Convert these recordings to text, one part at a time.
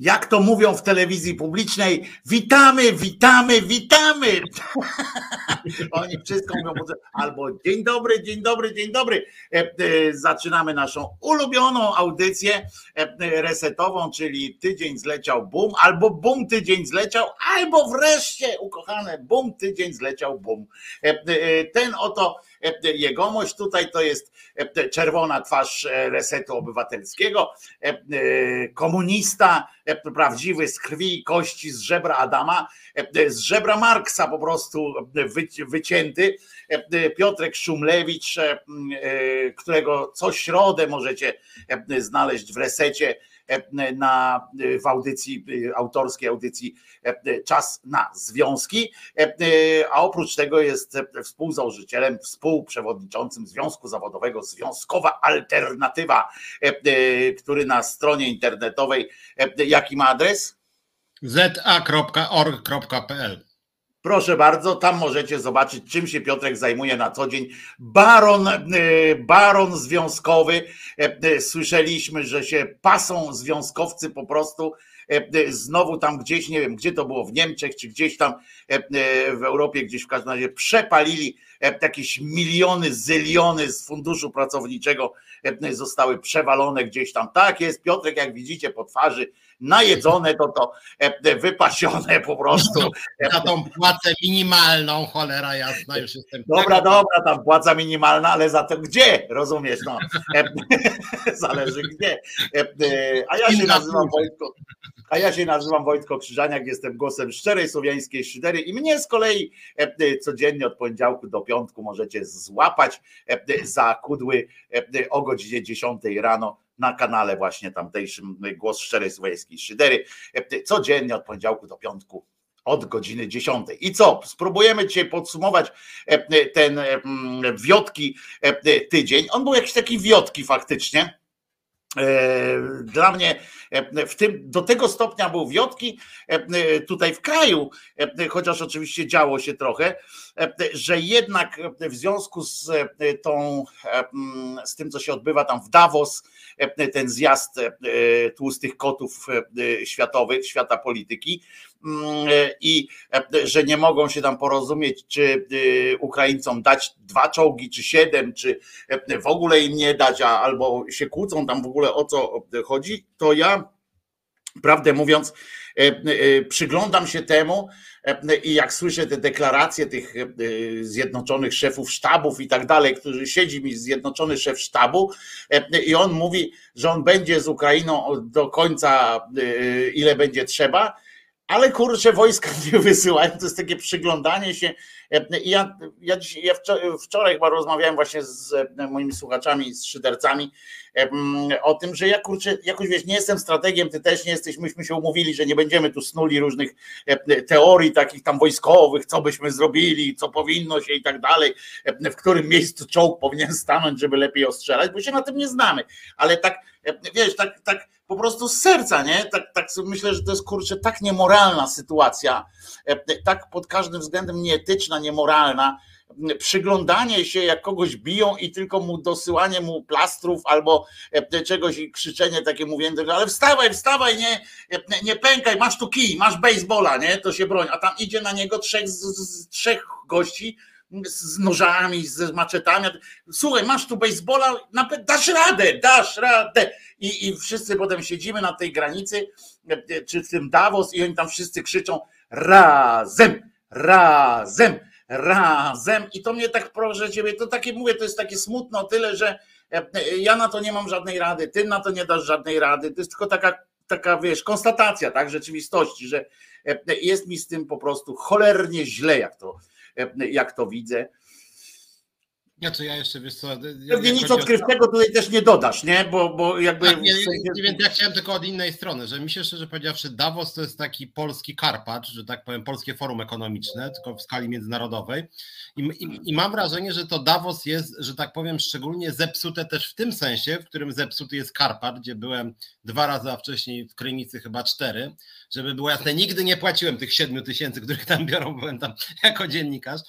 jak to mówią w telewizji publicznej, witamy, witamy, witamy. Oni wszystko mówią, albo dzień dobry, dzień dobry, dzień dobry. E, e, zaczynamy naszą ulubioną audycję e, resetową, czyli tydzień zleciał bum, albo bum tydzień zleciał, albo wreszcie, ukochane, bum tydzień zleciał bum. Ten oto jegomość tutaj to jest czerwona twarz resetu obywatelskiego, komunista, prawdziwy z krwi i kości, z żebra Adama, z żebra Marksa po prostu wycięty. Piotrek Szumlewicz, którego co środę możecie znaleźć w resecie na, w audycji, autorskiej audycji Czas na Związki, a oprócz tego jest współzałożycielem, współprzewodniczącym Związku Zawodowego Związkowa Alternatywa, który na stronie internetowej, jaki ma adres? za.org.pl Proszę bardzo, tam możecie zobaczyć, czym się Piotrek zajmuje na co dzień. Baron, e, baron związkowy. E, e, słyszeliśmy, że się pasą związkowcy po prostu. Znowu tam gdzieś, nie wiem, gdzie to było, w Niemczech, czy gdzieś tam w Europie, gdzieś w każdym razie przepalili jakieś miliony, zyliony z funduszu pracowniczego zostały przewalone gdzieś tam. Tak jest, Piotrek, jak widzicie po twarzy, najedzone to to e, wypasione po prostu. Na tą płacę minimalną, cholera jasna, już jestem. Dobra, tego... dobra, tam płaca minimalna, ale za to gdzie, rozumiesz, no. E, zależy gdzie. E, a ja się nazywam Wojtko. A ja się nazywam Wojtko Krzyżaniak, jestem głosem szczerej słowiańskiej szydery i mnie z kolei codziennie od poniedziałku do piątku możecie złapać za kudły o godzinie 10 rano na kanale właśnie tamtejszym Głos Szczerej Słowiańskiej Szydery. Codziennie od poniedziałku do piątku od godziny 10. I co? Spróbujemy dzisiaj podsumować ten wiotki tydzień. On był jakiś taki wiotki faktycznie. Dla mnie w tym, do tego stopnia był wiotki tutaj w kraju, chociaż oczywiście działo się trochę, że jednak w związku z tą, z tym, co się odbywa tam w Davos, ten zjazd tłustych kotów światowych, świata polityki, i że nie mogą się tam porozumieć, czy Ukraińcom dać dwa czołgi, czy siedem, czy w ogóle im nie dać, albo się kłócą tam w ogóle o co chodzi, to ja, prawdę mówiąc, przyglądam się temu, i jak słyszę te deklaracje tych e, zjednoczonych szefów sztabów i tak dalej, którzy siedzi mi zjednoczony szef sztabu e, i on mówi, że on będzie z Ukrainą do końca, e, ile będzie trzeba, ale kurczę, wojska nie wysyłają, to jest takie przyglądanie się. Ja, ja, ja wczoraj chyba rozmawiałem właśnie z moimi słuchaczami, z szydercami o tym, że ja kurczę, jakoś wiesz, nie jestem strategiem, ty też nie jesteś, myśmy się umówili, że nie będziemy tu snuli różnych teorii takich tam wojskowych, co byśmy zrobili, co powinno się i tak dalej, w którym miejscu czołg powinien stanąć, żeby lepiej ostrzelać, bo się na tym nie znamy, ale tak, wiesz, tak, tak po prostu z serca, nie? Tak, tak myślę, że to jest kurczę tak niemoralna sytuacja, tak pod każdym względem nieetyczna, niemoralna, przyglądanie się, jak kogoś biją i tylko mu dosyłanie mu plastrów albo e, czegoś i krzyczenie takie mówienie, ale wstawaj, wstawaj, nie, nie pękaj, masz tu kij, masz baseballa, nie, to się broń, a tam idzie na niego trzech, z, z, trzech gości z nożami, z maczetami. Słuchaj, masz tu baseballa, dasz radę, dasz radę. I, I wszyscy potem siedzimy na tej granicy, e, e, czy w tym Davos, i oni tam wszyscy krzyczą razem, razem razem. I to mnie tak proszę ciebie, to takie mówię, to jest takie smutno tyle, że e, ja na to nie mam żadnej rady, ty na to nie dasz żadnej rady. To jest tylko taka, taka wiesz, konstatacja tak, rzeczywistości, że e, jest mi z tym po prostu cholernie źle, jak to, e, jak to widzę. Ja co ja jeszcze wiesz co. Pewnie nic odkrywczego tutaj też nie dodasz, nie? Bo, bo jakby. Tak, nie, więc ja chciałem tylko od innej strony, że mi się szczerze powiedziawszy, Davos to jest taki polski Karpacz, że tak powiem, polskie forum ekonomiczne, tylko w skali międzynarodowej. I, i, I, mam wrażenie, że to Davos jest, że tak powiem, szczególnie zepsute też w tym sensie, w którym zepsuty jest Karpat, gdzie byłem dwa razy, a wcześniej w Krynicy chyba cztery, żeby było jasne, nigdy nie płaciłem tych siedmiu tysięcy, których tam biorą, byłem tam jako dziennikarz.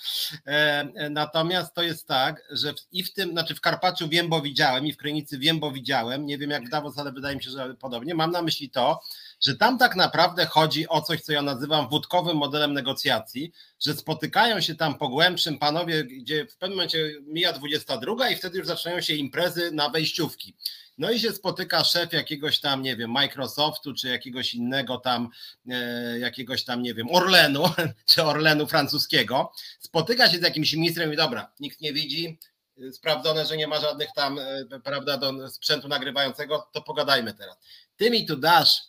E, e, natomiast to jest tak, że i w tym, znaczy w Karpaczu wiem, bo widziałem i w Krynicy wiem, bo widziałem, nie wiem jak w Davos, ale wydaje mi się, że podobnie. Mam na myśli to, że tam tak naprawdę chodzi o coś, co ja nazywam wódkowym modelem negocjacji, że spotykają się tam po głębszym panowie, gdzie w pewnym momencie mija 22 i wtedy już zaczynają się imprezy na wejściówki. No i się spotyka szef jakiegoś tam, nie wiem, Microsoftu, czy jakiegoś innego tam, e, jakiegoś tam, nie wiem, Orlenu, czy Orlenu francuskiego. Spotyka się z jakimś ministrem i dobra, nikt nie widzi, sprawdzone, że nie ma żadnych tam, e, prawda, do sprzętu nagrywającego, to pogadajmy teraz. Ty mi tu dasz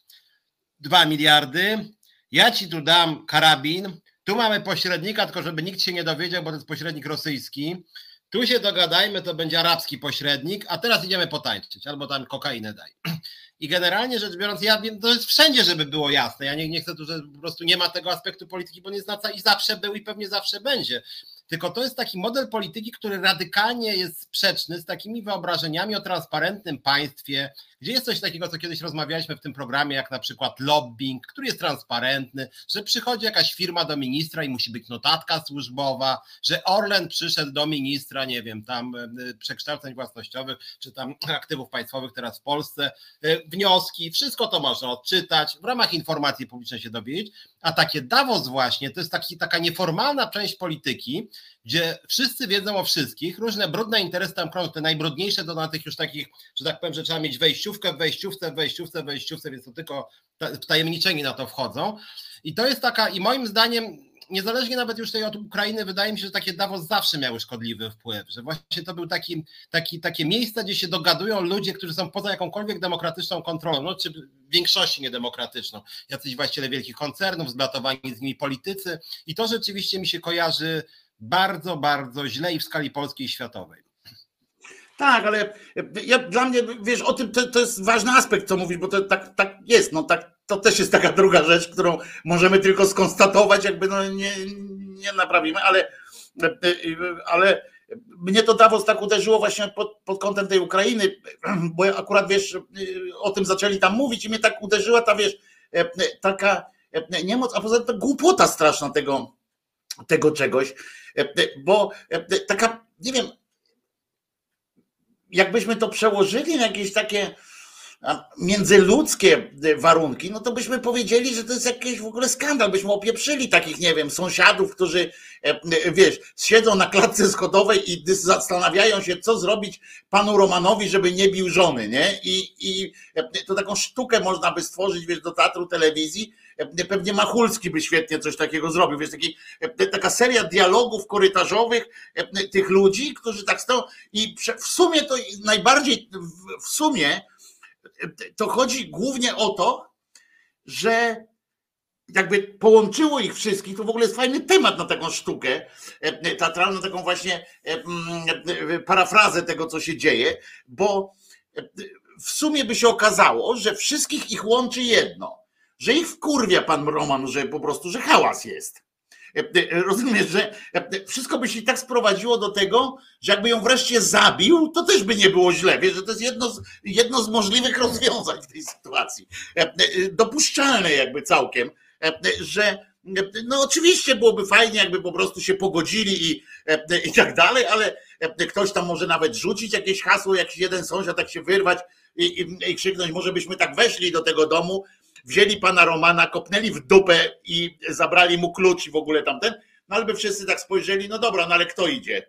2 miliardy, ja ci tu dam karabin, tu mamy pośrednika, tylko żeby nikt się nie dowiedział, bo to jest pośrednik rosyjski. Tu się dogadajmy, to będzie arabski pośrednik, a teraz idziemy potańczyć, albo tam kokainę daj. I generalnie rzecz biorąc, ja wiem, to jest wszędzie, żeby było jasne. Ja nie, nie chcę tu, że po prostu nie ma tego aspektu polityki, bo nie znaca i zawsze był i pewnie zawsze będzie. Tylko to jest taki model polityki, który radykalnie jest sprzeczny z takimi wyobrażeniami o transparentnym państwie, gdzie jest coś takiego, co kiedyś rozmawialiśmy w tym programie, jak na przykład lobbying, który jest transparentny, że przychodzi jakaś firma do ministra i musi być notatka służbowa, że Orlen przyszedł do ministra, nie wiem, tam e, przekształceń własnościowych, czy tam aktywów państwowych teraz w Polsce, e, wnioski, wszystko to można odczytać, w ramach informacji publicznej się dowiedzieć, a takie Davos właśnie, to jest taki, taka nieformalna część polityki, gdzie wszyscy wiedzą o wszystkich, różne brudne interesy tam krążą, te najbrudniejsze to na tych już takich, że tak powiem, że trzeba mieć wejściówkę wejściówce, wejściówce, wejściówce, więc to tylko wtajemniczeni na to wchodzą. I to jest taka, i moim zdaniem, niezależnie nawet już tej od Ukrainy, wydaje mi się, że takie Davos zawsze miały szkodliwy wpływ, że właśnie to był taki, taki, takie miejsce, gdzie się dogadują ludzie, którzy są poza jakąkolwiek demokratyczną kontrolą, no czy w większości niedemokratyczną, jacyś właściciele wielkich koncernów, zblatowani z nimi politycy. I to rzeczywiście mi się kojarzy bardzo, bardzo źle i w skali polskiej i światowej. Tak, ale ja, dla mnie, wiesz, o tym to, to jest ważny aspekt, co mówisz, bo to tak, tak jest, no tak, to też jest taka druga rzecz, którą możemy tylko skonstatować, jakby no nie, nie naprawimy, ale, ale mnie to Davos tak uderzyło właśnie pod, pod kątem tej Ukrainy, bo akurat wiesz, o tym zaczęli tam mówić i mnie tak uderzyła ta, wiesz, taka niemoc, a poza tym ta głupota straszna tego, tego czegoś, bo taka, nie wiem, jakbyśmy to przełożyli na jakieś takie międzyludzkie warunki, no to byśmy powiedzieli, że to jest jakiś w ogóle skandal, byśmy opieprzyli takich, nie wiem, sąsiadów, którzy, wiesz, siedzą na klatce schodowej i zastanawiają się, co zrobić panu Romanowi, żeby nie bił żony, nie? I, i to taką sztukę można by stworzyć, wiesz, do teatru telewizji, pewnie Machulski by świetnie coś takiego zrobił, wiesz, taki, taka seria dialogów korytarzowych tych ludzi, którzy tak stoją i w sumie to najbardziej, w sumie to chodzi głównie o to, że jakby połączyło ich wszystkich, to w ogóle jest fajny temat na taką sztukę teatralną, taką właśnie parafrazę tego, co się dzieje, bo w sumie by się okazało, że wszystkich ich łączy jedno, że ich wkurwia pan Roman, że po prostu, że hałas jest. Rozumiesz, że wszystko by się tak sprowadziło do tego, że jakby ją wreszcie zabił, to też by nie było źle. Wiesz, że to jest jedno z, jedno z możliwych rozwiązań w tej sytuacji. Dopuszczalne jakby całkiem, że no oczywiście byłoby fajnie, jakby po prostu się pogodzili i, i tak dalej, ale ktoś tam może nawet rzucić jakieś hasło, jakiś jeden sąsiad tak się wyrwać i, i, i krzyknąć, może byśmy tak weszli do tego domu, wzięli pana Romana, kopnęli w dupę i zabrali mu klucz i w ogóle tamten, no ale by wszyscy tak spojrzeli, no dobra, no ale kto idzie?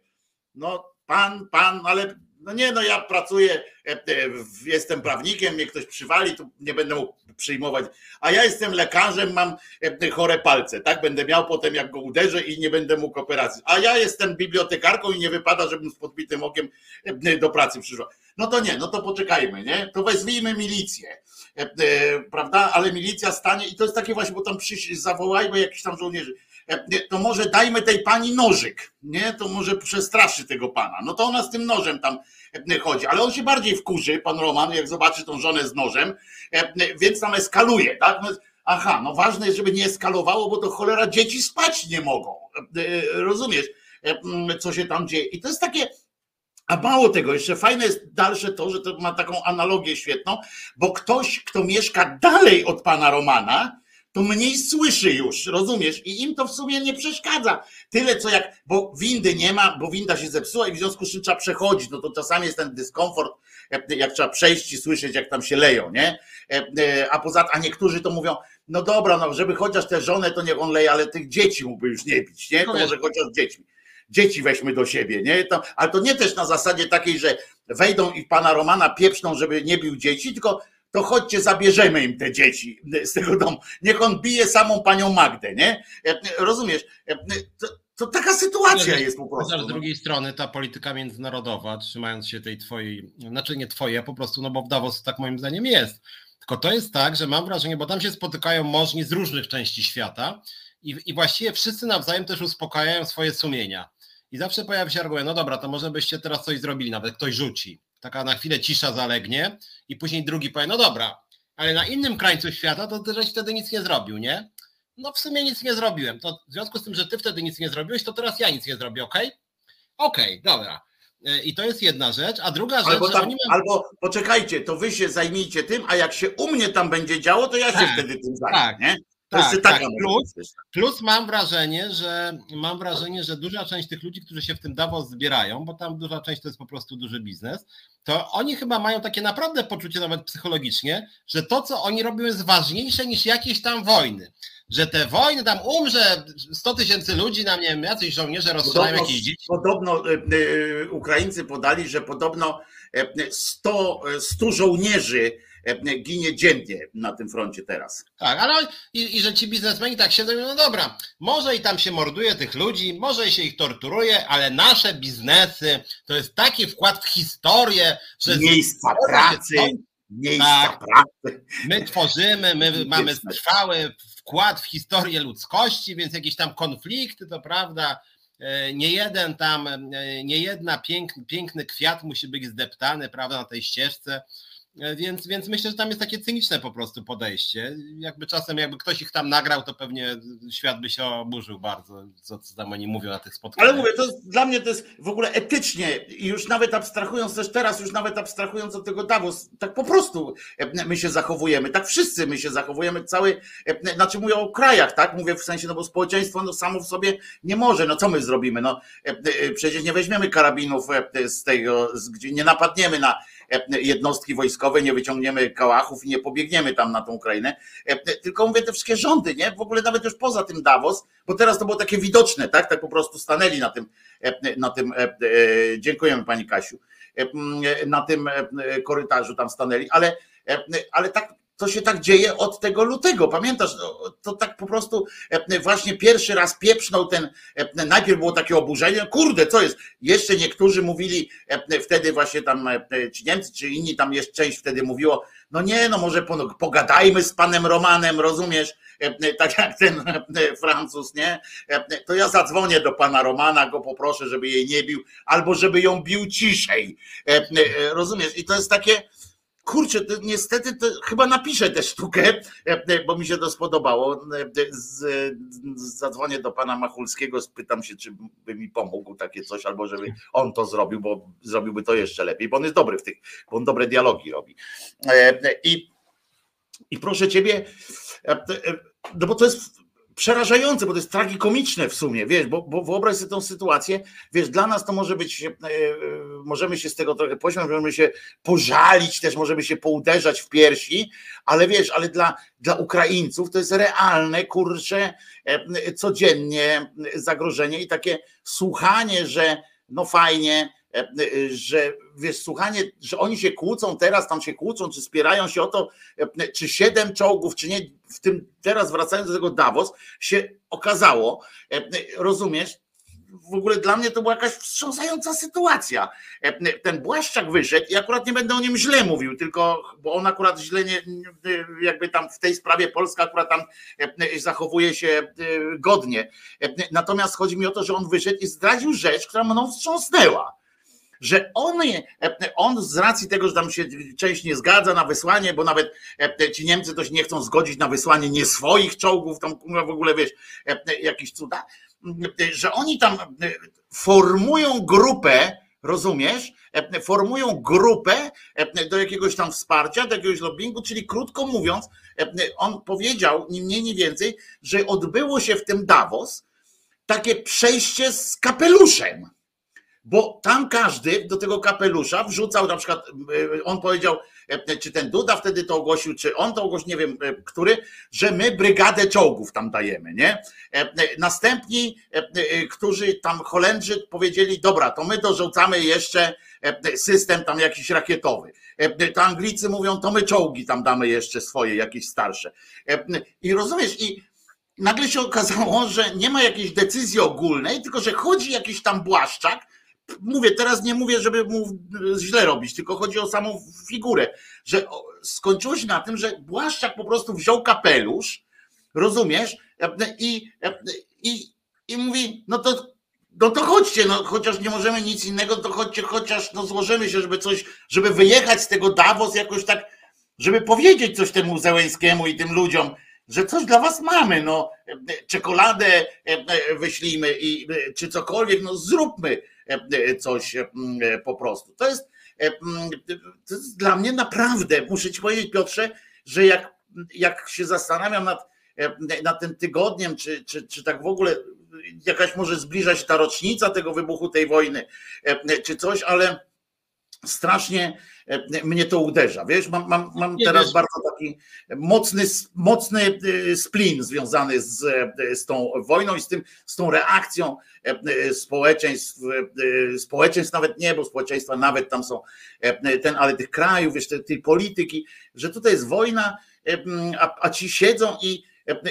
No pan, pan, ale no nie, no ja pracuję, e, e, jestem prawnikiem, mnie ktoś przywali, to nie będę mógł przyjmować, a ja jestem lekarzem, mam e, chore palce, tak? Będę miał potem, jak go uderzę i nie będę mógł operacji. A ja jestem bibliotekarką i nie wypada, żebym z podbitym okiem do pracy przyszła. No to nie, no to poczekajmy, nie? To wezwijmy milicję, prawda? Ale milicja stanie i to jest takie właśnie, bo tam przyjść, zawołajmy jakiś tam żołnierzy to może dajmy tej pani nożyk, nie? To może przestraszy tego pana. No to ona z tym nożem tam chodzi, ale on się bardziej wkurzy, pan Roman, jak zobaczy tą żonę z nożem, więc tam eskaluje, tak? No, aha, no ważne jest, żeby nie eskalowało, bo to cholera dzieci spać nie mogą. Rozumiesz, co się tam dzieje? I to jest takie. A mało tego, jeszcze fajne jest dalsze to, że to ma taką analogię świetną, bo ktoś, kto mieszka dalej od pana Romana, to mniej słyszy już, rozumiesz? I im to w sumie nie przeszkadza. Tyle co jak, bo windy nie ma, bo winda się zepsuła i w związku z czym trzeba przechodzić, no to czasami jest ten dyskomfort jak trzeba przejść i słyszeć, jak tam się leją, nie? A poza a niektórzy to mówią, no dobra, no żeby chociaż tę żonę to niech on leje, ale tych dzieci mógłby już nie bić, nie? To może chociaż dziećmi. Dzieci weźmy do siebie, nie? To, ale to nie też na zasadzie takiej, że wejdą i pana Romana pieprzną, żeby nie bił dzieci, tylko to chodźcie, zabierzemy im te dzieci z tego domu. Niech on bije samą panią Magdę, nie? Rozumiesz? To, to taka sytuacja jest po prostu. Z no. drugiej strony ta polityka międzynarodowa, trzymając się tej twojej, znaczy nie twojej, po prostu, no bo w Davos tak moim zdaniem jest. Tylko to jest tak, że mam wrażenie, bo tam się spotykają możni z różnych części świata i, i właściwie wszyscy nawzajem też uspokajają swoje sumienia. I zawsze pojawia się argument, no dobra, to może byście teraz coś zrobili, nawet ktoś rzuci. Taka na chwilę cisza zalegnie i później drugi powie, no dobra, ale na innym krańcu świata to ty żeś wtedy nic nie zrobił, nie? No w sumie nic nie zrobiłem. To w związku z tym, że ty wtedy nic nie zrobiłeś, to teraz ja nic nie zrobię, ok? Okej, okay, dobra. E, I to jest jedna rzecz, a druga rzecz. Albo, tam, albo poczekajcie, to wy się zajmijcie tym, a jak się u mnie tam będzie działo, to ja się tak, wtedy tym zajmę. Tak, nie? To tak, tak. Plus, plus mam wrażenie, że mam wrażenie, że duża część tych ludzi, którzy się w tym Davos zbierają, bo tam duża część to jest po prostu duży biznes, to oni chyba mają takie naprawdę poczucie nawet psychologicznie, że to, co oni robią, jest ważniejsze niż jakieś tam wojny. Że te wojny, tam umrze 100 tysięcy ludzi, na nie wiem, jacyś żołnierze rozstrzelają jakieś dzieci. Podobno y, y, Ukraińcy podali, że podobno 100, 100 żołnierzy E, ginie dziennie na tym froncie teraz. Tak, ale i, i że ci biznesmeni tak siedzą, no dobra, może i tam się morduje tych ludzi, może się ich torturuje, ale nasze biznesy to jest taki wkład w historię, że... Miejsca pracy, miejsca tak, pracy. My tworzymy, my mamy trwały wkład w historię ludzkości, więc jakieś tam konflikty, to prawda, e, nie jeden tam, e, nie jedna piękny, piękny kwiat musi być zdeptany, prawda, na tej ścieżce. E, więc, więc myślę, że tam jest takie cyniczne po prostu podejście. Jakby czasem, jakby ktoś ich tam nagrał, to pewnie świat by się oburzył bardzo, co, co tam oni mówią na tych spotkaniach. Ale mówię, to dla mnie to jest w ogóle etycznie i już nawet abstrahując też teraz, już nawet abstrahując od tego Davos, tak po prostu e, my się zachowujemy, tak wszyscy my się zachowujemy, cały, e, znaczy mówię o krajach, tak, mówię w sensie, no bo społeczeństwo no samo w sobie nie może, no co my zrobimy, no przecież nie weźmiemy karabinów z tego, gdzie nie napadniemy na jednostki wojskowe, nie wyciągniemy kałachów i nie pobiegniemy tam na tą Ukrainę. Tylko mówię te wszystkie rządy, nie? W ogóle nawet już poza tym Davos, bo teraz to było takie widoczne, tak? Tak po prostu stanęli na tym, na tym, dziękujemy pani Kasiu, na tym korytarzu tam stanęli, ale, ale tak to się tak dzieje od tego lutego. Pamiętasz, no, to tak po prostu e, właśnie pierwszy raz pieprznął ten, e, najpierw było takie oburzenie, kurde, co jest? Jeszcze niektórzy mówili e, wtedy właśnie tam ci Niemcy, czy inni tam jest część wtedy mówiło, no nie, no może pogadajmy z panem Romanem, rozumiesz? Tak jak ten Francuz, nie? To ja zadzwonię do pana Romana, go poproszę, żeby jej nie bił, albo żeby ją bił ciszej. Rozumiesz? I to jest takie, Kurczę, to niestety to chyba napiszę tę sztukę, e, bo mi się to spodobało. E, z, zadzwonię do pana Machulskiego, spytam się, czy by mi pomógł takie coś, albo żeby on to zrobił, bo zrobiłby to jeszcze lepiej, bo on jest dobry w tych, bo on dobre dialogi robi. E, I, i proszę ciebie, no bo to jest przerażające, bo to jest tragikomiczne w sumie, wiesz, bo, bo wyobraź sobie tą sytuację, wiesz, dla nas to może być, e, e, możemy się z tego trochę pośmiać, możemy się pożalić też, możemy się pouderzać w piersi, ale wiesz, ale dla, dla Ukraińców to jest realne, kurcze, codziennie zagrożenie i takie słuchanie, że no fajnie, że wiesz, słuchanie, że oni się kłócą teraz, tam się kłócą, czy spierają się o to, e, czy siedem czołgów, czy nie, w tym teraz wracając do tego Davos, się okazało, e, rozumiesz, w ogóle dla mnie to była jakaś wstrząsająca sytuacja. Ten Błaszczak wyszedł i akurat nie będę o nim źle mówił, tylko, bo on akurat źle nie, jakby tam w tej sprawie Polska akurat tam zachowuje się godnie. Natomiast chodzi mi o to, że on wyszedł i zdradził rzecz, która mną wstrząsnęła że on, on z racji tego, że tam się część nie zgadza na wysłanie, bo nawet e, ci Niemcy to się nie chcą zgodzić na wysłanie nie swoich czołgów, tam w ogóle wiesz, e, jakieś cuda, że oni tam formują grupę, rozumiesz, e, formują grupę do jakiegoś tam wsparcia, do jakiegoś lobbingu, czyli krótko mówiąc, on powiedział, ni mniej, ni więcej, że odbyło się w tym Davos takie przejście z kapeluszem bo tam każdy do tego kapelusza wrzucał na przykład, on powiedział, czy ten Duda wtedy to ogłosił, czy on to ogłosił, nie wiem, który, że my brygadę czołgów tam dajemy, nie? Następni, którzy tam Holendrzy powiedzieli, dobra, to my dorzucamy jeszcze system tam jakiś rakietowy. To Anglicy mówią, to my czołgi tam damy jeszcze swoje, jakieś starsze. I rozumiesz, i nagle się okazało, że nie ma jakiejś decyzji ogólnej, tylko że chodzi jakiś tam błaszczak. Mówię, teraz nie mówię, żeby mu źle robić, tylko chodzi o samą figurę, że skończyło się na tym, że błaszczak po prostu wziął kapelusz, rozumiesz, i, i, i mówi, no to no to chodźcie, no chociaż nie możemy nic innego, to chodźcie, chociaż no złożymy się, żeby coś, żeby wyjechać z tego Davos jakoś tak, żeby powiedzieć coś temu Zełęskiemu i tym ludziom, że coś dla was mamy, no czekoladę e, e, wyślijmy i e, czy cokolwiek, no zróbmy coś po prostu. To jest, to jest dla mnie naprawdę, muszę ci powiedzieć Piotrze, że jak, jak się zastanawiam nad, nad tym tygodniem, czy, czy, czy tak w ogóle jakaś może zbliża się ta rocznica tego wybuchu tej wojny, czy coś, ale strasznie e, mnie to uderza. Wiesz, mam, mam, mam teraz wiesz. bardzo taki mocny, mocny e, splin związany z, e, z tą wojną i z tym, z tą reakcją społeczeństw, społeczeństw nawet nie, bo społeczeństwa nawet tam są ten, ale tych krajów, wiesz, tej, tej polityki, że tutaj jest wojna, a, a ci siedzą i,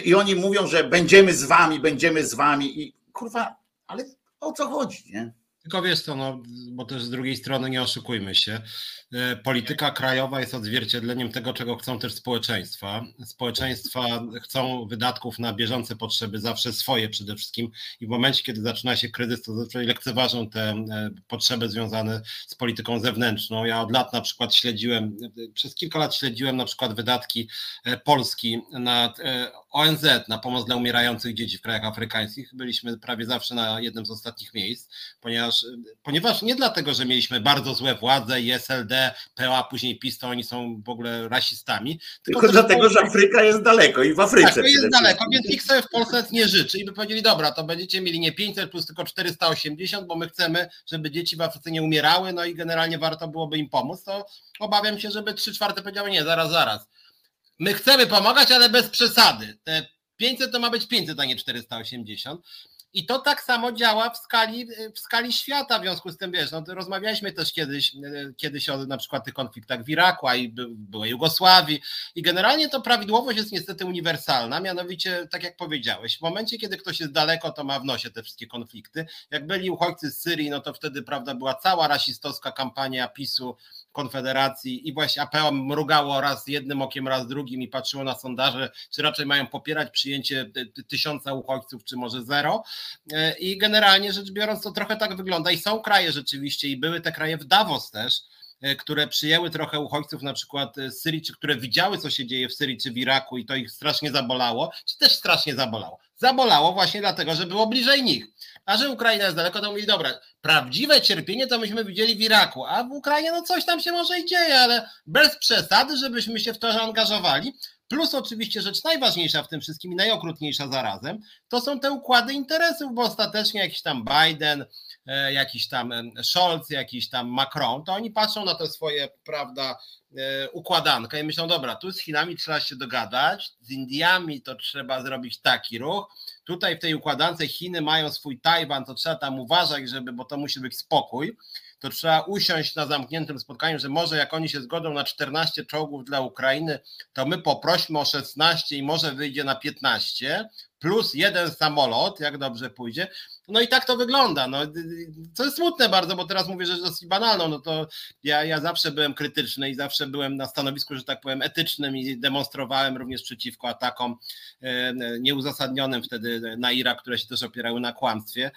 i oni mówią, że będziemy z wami, będziemy z wami i kurwa, ale o co chodzi, nie? Tylko wiesz co, no, bo też z drugiej strony nie oszukujmy się. E, polityka krajowa jest odzwierciedleniem tego, czego chcą też społeczeństwa. Społeczeństwa chcą wydatków na bieżące potrzeby, zawsze swoje przede wszystkim i w momencie, kiedy zaczyna się kryzys, to zazwyczaj lekceważą te e, potrzeby związane z polityką zewnętrzną. Ja od lat na przykład śledziłem, przez kilka lat śledziłem na przykład wydatki e, Polski na ONZ, na pomoc dla umierających dzieci w krajach afrykańskich. Byliśmy prawie zawsze na jednym z ostatnich miejsc, ponieważ, ponieważ nie dlatego, że mieliśmy bardzo złe władze i SLD, PO, później PiS, to oni są w ogóle rasistami. Tylko, tylko dlatego, że Afryka jest daleko i w Afryce. Tak, jest daleko, więc nikt sobie w Polsce nie życzy i by powiedzieli, dobra, to będziecie mieli nie 500 plus tylko 480, bo my chcemy, żeby dzieci w Afryce nie umierały, no i generalnie warto byłoby im pomóc, to obawiam się, żeby 3 czwarte powiedziały, nie, zaraz, zaraz. My chcemy pomagać, ale bez przesady. Te 500 to ma być 500, a nie 480. I to tak samo działa w skali, w skali świata, w związku z tym, wiesz, no, rozmawialiśmy też kiedyś, e, kiedyś o na przykład tych konfliktach w Iraku, a i byłej Jugosławii i generalnie to prawidłowość jest niestety uniwersalna, mianowicie, tak jak powiedziałeś, w momencie, kiedy ktoś jest daleko, to ma w nosie te wszystkie konflikty. Jak byli uchodźcy z Syrii, no to wtedy, prawda, była cała rasistowska kampania PiSu Konfederacji i właśnie APO mrugało raz jednym okiem, raz drugim i patrzyło na sondaże, czy raczej mają popierać przyjęcie tysiąca uchodźców, czy może zero. E, I generalnie rzecz biorąc, to trochę tak wygląda. I są kraje rzeczywiście, i były te kraje w Davos też, które przyjęły trochę uchodźców, na przykład z Syrii, czy które widziały, co się dzieje w Syrii czy w Iraku, i to ich strasznie zabolało, czy też strasznie zabolało. Zabolało właśnie dlatego, że było bliżej nich. A że Ukraina jest daleko, to mówili, dobra, prawdziwe cierpienie to myśmy widzieli w Iraku, a w Ukrainie no coś tam się może i dzieje, ale bez przesady, żebyśmy się w to zaangażowali. Plus oczywiście rzecz najważniejsza w tym wszystkim i najokrutniejsza zarazem, to są te układy interesów, bo ostatecznie jakiś tam Biden, e, jakiś tam Scholz, jakiś tam Macron, to oni patrzą na te swoje, prawda, e, układankę i myślą, dobra, tu z Chinami trzeba się dogadać, z Indiami to trzeba zrobić taki ruch, tutaj w tej układance Chiny mają swój Tajwan, to trzeba tam uważać, żeby, bo to musi być spokój, to trzeba usiąść na zamkniętym spotkaniu, że może jak oni się zgodzą na 14 czołgów dla Ukrainy, to my poprośmy o 16 i może wyjdzie na 15, plus jeden samolot, jak dobrze pójdzie. No i tak to wygląda. No, co jest smutne bardzo, bo teraz mówię, jest dosyć banalną. No to ja, ja zawsze byłem krytyczny i zawsze byłem na stanowisku, że tak powiem, etycznym i demonstrowałem również przeciwko atakom e, nieuzasadnionym wtedy na Irak, które się też opierały na kłamstwie.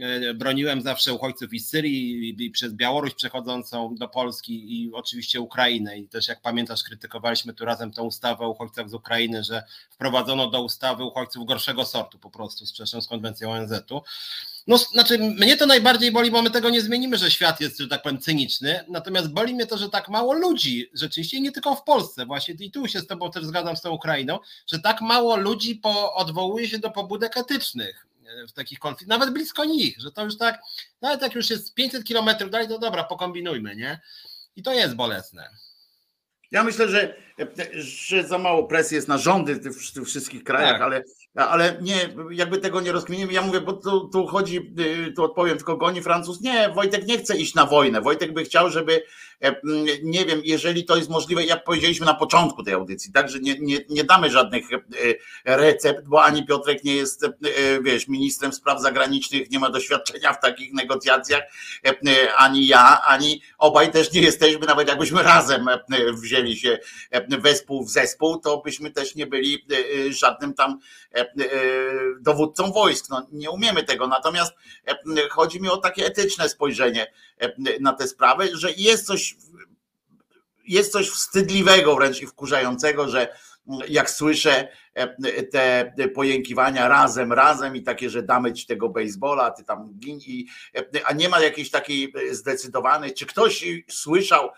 E, broniłem zawsze uchodźców i z Syrii, i przez Białoruś przechodzącą do Polski i oczywiście Ukrainę. I też jak pamiętasz, krytykowaliśmy tu razem tą ustawę o uchodźcach z Ukrainy, że wprowadzono do ustawy uchodźców gorszego sortu po prostu, sprzeczną z konwencją ONZ-u. No, znaczy, mnie to najbardziej boli, bo my tego nie zmienimy, że świat jest, że tak powiem, cyniczny. Natomiast boli mnie to, że tak mało ludzi, rzeczywiście, i nie tylko w Polsce, właśnie i tu się z Tobą też zgadzam z tą Ukrainą, że tak mało ludzi po, odwołuje się do pobudek etycznych w takich konfliktach, nawet blisko nich, że to już tak, nawet jak już jest 500 kilometrów dalej, to dobra, pokombinujmy, nie? I to jest bolesne. Ja myślę, że, że za mało presji jest na rządy w tych wszystkich krajach, tak. ale ale nie, jakby tego nie rozkminimy. Ja mówię, bo tu, tu chodzi, y, tu odpowiem tylko goni Francuz. Nie, Wojtek nie chce iść na wojnę. Wojtek by chciał, żeby, e, nie wiem, jeżeli to jest możliwe, jak powiedzieliśmy na początku tej audycji, tak, że nie, nie, nie damy żadnych e, recept, bo ani Piotrek nie jest, e, wiesz, ministrem spraw zagranicznych, nie ma doświadczenia w takich negocjacjach, ani ja, ani obaj też nie jesteśmy, nawet jakbyśmy razem wzięli się wespół w zespół, to byśmy też nie byli żadnym tam dowódcą wojsk. No, nie umiemy tego, natomiast e, chodzi mi o takie etyczne spojrzenie na tę sprawę, że jest coś, jest coś wstydliwego wręcz i wkurzającego, że jak słyszę te pojękiwania razem, razem i takie, że damy ci tego baseballa, ty tam gin, i, a nie ma jakiejś takiej zdecydowanej, czy ktoś słyszał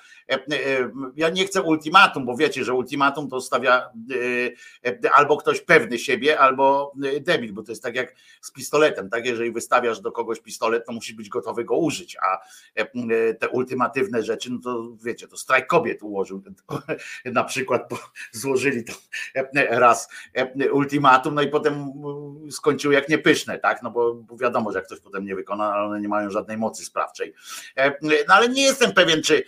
ja nie chcę ultimatum, bo wiecie, że ultimatum to stawia albo ktoś pewny siebie, albo debil, bo to jest tak jak z pistoletem, tak? Jeżeli wystawiasz do kogoś pistolet, to musisz być gotowy go użyć, a te ultimatywne rzeczy, no to wiecie, to strajk kobiet ułożył, na przykład złożyli to raz ultimatum, no i potem skończył jak niepyszne, tak? No bo wiadomo, że jak ktoś potem nie wykona, ale one nie mają żadnej mocy sprawczej. No ale nie jestem pewien, czy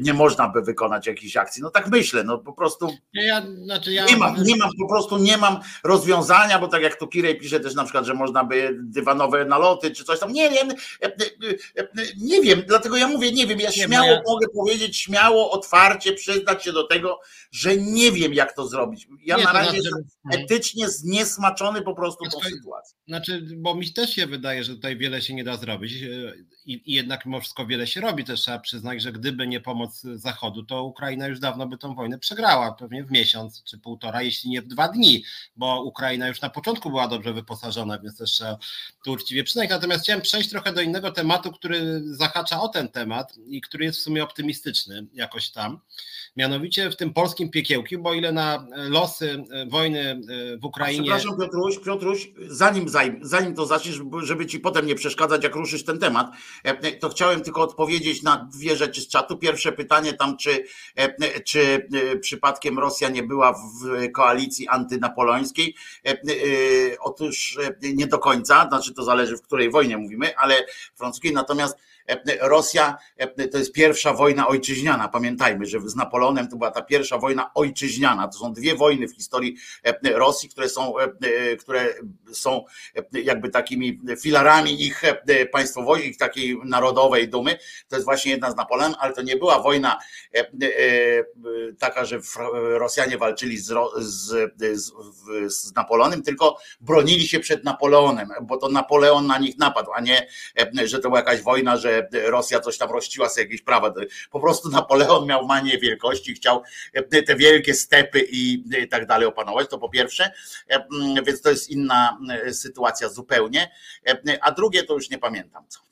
nie można by wykonać jakiejś akcji. No tak myślę, no po prostu ja, znaczy ja... nie, mam, nie mam, po prostu nie mam rozwiązania, bo tak jak tu Kirej pisze też na przykład, że można by dywanowe naloty czy coś tam, nie wiem, nie wiem, dlatego ja mówię, nie wiem, ja śmiało ja... mogę powiedzieć, śmiało, otwarcie przyznać się do tego, że nie wiem jak to zrobić. Ja nie, na razie znaczy, etycznie zniesmaczony po prostu tą sytuacją. Znaczy, bo mi też się wydaje, że tutaj wiele się nie da zrobić i, i jednak mimo wszystko wiele się robi, też trzeba przyznać, że gdyby nie pomoc Zachodu, to Ukraina już dawno by tą wojnę przegrała, pewnie w miesiąc czy półtora, jeśli nie w dwa dni, bo Ukraina już na początku była dobrze wyposażona, więc też trzeba tu uczciwie przyznać. Natomiast chciałem przejść trochę do innego tematu, który zahacza o ten temat i który jest w sumie optymistyczny jakoś tam. Mianowicie w tym polskim piekiełku, bo ile na losy wojny w Ukrainie. Przepraszam, Piotruś, Piotruś, zanim, zanim to zaczniesz, żeby ci potem nie przeszkadzać, jak ruszysz ten temat, e, to chciałem tylko odpowiedzieć na dwie rzeczy z czatu. Pierwsze pytanie tam, czy, e, czy e, przypadkiem Rosja nie była w koalicji antynapoleońskiej. Otóż nie do końca, znaczy to zależy w której wojnie mówimy, ale francuskiej, natomiast Rosja to jest pierwsza wojna ojczyźniana. Pamiętajmy, że z Napoleonem to była ta pierwsza wojna ojczyźniana. To są dwie wojny w historii Rosji, które są, które są jakby takimi filarami ich państwowości, ich takiej narodowej dumy. To jest właśnie jedna z Napoleonem, ale to nie była wojna taka, że Rosjanie walczyli z, z, z, z Napoleonem, tylko bronili się przed Napoleonem, bo to Napoleon na nich napadł, a nie, że to była jakaś wojna, że Rosja coś tam rościła sobie jakieś prawa. Po prostu Napoleon miał manię wielkości, chciał e, te wielkie stepy i e, tak dalej opanować, to po pierwsze, e, więc to jest inna sytuacja zupełnie. A drugie to już nie pamiętam co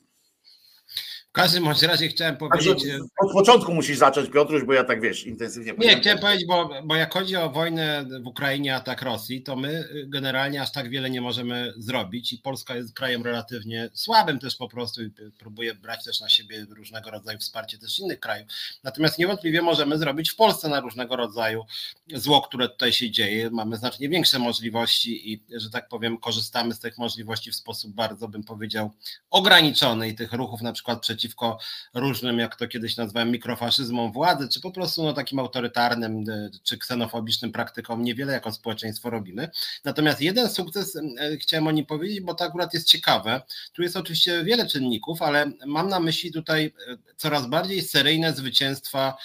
każdym bądź razie chciałem powiedzieć. Od początku musisz zacząć, Piotruś, bo ja tak wiesz, intensywnie. Nie, chciałem powiedzieć, bo, bo jak chodzi o wojnę w Ukrainie, atak Rosji, to my y, generalnie aż tak wiele nie możemy zrobić i Polska jest krajem relatywnie słabym też po prostu i próbuje brać też na siebie różnego rodzaju wsparcie też innych krajów. Natomiast niewątpliwie możemy zrobić w Polsce na różnego rodzaju zło, które tutaj się dzieje. Mamy znacznie większe możliwości i, że tak powiem, korzystamy z tych możliwości w sposób bardzo, bym powiedział, ograniczony i tych ruchów na przykład przeciw przeciwko różnym, jak to kiedyś nazwałem, mikrofaszyzmom władzy, czy po prostu no, takim autorytarnym e, czy ksenofobicznym praktykom niewiele jako społeczeństwo robimy. Natomiast jeden sukces e, chciałem o nim powiedzieć, bo to akurat jest ciekawe. Tu jest oczywiście wiele czynników, ale mam na myśli tutaj e, coraz bardziej seryjne zwycięstwa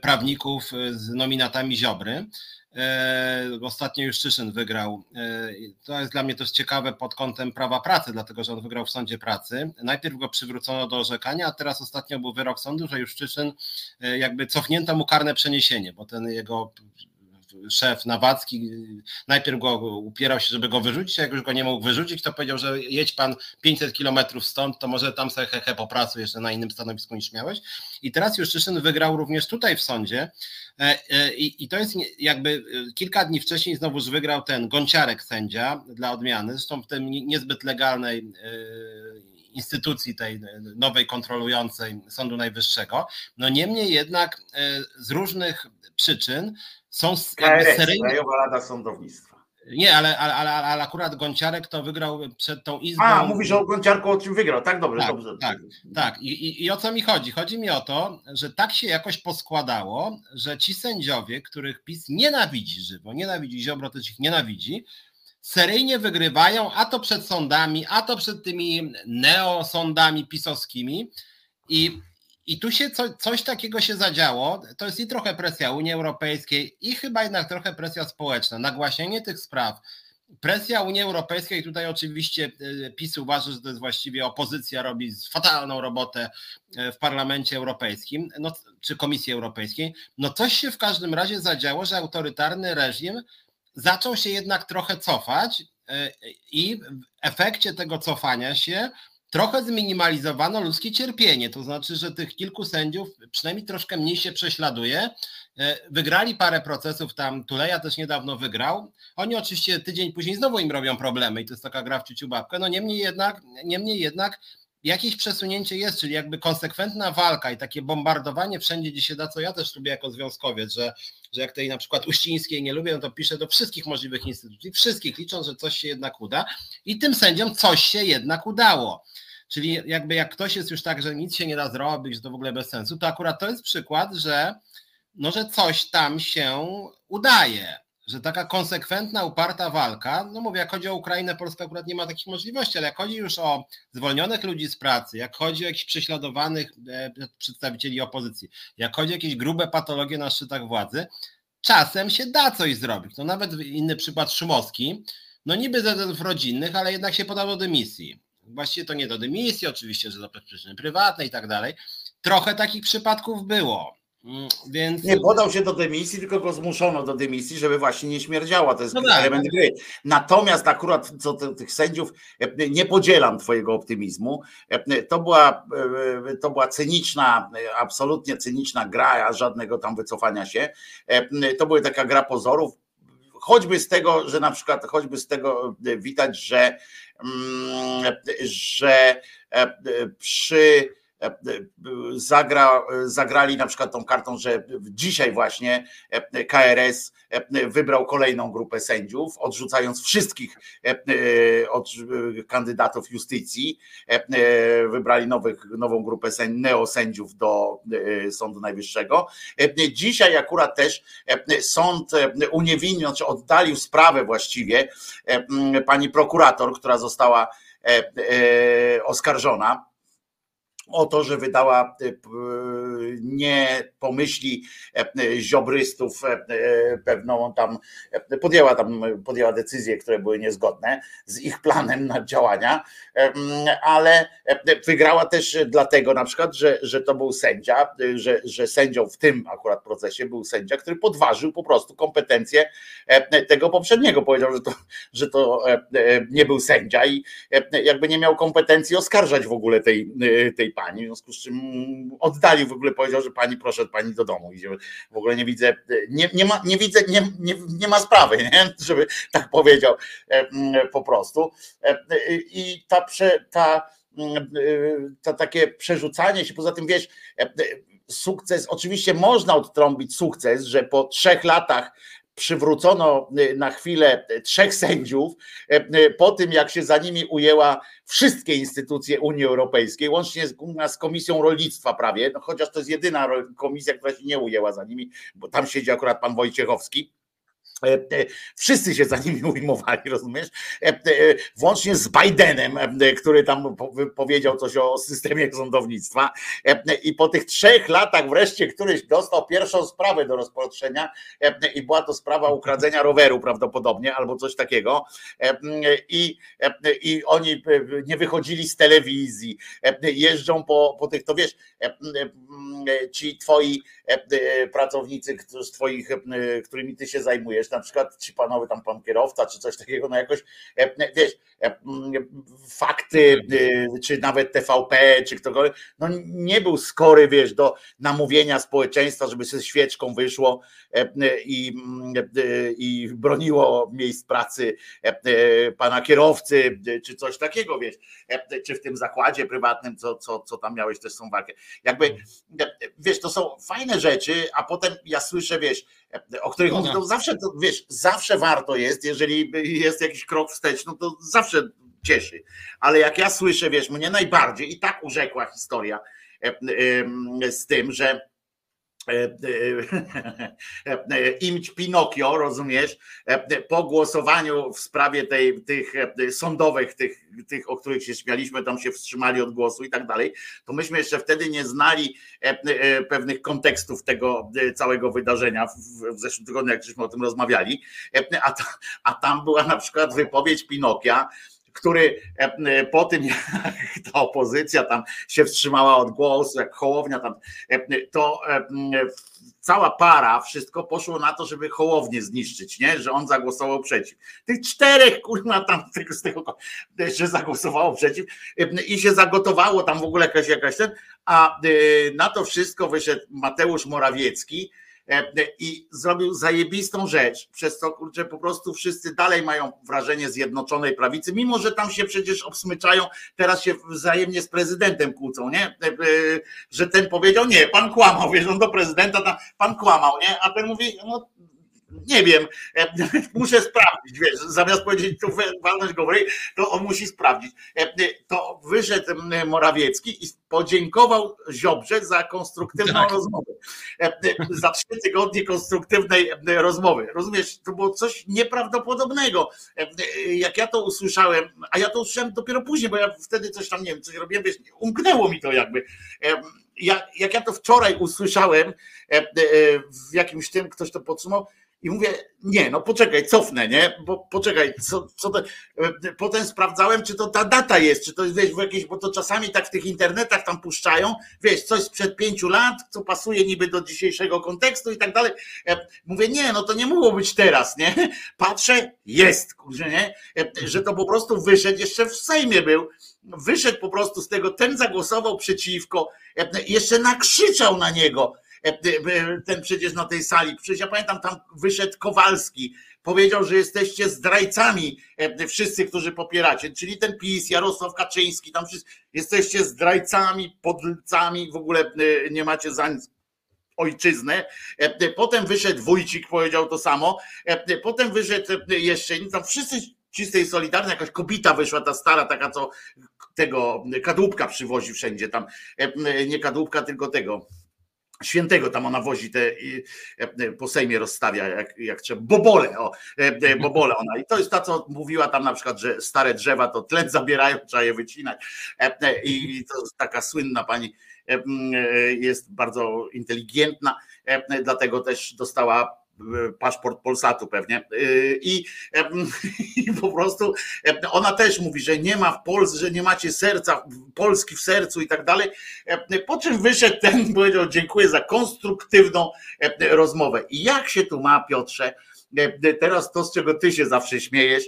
prawników z nominatami Ziobry. E, ostatnio już Czyszyn wygrał. E, to jest dla mnie też ciekawe pod kątem prawa pracy, dlatego że on wygrał w sądzie pracy. Najpierw go przywrócono do orzekania, a teraz ostatnio był wyrok sądu, że już Czyszyn e, jakby cofnięto mu karne przeniesienie, bo ten jego szef Nawacki najpierw go upierał się, żeby go wyrzucić, a jak już go nie mógł wyrzucić, to powiedział, że jedź pan 500 kilometrów stąd, to może tam sobie hehe popracuj jeszcze na innym stanowisku niż miałeś. I teraz Juszczyszyn wygrał również tutaj w sądzie i, i to jest jakby kilka dni wcześniej znowuż wygrał ten Gonciarek sędzia dla odmiany, zresztą w tym niezbyt legalnej instytucji tej nowej kontrolującej Sądu Najwyższego. No niemniej jednak e, z różnych przyczyn są KRS, seryjne... Krajowa Rada Sądownictwa. Nie, ale, ale, ale, ale, akurat Gonciarek to wygrał przed tą izbą. A, mówisz o Gonciarku, o czym wygrał, tak? Dobrze, tak, dobrze. Tak, tak. I, i, I o co mi chodzi? Chodzi mi o to, że tak się jakoś poskładało, że ci sędziowie, których PiS nienawidzi żywo, nienawidzi Ziobro, też ich nienawidzi, seryjnie wygrywają, a to przed sądami, a to przed tymi neosądami pisowskimi i i tu się co, coś takiego się zadziało. To jest i trochę presja Unii Europejskiej, i chyba jednak trochę presja społeczna. Nagłaśnienie tych spraw. Presja Unii Europejskiej, tutaj oczywiście e, PiS uważa, że to jest właściwie opozycja, robi fatalną robotę e, w Parlamencie Europejskim, no, czy Komisji Europejskiej. No coś się w każdym razie zadziało, że autorytarny reżim zaczął się jednak trochę cofać e, i w efekcie tego cofania się trochę zminimalizowano ludzkie cierpienie. To znaczy, że tych kilku sędziów przynajmniej troszkę mniej się prześladuje. E, wygrali parę procesów tam, Tuleja też niedawno wygrał. Oni oczywiście tydzień później znowu im robią problemy i to jest taka gra w ciuciu babkę. No niemniej jednak, niemniej jednak jakieś przesunięcie jest, czyli jakby konsekwentna walka i takie bombardowanie wszędzie, gdzie się da, co ja też lubię jako związkowiec, że, że jak tej na przykład Uścińskiej nie lubię, no to piszę do wszystkich możliwych instytucji, wszystkich licząc, że coś się jednak uda i tym sędziom coś się jednak udało. Czyli jakby jak ktoś jest już tak, że nic się nie da zrobić, że to w ogóle bez sensu, to akurat to jest przykład, że, no, że coś tam się udaje że taka konsekwentna, uparta walka, no mówię, jak chodzi o Ukrainę, Polska akurat nie ma takich możliwości, ale jak chodzi już o zwolnionych ludzi z pracy, jak chodzi o jakichś prześladowanych e, przedstawicieli opozycji, jak chodzi o jakieś grube patologie na szczytach władzy, czasem się da coś zrobić. No nawet inny przykład Szumowski, no niby ze względów rodzinnych, ale jednak się podał do dymisji. Właściwie to nie do dymisji, oczywiście, że do przyczyny prywatnej i tak dalej. Trochę takich przypadków było. Mm, więc... Nie podał się do dymisji, tylko go zmuszono do dymisji, żeby właśnie nie śmierdziała. To jest no tak. element gry. Natomiast akurat co tych sędziów e, nie podzielam twojego optymizmu. E, to była, e, to była cyniczna, absolutnie cyniczna gra, a żadnego tam wycofania się. To była taka gra pozorów. Choćby z tego, że na przykład, choćby z tego widać, że, mm, że przy zagra, zagrali na przykład tą kartą, że dzisiaj właśnie e, KRS wybrał kolejną grupę sędziów, odrzucając wszystkich kandydatów justycji. Wybrali nowych, nową grupę neosędziów do Sądu Najwyższego. Dzisiaj akurat też sąd uniewinnił, znaczy oddalił sprawę właściwie pani prokurator, która została oskarżona o to, że wydała e, nie pomyśli e, ziobrystów e, pewną tam, podjęła tam, podjęła decyzje, które były niezgodne z ich planem na działania, ale wygrała też dlatego na przykład, że, że to był sędzia, że, że sędzią w tym akurat procesie był sędzia, który podważył po prostu kompetencje tego poprzedniego. Powiedział, że to, że to nie był sędzia i jakby nie miał kompetencji oskarżać w ogóle tej, tej pani, w związku z czym oddalił w ogóle, powiedział, że pani proszę pani do domu, w ogóle nie widzę, nie, nie, ma, nie widzę, nie, nie, nie ma sprawy, nie? żeby tak powiedział e, po prostu. E, I ta, ta, ta takie przerzucanie się, poza tym wiesz, e, sukces, oczywiście można odtrąbić sukces, że po trzech latach przywrócono y, na chwilę trzech sędziów, e, e, po tym jak się za nimi ujęła wszystkie instytucje Unii Europejskiej, łącznie z, z Komisją Rolnictwa prawie, no chociaż to jest jedyna komisja, która się nie ujęła za nimi, bo tam siedzi akurat pan Wojciechowski wszyscy się za nimi ujmowali, rozumiesz? E, włącznie z Bidenem, który tam powiedział coś o systemie sądownictwa. I po tych trzech latach wreszcie któryś dostał pierwszą sprawę do rozpatrzenia i była to sprawa ukradzenia roweru prawdopodobnie albo coś takiego. I, i oni nie wychodzili z telewizji, jeżdżą po, po tych, to wiesz, ci twoi pracownicy z twoich, którymi ty się zajmujesz, na przykład ci panowie tam pan kierowca, czy coś takiego, no jakoś, wiesz, fakty, czy nawet TVP, czy ktokolwiek, no nie był skory, wiesz, do namówienia społeczeństwa, żeby ze świeczką wyszło i, i broniło miejsc pracy pana kierowcy, czy coś takiego, wiesz, czy w tym zakładzie prywatnym, co, co, co tam miałeś też są walkę. Jakby, wiesz, to są fajne rzeczy, a potem ja słyszę, wiesz, o których mówię, to zawsze, to, wiesz, zawsze warto jest, jeżeli jest jakiś krok wstecz, no to zawsze cieszy. Ale jak ja słyszę, wiesz, mnie najbardziej i tak urzekła historia z tym, że imć Pinokio, rozumiesz, po głosowaniu w sprawie tej, tych sądowych, tych, tych, o których się śmialiśmy, tam się wstrzymali od głosu i tak dalej, to myśmy jeszcze wtedy nie znali pewnych kontekstów tego całego wydarzenia w, zeszłym tygodniu, jak żeśmy o tym rozmawiali, a tam była na przykład wypowiedź Pinokia, który e, e, po tym, jak ta opozycja tam się wstrzymała od głosu, jak Hołownia tam, e, to cała para, wszystko poszło na to, żeby Hołownię zniszczyć, nie? że on zagłosował przeciw. Tych czterech kurwa tam z tego, że zagłosowało przeciw i się zagotowało tam w ogóle jakaś, jakaś ten, a na to wszystko wyszedł Mateusz Morawiecki, i zrobił zajebistą rzecz, przez co kurczę, po prostu wszyscy dalej mają wrażenie zjednoczonej prawicy, mimo że tam się przecież obsmyczają, teraz się wzajemnie z prezydentem kłócą, nie? E, e, że ten powiedział, nie, pan kłamał, wiesz, on do prezydenta, tam, pan kłamał, nie? A ten mówi, no nie wiem, e, muszę sprawdzić, wiesz, zamiast powiedzieć tu walność go to on musi sprawdzić. E, to wyszedł Morawiecki i podziękował Ziobrze za konstruktywną tak. rozmowę. E, za trzy tygodnie konstruktywnej rozmowy. Rozumiesz, to było coś nieprawdopodobnego. Jak ja to usłyszałem, a ja to usłyszałem dopiero później, bo ja wtedy coś tam, nie wiem, coś robiłem, wiesz, umknęło mi to jakby jak, jak ja to wczoraj usłyszałem w jakimś tym, ktoś to podsumował, i mówię, nie, no poczekaj, cofnę, nie? Bo poczekaj, co, co to. E, potem sprawdzałem, czy to ta data jest, czy to jest wiesz, w jakieś, bo to czasami tak w tych internetach tam puszczają, wiesz, coś sprzed pięciu lat, co pasuje niby do dzisiejszego kontekstu i tak dalej. E, mówię, nie, no to nie mogło być teraz, nie? Patrzę, jest, kurczę, nie? E, że to po prostu wyszedł, jeszcze w Sejmie był, wyszedł po prostu z tego, ten zagłosował przeciwko, jeszcze nakrzyczał na niego ten przecież na tej sali. Przecież ja pamiętam, tam wyszedł Kowalski, powiedział, że jesteście zdrajcami, e, wszyscy, którzy popieracie, czyli ten PiS, Jarosław Kaczyński, tam wszyscy, jesteście zdrajcami, podlcami, w ogóle nie macie za nic ojczyznę. Potem wyszedł Wójcik, powiedział to samo. Potem wyszedł jeszcze, tam wszyscy ci z tej Solidarnej, jakaś kobita wyszła, ta stara, taka co tego kadłubka przywozi wszędzie tam, nie kadłubka, tylko tego, Świętego tam ona wozi te e, po Sejmie rozstawia jak, jak trzeba. Bobole, o, e, e, bobole ona. I to jest ta, co mówiła tam na przykład, że stare drzewa to tlen zabierają, trzeba je wycinać. I to taka słynna pani jest bardzo inteligentna, dlatego też dostała paszport Polsatu pewnie. I, I, po prostu ona też mówi, że nie ma w Polsce, że nie macie serca, Polski w sercu i tak dalej. Po czym wyszedł ten, powiedział dziękuję za konstruktywną rozmowę. I jak się tu ma, Piotrze, teraz to, z czego ty się zawsze śmiejesz,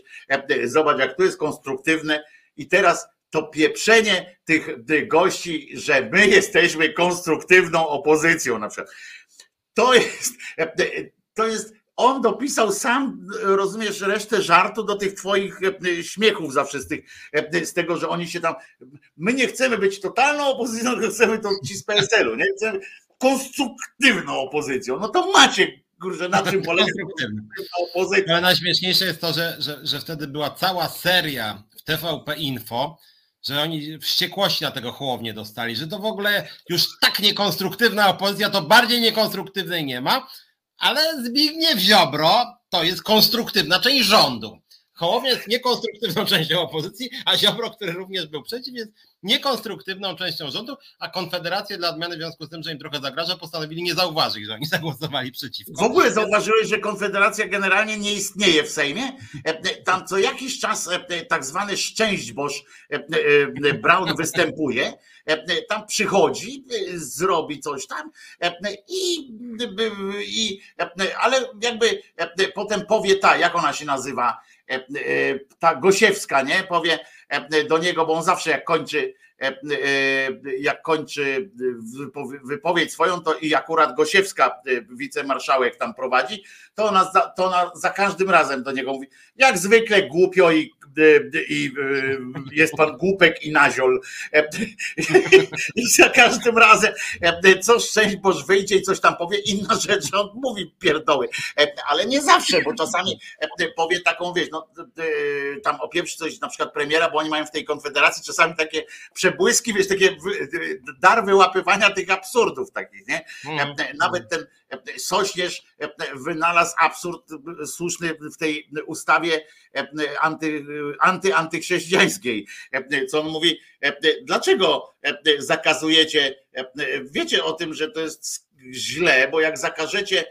zobacz, jak to jest konstruktywne i teraz to pieprzenie tych gości, że my jesteśmy konstruktywną opozycją na przykład. To jest, to jest on dopisał sam, rozumiesz, resztę żartu do tych twoich e, śmiechów zawsze z, tych, e, z tego, że oni się tam. My nie chcemy być totalną opozycją, chcemy to ci z PSL-u, nie? Chcemy konstruktywną opozycją. No to macie kurczę, na czym polega opozycja. Ale najśmieszniejsze jest to, że, że, że wtedy była cała seria w TVP Info, że oni wściekłości na tego Hołownię dostali, że to w ogóle już tak niekonstruktywna opozycja, to bardziej niekonstruktywnej nie ma, ale Zbigniew Ziobro to jest konstruktywna część rządu. Hołownia jest niekonstruktywną częścią opozycji, a Ziobro, który również był przeciw, jest niekonstruktywną częścią rządu, a Konfederacja dla odmiany w związku z tym, że im trochę zagraża, postanowili nie zauważyć, że oni zagłosowali przeciwko. W ogóle zauważyłeś, że Konfederacja generalnie nie istnieje w Sejmie? Tam co jakiś czas tak zwany szczęśćboż Brown występuje, tam przychodzi, zrobi coś tam i, i ale jakby potem powie ta, jak ona się nazywa, ta Gosiewska, nie? Powie do niego, bo on zawsze jak kończy jak kończy wypowiedź swoją, to i akurat Gosiewska, wicemarszałek tam prowadzi, to ona, to ona za każdym razem do niego mówi, jak zwykle głupio i i jest pan głupek i naziol. I za każdym razem co szczęść Boż wyjdzie i coś tam powie, inna rzecz, on mówi pierdoły. Ale nie zawsze, bo czasami powie taką, wiesz, no tam opieprzy coś na przykład premiera, bo oni mają w tej konfederacji czasami takie przebłyski, wiesz, takie dar wyłapywania tych absurdów takich, nie? Mhm. Nawet ten Sośnierz wynalazł absurd słuszny w tej ustawie anty, anty, antychrześcijańskiej. Co on mówi, dlaczego zakazujecie, wiecie o tym, że to jest źle, bo jak zakażecie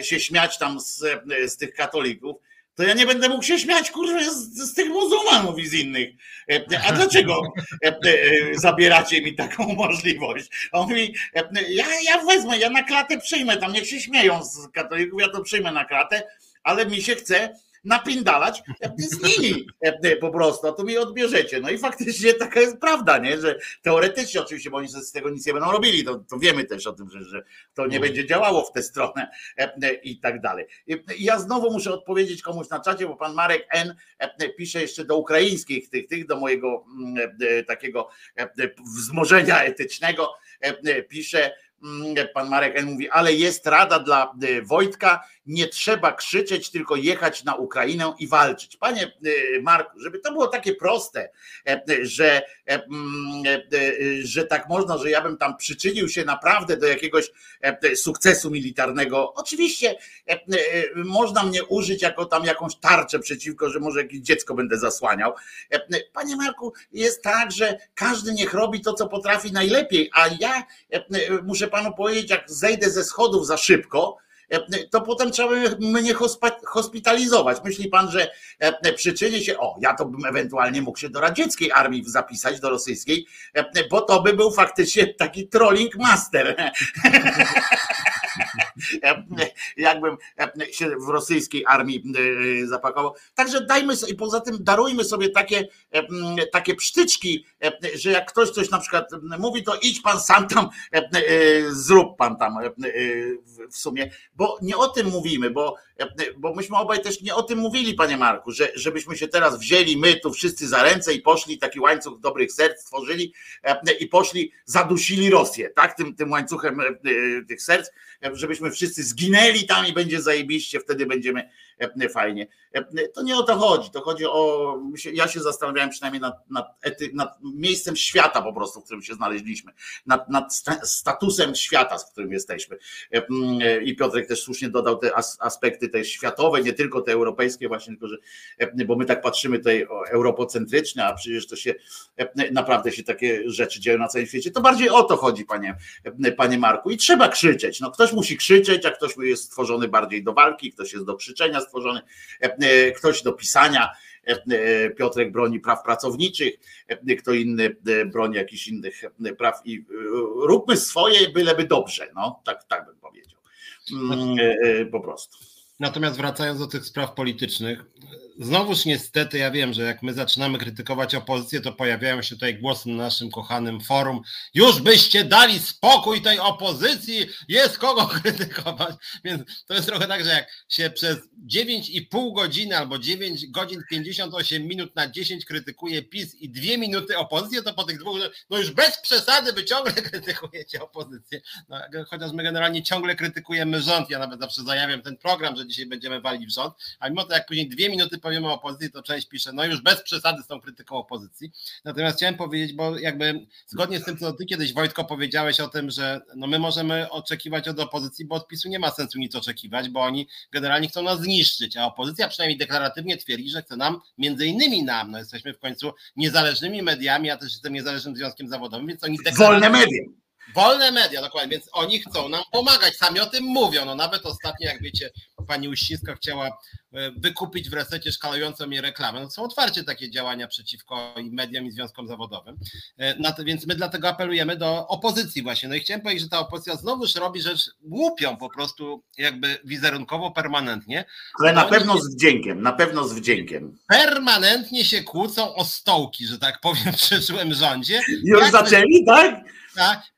się śmiać tam z, z tych katolików, to ja nie będę mógł się śmiać, kurwa, z, z tych muzułmanów i z innych. A dlaczego zabieracie mi taką możliwość? On mówi, ja, ja wezmę, ja na klatę przyjmę, tam niech się śmieją z katolików, ja to przyjmę na klatę, ale mi się chce napindalać z nimi po prostu, a to mi odbierzecie. No i faktycznie taka jest prawda, nie? że teoretycznie oczywiście, bo oni z tego nic nie będą robili, to, to wiemy też o tym, że, że to nie no. będzie działało w tę stronę i tak dalej. Ja znowu muszę odpowiedzieć komuś na czacie, bo pan Marek N pisze jeszcze do ukraińskich tych, tych do mojego takiego wzmożenia etycznego, pisze, pan Marek N mówi, ale jest rada dla Wojtka, nie trzeba krzyczeć, tylko jechać na Ukrainę i walczyć. Panie e, Marku, żeby to było takie proste, e, że, e, mm, że tak można, że ja bym tam przyczynił się naprawdę do jakiegoś sukcesu militarnego. Oczywiście można mnie użyć jako tam jakąś tarczę przeciwko, że może jakieś dziecko będę zasłaniał. Panie Marku, jest tak, że każdy niech robi to, co potrafi najlepiej, a ja muszę panu powiedzieć, jak zejdę ze schodów za szybko, to potem trzeba mnie hospitalizować. Myśli pan, że e, przyczyni się, o, ja to bym ewentualnie mógł się do radzieckiej armii zapisać, do rosyjskiej, e, bo to by był faktycznie taki trolling master. Jakbym się w rosyjskiej armii e, zapakował. Także dajmy sobie, poza tym darujmy sobie takie, takie psztyczki, że jak ktoś coś na przykład mówi, to idź pan sam tam, zrób pan tam w sumie bo nie o tym mówimy, bo, bo myśmy obaj też nie o tym mówili, panie Marku, że, żebyśmy się teraz wzięli, my tu wszyscy za ręce i poszli, taki łańcuch dobrych serc stworzyli i poszli, zadusili Rosję, tak, tym, tym łańcuchem tych serc, żebyśmy wszyscy zginęli tam i będzie zajebiście, wtedy będziemy fajnie. To nie o to chodzi. To chodzi o. Ja się zastanawiałem przynajmniej nad, nad, ety, nad miejscem świata po prostu, w którym się znaleźliśmy, nad, nad statusem świata, z którym jesteśmy. I Piotrek też słusznie dodał te aspekty te światowe, nie tylko te europejskie, właśnie tylko, że bo my tak patrzymy tutaj europocentrycznie, a przecież to się naprawdę się takie rzeczy dzieją na całym świecie. To bardziej o to chodzi, panie, panie Marku. I trzeba krzyczeć. No, ktoś musi krzyczeć, a ktoś jest stworzony bardziej do walki, ktoś jest do krzyczenia stworzony, e, e, ktoś do pisania. E, Piotrek broni praw pracowniczych, kto inny broni jakichś innych praw i róbmy swoje, byleby dobrze. No, tak, tak bym powiedział. Mm, po prostu. Natomiast wracając do tych spraw politycznych, znowuż niestety ja wiem, że jak my zaczynamy krytykować opozycję, to pojawiają się tutaj głosy na naszym kochanym forum. Już byście dali spokój tej opozycji, jest kogo krytykować. Więc to jest trochę tak, że jak się przez 9,5 godziny albo 9 godzin 58 minut na 10 krytykuje PiS i 2 minuty opozycję, to po tych dwóch, no już bez przesady wy ciągle krytykujecie opozycję. No, chociaż my generalnie ciągle krytykujemy rząd. Ja nawet zawsze zajawiam ten program, że dzisiaj będziemy walić w rząd, a mimo to jak później dwie minuty powiemy o opozycji, to część pisze, no już bez przesady z tą krytyką opozycji. Natomiast chciałem powiedzieć, bo jakby zgodnie z tym, co ty kiedyś Wojtko powiedziałeś o tym, że no my możemy oczekiwać od opozycji, bo od PiSu nie ma sensu nic oczekiwać, bo oni generalnie chcą nas zniszczyć, a opozycja przynajmniej deklaratywnie twierdzi, że chce nam, między innymi nam, no jesteśmy w końcu niezależnymi mediami, ja też jestem niezależnym związkiem zawodowym, więc oni Wolne media. Wolne media, dokładnie, więc oni chcą nam pomagać, sami o tym mówią. No nawet ostatnio, jak wiecie, pani Uścińska chciała e, wykupić w resecie szkalującą mnie reklamę. No są otwarcie takie działania przeciwko i mediom i związkom zawodowym. E, to, więc my dlatego apelujemy do opozycji właśnie. No i chciałem powiedzieć, że ta opozycja znowuż robi rzecz głupią po prostu jakby wizerunkowo permanentnie. Ale na pewno z wdziękiem, na pewno z wdziękiem. Permanentnie się kłócą o stołki, że tak powiem, w przyszłym rządzie. Już Jak zaczęli, tak?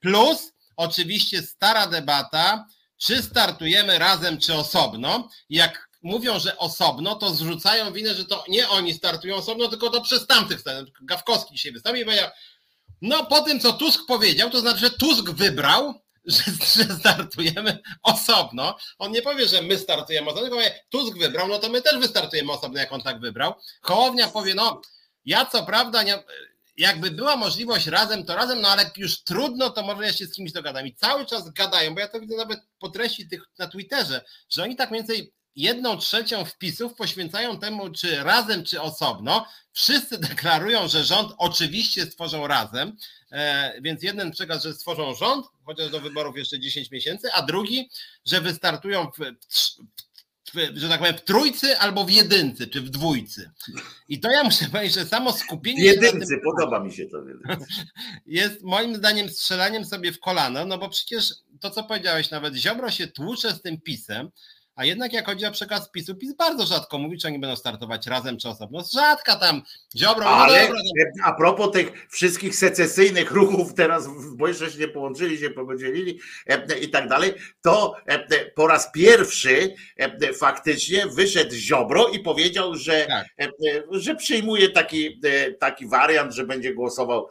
Plus oczywiście stara debata, czy startujemy razem, czy osobno. Jak mówią, że osobno, to zrzucają winę, że to nie oni startują osobno, tylko to przez tamtych. Gawkowski dzisiaj wystąpił i powiedział, no po tym, co Tusk powiedział, to znaczy, że Tusk wybrał, że, że, startujemy osobno. On nie powie, że my startujemy osobno, tylko powie, Tusk wybrał, no to my też wystartujemy osobno, jak on tak wybrał. Hołownia powie, no ja co prawda nie, jakby była możliwość razem, to razem, no ale już trudno, to może ja się z kimś dogadam. I cały czas gadają, bo ja to widzę nawet po treści tych na Twitterze, że oni tak mniej więcej jedną trzecią wpisów poświęcają temu, czy razem, czy osobno. Wszyscy deklarują, że rząd oczywiście stworzą razem, e, więc jeden przekaz, że stworzą rząd, chociaż do wyborów jeszcze 10 miesięcy, a drugi, że wystartują w, w że tak powiem, w trójcy albo w jedynce, czy w dwójcy. I to ja muszę powiedzieć, że samo skupienie. W jedynce, tym, podoba mi się to. Jest moim zdaniem strzelaniem sobie w kolano, no bo przecież to, co powiedziałeś, nawet Ziobro się tłucze z tym pisem, a jednak jak chodzi o przekaz PiSu, PiS bardzo rzadko mówi, czy oni będą startować razem czy osobno. Rzadka tam Ziobro. No Ale no a propos tych wszystkich secesyjnych ruchów teraz, bo jeszcze się nie połączyli, się podzielili e, i tak dalej, to e, po raz pierwszy e, faktycznie wyszedł Ziobro i powiedział, że, tak. że przyjmuje taki, taki wariant, że będzie głosował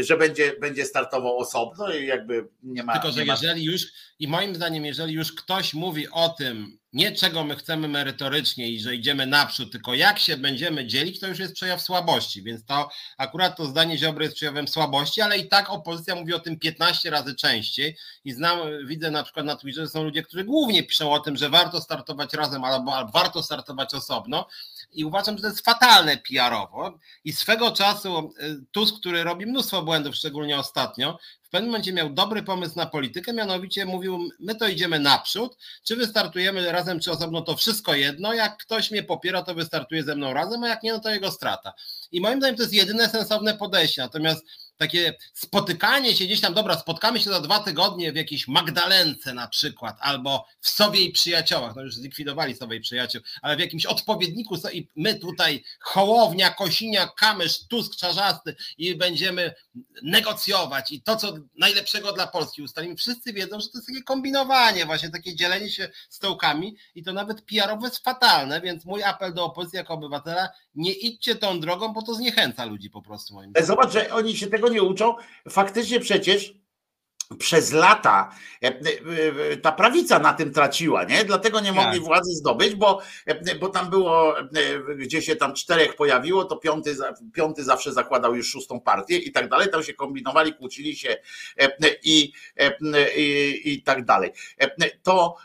że będzie, będzie startował osobno i jakby nie ma. Tylko, że ma... jeżeli już, i moim zdaniem, jeżeli już ktoś mówi o tym, nie czego my chcemy merytorycznie i że idziemy naprzód, tylko jak się będziemy dzielić, to już jest przejaw słabości, więc to akurat to zdanie Ziobry jest przejawem słabości, ale i tak opozycja mówi o tym 15 razy częściej. I znam, widzę na przykład na Twitterze, że są ludzie, którzy głównie piszą o tym, że warto startować razem albo, albo warto startować osobno i uważam, że to jest fatalne PR-owo i swego czasu y, Tusk, który robi mnóstwo błędów, szczególnie ostatnio, w pewnym momencie miał dobry pomysł na politykę, mianowicie mówił, my to idziemy naprzód, czy wystartujemy razem, czy osobno, to wszystko jedno, jak ktoś mnie popiera, to wystartuje ze mną razem, a jak nie, no to jego strata. I moim zdaniem to jest jedyne sensowne podejście, natomiast takie spotykanie się gdzieś tam, dobra, spotkamy się za dwa tygodnie w jakiejś Magdalence na przykład, albo w Sowie i Przyjaciołach, no już zlikwidowali Sowie i Przyjaciół, ale w jakimś odpowiedniku i my tutaj Hołownia, Kosinia, Kamysz, Tusk, Czarzasty i będziemy negocjować i to, co najlepszego dla Polski ustalimy. Wszyscy wiedzą, że to jest takie kombinowanie, właśnie takie dzielenie się stołkami i to nawet PR-owo jest fatalne, więc mój apel do opozycji jako obywatela, nie idźcie tą drogą, bo to zniechęca ludzi po prostu moim. Zobacz, że oni się tego nie uczą. Faktycznie przecież przez lata e, e, e, ta prawica na tym traciła, nie? Dlatego nie mogli tak. władzy zdobyć, bo, bo tam było, gdzie się tam czterech pojawiło, to piąty, piąty zawsze zakładał już szóstą partię i tak dalej. Tam się kombinowali, kłócili się i, i, i tak dalej. To,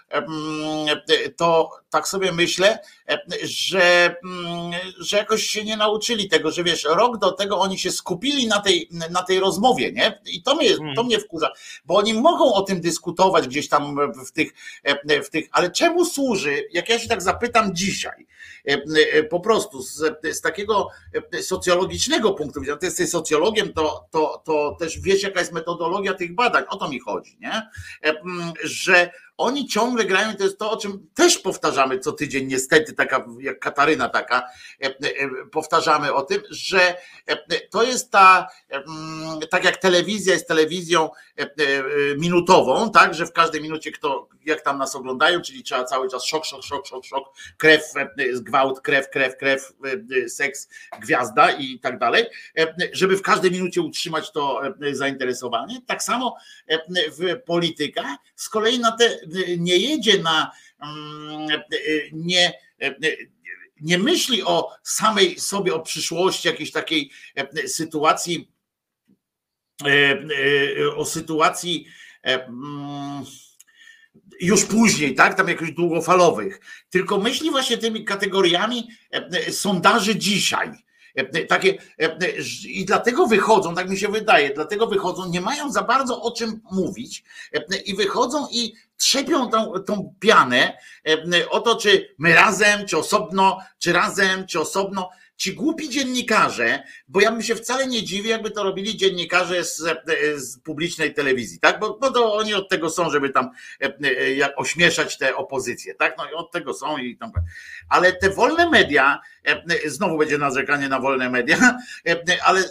to tak sobie myślę, że, że jakoś się nie nauczyli tego, że wiesz, rok do tego oni się skupili na tej, na tej rozmowie, nie? I to mnie, to hmm. mnie wkurza bo oni mogą o tym dyskutować gdzieś tam w tych, w tych, ale czemu służy, jak ja się tak zapytam dzisiaj, po prostu z, z takiego socjologicznego punktu widzenia, ty jesteś socjologiem, to, to, to też wiesz, jaka jest metodologia tych badań, o to mi chodzi, nie? Że oni ciągle grają, to jest to, o czym też powtarzamy co tydzień, niestety, taka jak Kataryna taka, e, e, powtarzamy o tym, że e, to jest ta, tak jak telewizja jest telewizją minutową, tak, że w każdej minucie kto, jak tam nas oglądają, czyli trzeba cały czas szok, szok, szok, szok, szok, krew, gwałt, krew, krew, krew, seks, gwiazda i tak dalej, żeby w każdej minucie utrzymać to zainteresowanie. Tak samo w polityka z kolei na te nie jedzie na mm, nie nie myśli o samej sobie, o przyszłości, jakiejś takiej sytuacji, o sytuacji mm, już później, tak, tam jakichś długofalowych, tylko myśli właśnie tymi kategoriami sondaży dzisiaj. E, takie, e, I dlatego wychodzą, tak mi się wydaje, dlatego wychodzą, nie mają za bardzo o czym mówić e, i wychodzą i trzepią tą, tą pianę o to, czy my razem, czy osobno, czy razem, czy osobno ci głupi dziennikarze, bo ja bym się wcale nie dziwię, jakby to robili dziennikarze z, z publicznej telewizji, tak? Bo, bo to oni od tego są, żeby tam jak ośmieszać tę opozycję, tak? No i od tego są i tam. Ale te wolne media, znowu będzie narzekanie na wolne media, ale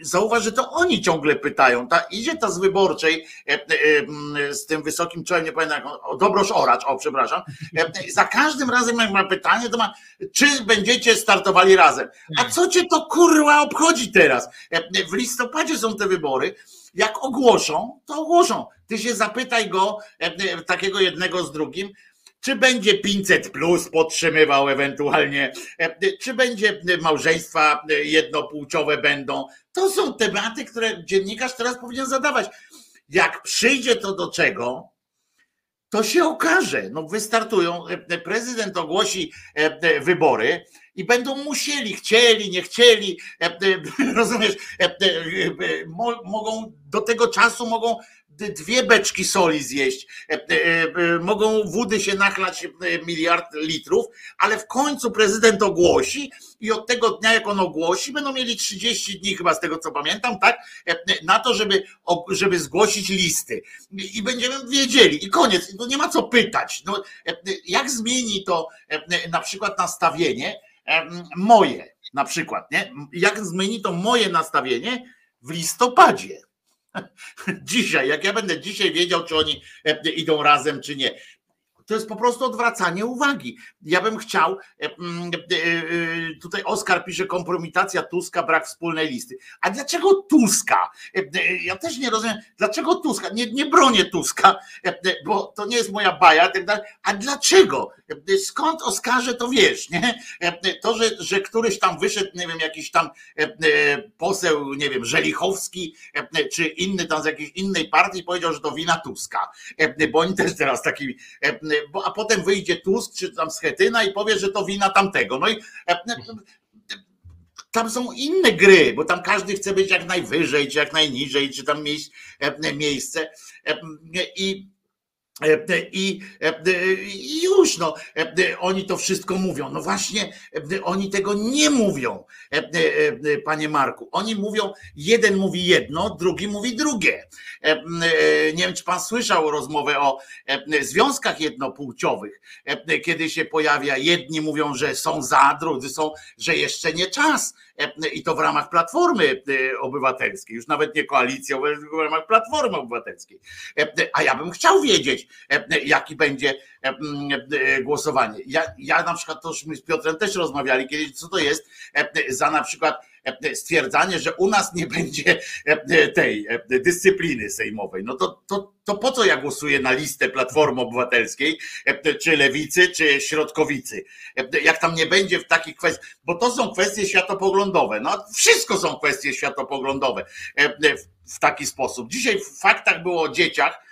zauważ, że to oni ciągle pytają. Ta, idzie ta z wyborczej e, e, z tym wysokim czołem, nie pamiętam, o Dobrosz Oracz, o przepraszam. E, za każdym razem jak ma pytanie, to ma, czy będziecie startowali razem. A co cię to kurwa obchodzi teraz? W listopadzie są te wybory. Jak ogłoszą, to ogłoszą. Ty się zapytaj go, takiego jednego z drugim, czy będzie 500 plus podtrzymywał ewentualnie, czy będzie małżeństwa jednopłciowe będą. To są tematy, które dziennikarz teraz powinien zadawać. Jak przyjdzie to do czego, to się okaże. No wystartują, prezydent ogłosi wybory i będą musieli, chcieli, nie chcieli, rozumiesz, mogą do tego czasu mogą dwie beczki soli zjeść, e, e, e, mogą wody się nachlać miliard litrów, ale w końcu prezydent ogłosi i od tego dnia, jak on ogłosi, będą mieli 30 dni, chyba z tego co pamiętam, tak, na to, żeby, żeby zgłosić listy. I będziemy wiedzieli, i koniec, to nie ma co pytać. No, jak zmieni to na przykład nastawienie moje, na przykład, nie? Jak zmieni to moje nastawienie w listopadzie? Dzisiaj, jak ja będę dzisiaj wiedział, czy oni e, idą razem, czy nie. To jest po prostu odwracanie uwagi. Ja bym chciał, e, mm, e, tutaj Oskar pisze kompromitacja Tuska, brak wspólnej listy. A dlaczego Tuska? Ja też nie rozumiem, dlaczego Tuska? Nie, nie bronię Tuska, bo to nie jest moja baja, tak. A dlaczego? Skąd Oskarze to wiesz, nie? To, że, że któryś tam wyszedł, nie wiem, jakiś tam poseł, nie wiem, Żelichowski, czy inny tam z jakiejś innej partii powiedział, że to wina Tuska. Bo oni też teraz taki bo, a potem wyjdzie Tusk czy tam Schetyna i powie, że to wina tamtego. No i e, tam są inne gry, bo tam każdy chce być jak najwyżej, czy jak najniżej, czy tam mieć e, miejsce. E, I E, e, I, e, I już, no, oni to wszystko mówią. No właśnie, oni tego nie mówią, panie Marku. Oni mówią, jeden mówi jedno, drugi mówi drugie. Nie wiem, czy pan słyszał rozmowę o związkach jednopłciowych, kiedy się pojawia, jedni mówią, że są za, drudzy są, że jeszcze nie czas i to w ramach Platformy Obywatelskiej, już nawet nie koalicji, w ramach Platformy Obywatelskiej. A ja bym chciał wiedzieć, jaki będzie głosowanie. Ja, ja na przykład, to już my z Piotrem też rozmawiali kiedyś, co to jest za na przykład stwierdzanie, że u nas nie będzie tej dyscypliny sejmowej. No to, to, to po co ja głosuję na listę Platformy Obywatelskiej, czy Lewicy, czy Środkowicy? Jak tam nie będzie w takich kwestiach, bo to są kwestie światopoglądowe. No wszystko są kwestie światopoglądowe w taki sposób. Dzisiaj w faktach było o dzieciach, E, e,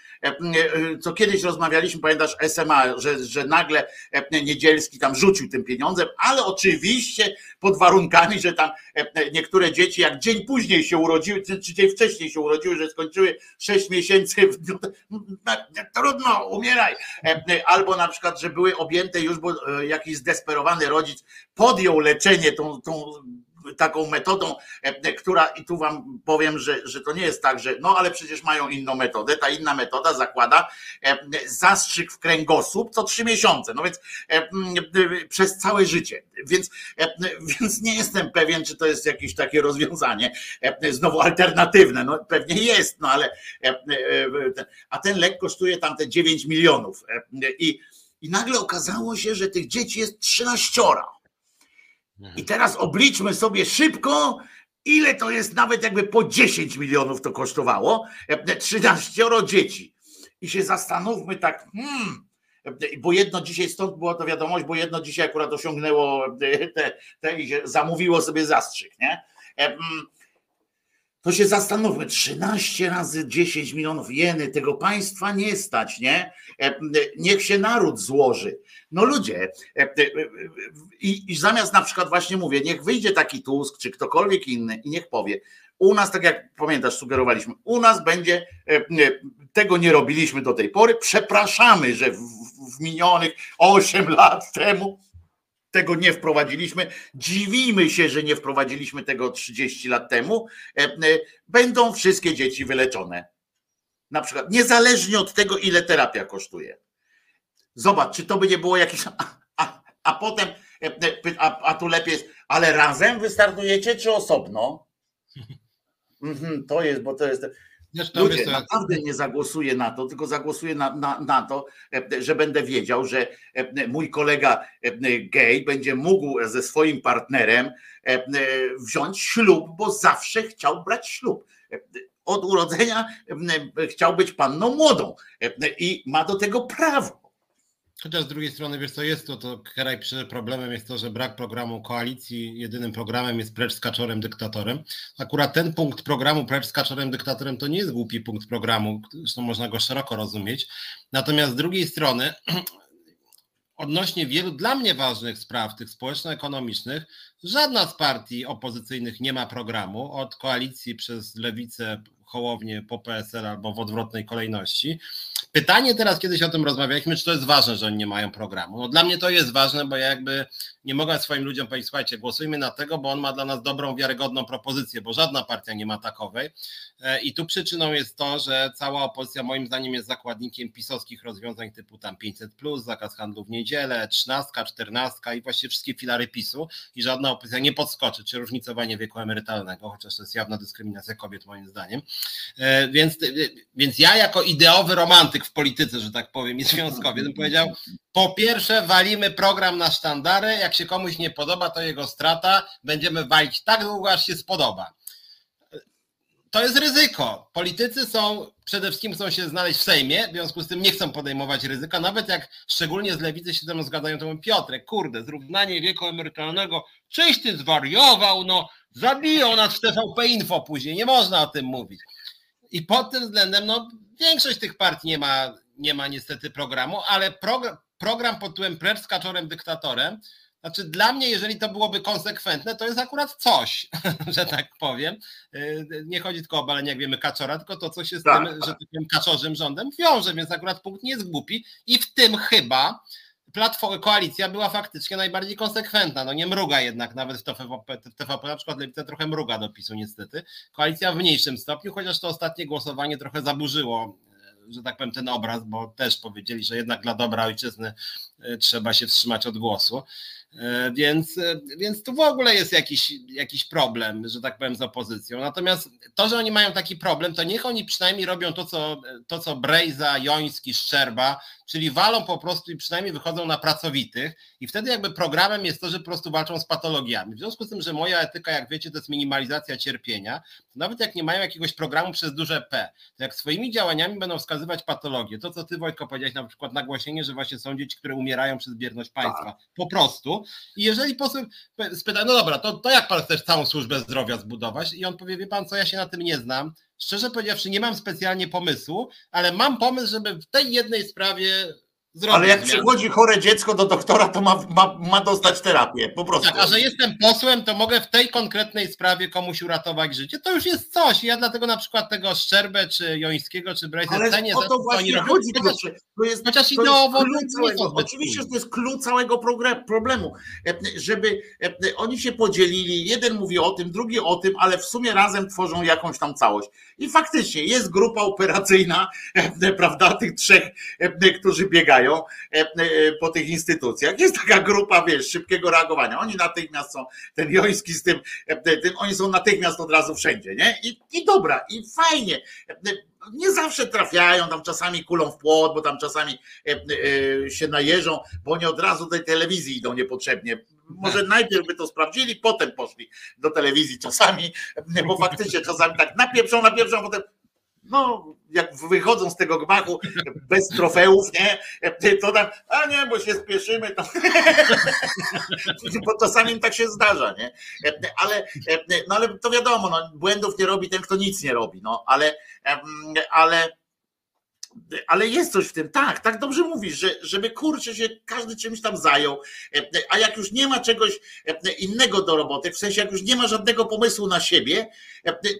co kiedyś rozmawialiśmy, pamiętasz, SMA, że, że nagle e, Niedzielski tam rzucił tym pieniądzem, ale oczywiście pod warunkami, że tam niektóre dzieci jak dzień później się urodziły, czy dzień wcześniej się urodziły, że skończyły 6 miesięcy, trudno, umieraj. Albo na przykład, że były objęte już, bo jakiś zdesperowany rodzic podjął leczenie tą, tą taką metodą, e, która, i tu wam powiem, że, że to nie jest tak, że no ale przecież mają inną metodę. Ta inna metoda zakłada e, zastrzyk w kręgosłup co trzy miesiące, no więc e, przez całe życie. Więc, więc nie jestem pewien, czy to jest jakieś takie rozwiązanie, znowu alternatywne. No pewnie jest, no ale a ten lek kosztuje tam te 9 milionów. I, i nagle okazało się, że tych dzieci jest 13 Mhm. I teraz obliczmy sobie szybko, ile to jest nawet jakby po 10 milionów to kosztowało. 13 dzieci. I się zastanówmy tak, hmm, bo jedno dzisiaj, stąd była to wiadomość, bo jedno dzisiaj akurat osiągnęło te, te i zamówiło sobie zastrzyk, nie? To się zastanówmy, 13 razy 10 milionów jeny, tego państwa nie stać, nie? Niech się naród złoży. No ludzie, i, i zamiast na przykład właśnie mówię, niech wyjdzie taki Tusk, czy ktokolwiek inny i niech powie, u nas, tak jak pamiętasz, sugerowaliśmy, u nas będzie, tego nie robiliśmy do tej pory, przepraszamy, że w, w minionych 8 lat temu tego nie wprowadziliśmy. Dziwimy się, że nie wprowadziliśmy tego 30 lat temu. Będą wszystkie dzieci wyleczone. Na przykład, niezależnie od tego, ile terapia kosztuje. Zobacz, czy to by nie było jakieś. A, a, a potem, a, a tu lepiej jest, ale razem wystartujecie, czy osobno? Mhm, to jest, bo to jest. Ludzie, naprawdę nie zagłosuję na to, tylko zagłosuję na, na, na to, że będę wiedział, że mój kolega gay będzie mógł ze swoim partnerem wziąć ślub, bo zawsze chciał brać ślub. Od urodzenia chciał być panną młodą i ma do tego prawo. Chociaż z drugiej strony, wiesz co jest to, to kraj problemem jest to, że brak programu koalicji, jedynym programem jest precz z kaczorem dyktatorem. Akurat ten punkt programu precz z kaczorem dyktatorem to nie jest głupi punkt programu, zresztą można go szeroko rozumieć. Natomiast z drugiej strony odnośnie wielu dla mnie ważnych spraw, tych społeczno-ekonomicznych, żadna z partii opozycyjnych nie ma programu, od koalicji przez lewicę, Hołownię po PSL albo w odwrotnej kolejności. Pytanie teraz, kiedyś o tym rozmawialiśmy, czy to jest ważne, że oni nie mają programu. No dla mnie to jest ważne, bo ja jakby nie mogę swoim ludziom powiedzieć, słuchajcie, głosujmy na tego, bo on ma dla nas dobrą, wiarygodną propozycję, bo żadna partia nie ma takowej. E, I tu przyczyną jest to, że cała opozycja moim zdaniem jest zakładnikiem pisowskich rozwiązań typu tam 500+, zakaz handlu w niedzielę, 13, 14 i właściwie wszystkie filary PiSu i żadna opozycja nie podskoczy, czy różnicowanie wieku emerytalnego, chociaż to jest jawna dyskryminacja kobiet moim zdaniem. E, więc, e, więc ja jako ideowy romantyk w polityce, że tak powiem, i związkowiec bym powiedział, po pierwsze walimy program na sztandary, jak się komuś nie podoba, to jego strata, będziemy walić tak długo, aż się spodoba to jest ryzyko. Politycy są, przede wszystkim chcą się znaleźć w Sejmie, w związku z tym nie chcą podejmować ryzyka, nawet jak szczególnie z lewicy się ze mną zgadzają, to mówią, Piotrek, kurde, zrównanie wieku emerytalnego, czyś ty zwariował, no zabiją nas w TVP Info później, nie można o tym mówić. I pod tym względem, no większość tych partii nie ma, nie ma niestety programu, ale program, program pod tytułem precz z kaczorem dyktatorem, znaczy, dla mnie, jeżeli to byłoby konsekwentne, to jest akurat coś, że tak powiem. Y, nie chodzi tylko o obalenie, jak wiemy, kaczora, tylko to, co się z tak, tym, tak. że tak powiem, kaczorzym rządem wiąże, więc akurat punkt nie jest głupi i w tym chyba platforma, koalicja była faktycznie najbardziej konsekwentna. No nie mruga jednak nawet w TVP, w TVP na przykład Lewica trochę mruga do PiSu niestety. Koalicja w mniejszym stopniu, chociaż to ostatnie głosowanie trochę zaburzyło że tak powiem, ten obraz, bo też powiedzieli, że jednak dla dobra ojczyzny y, trzeba się wstrzymać od głosu. E, więc, e, więc tu w ogóle jest jakiś, jakiś problem, że tak powiem, z opozycją. Natomiast to, że oni mają taki problem, to niech oni przynajmniej robią to, co, to, co Brejza, Joński, Szczerba, czyli walą po prostu i przynajmniej wychodzą na pracowitych i wtedy jakby programem jest to, że po prostu walczą z patologiami. W związku z tym, że moja etyka, jak wiecie, to jest minimalizacja cierpienia, to nawet jak nie mają jakiegoś programu przez duże P, to jak swoimi działaniami będą wskazywać patologię, to co ty Wojtko powiedziałeś na przykład nagłośnienie, że właśnie są dzieci, które umierają przez bierność państwa, tak. po prostu. I jeżeli poseł spyta, no dobra, to, to jak pan chcesz całą służbę zdrowia zbudować? I on powie, wie pan co, ja się na tym nie znam, Szczerze powiedziawszy, nie mam specjalnie pomysłu, ale mam pomysł, żeby w tej jednej sprawie Ale jak przychodzi chore dziecko do doktora, to ma, ma, ma dostać terapię, po prostu. Tak, a że jestem posłem, to mogę w tej konkretnej sprawie komuś uratować życie. To już jest coś. Ja dlatego na przykład tego Szczerbę, czy Jońskiego, czy Brejsa cenię. o to właśnie chodzi, chociaż, to jest, chociaż to ideowo jest całego, Oczywiście, że to jest klucz całego problemu, e, żeby e, oni się podzielili, jeden mówi o tym, drugi o tym, ale w sumie razem tworzą jakąś tam całość. I faktycznie jest grupa operacyjna, e, prawda, tych trzech, którzy biegają biegają e, e, po tych instytucjach. Jest taka grupa, wiesz, szybkiego reagowania. Oni natychmiast są, ten Joński z tym, tym oni są natychmiast od razu wszędzie, nie? I, i dobra, i fajnie nie zawsze trafiają, tam czasami kulą w płot, bo tam czasami się najeżą, bo oni od razu do tej telewizji idą niepotrzebnie. Może najpierw by to sprawdzili, potem poszli do telewizji czasami, bo faktycznie czasami tak napieprzą, napieprzą, potem no jak wychodzą z tego gmachu bez trofeów, nie, to tam, a nie, bo się spieszymy, to, bo czasami tak się zdarza, nie, ale, no ale to wiadomo, no, błędów nie robi ten, kto nic nie robi, no, ale, ale ale jest coś w tym, tak, tak dobrze mówisz, że, żeby kurczę się każdy czymś tam zajął, a jak już nie ma czegoś innego do roboty, w sensie jak już nie ma żadnego pomysłu na siebie,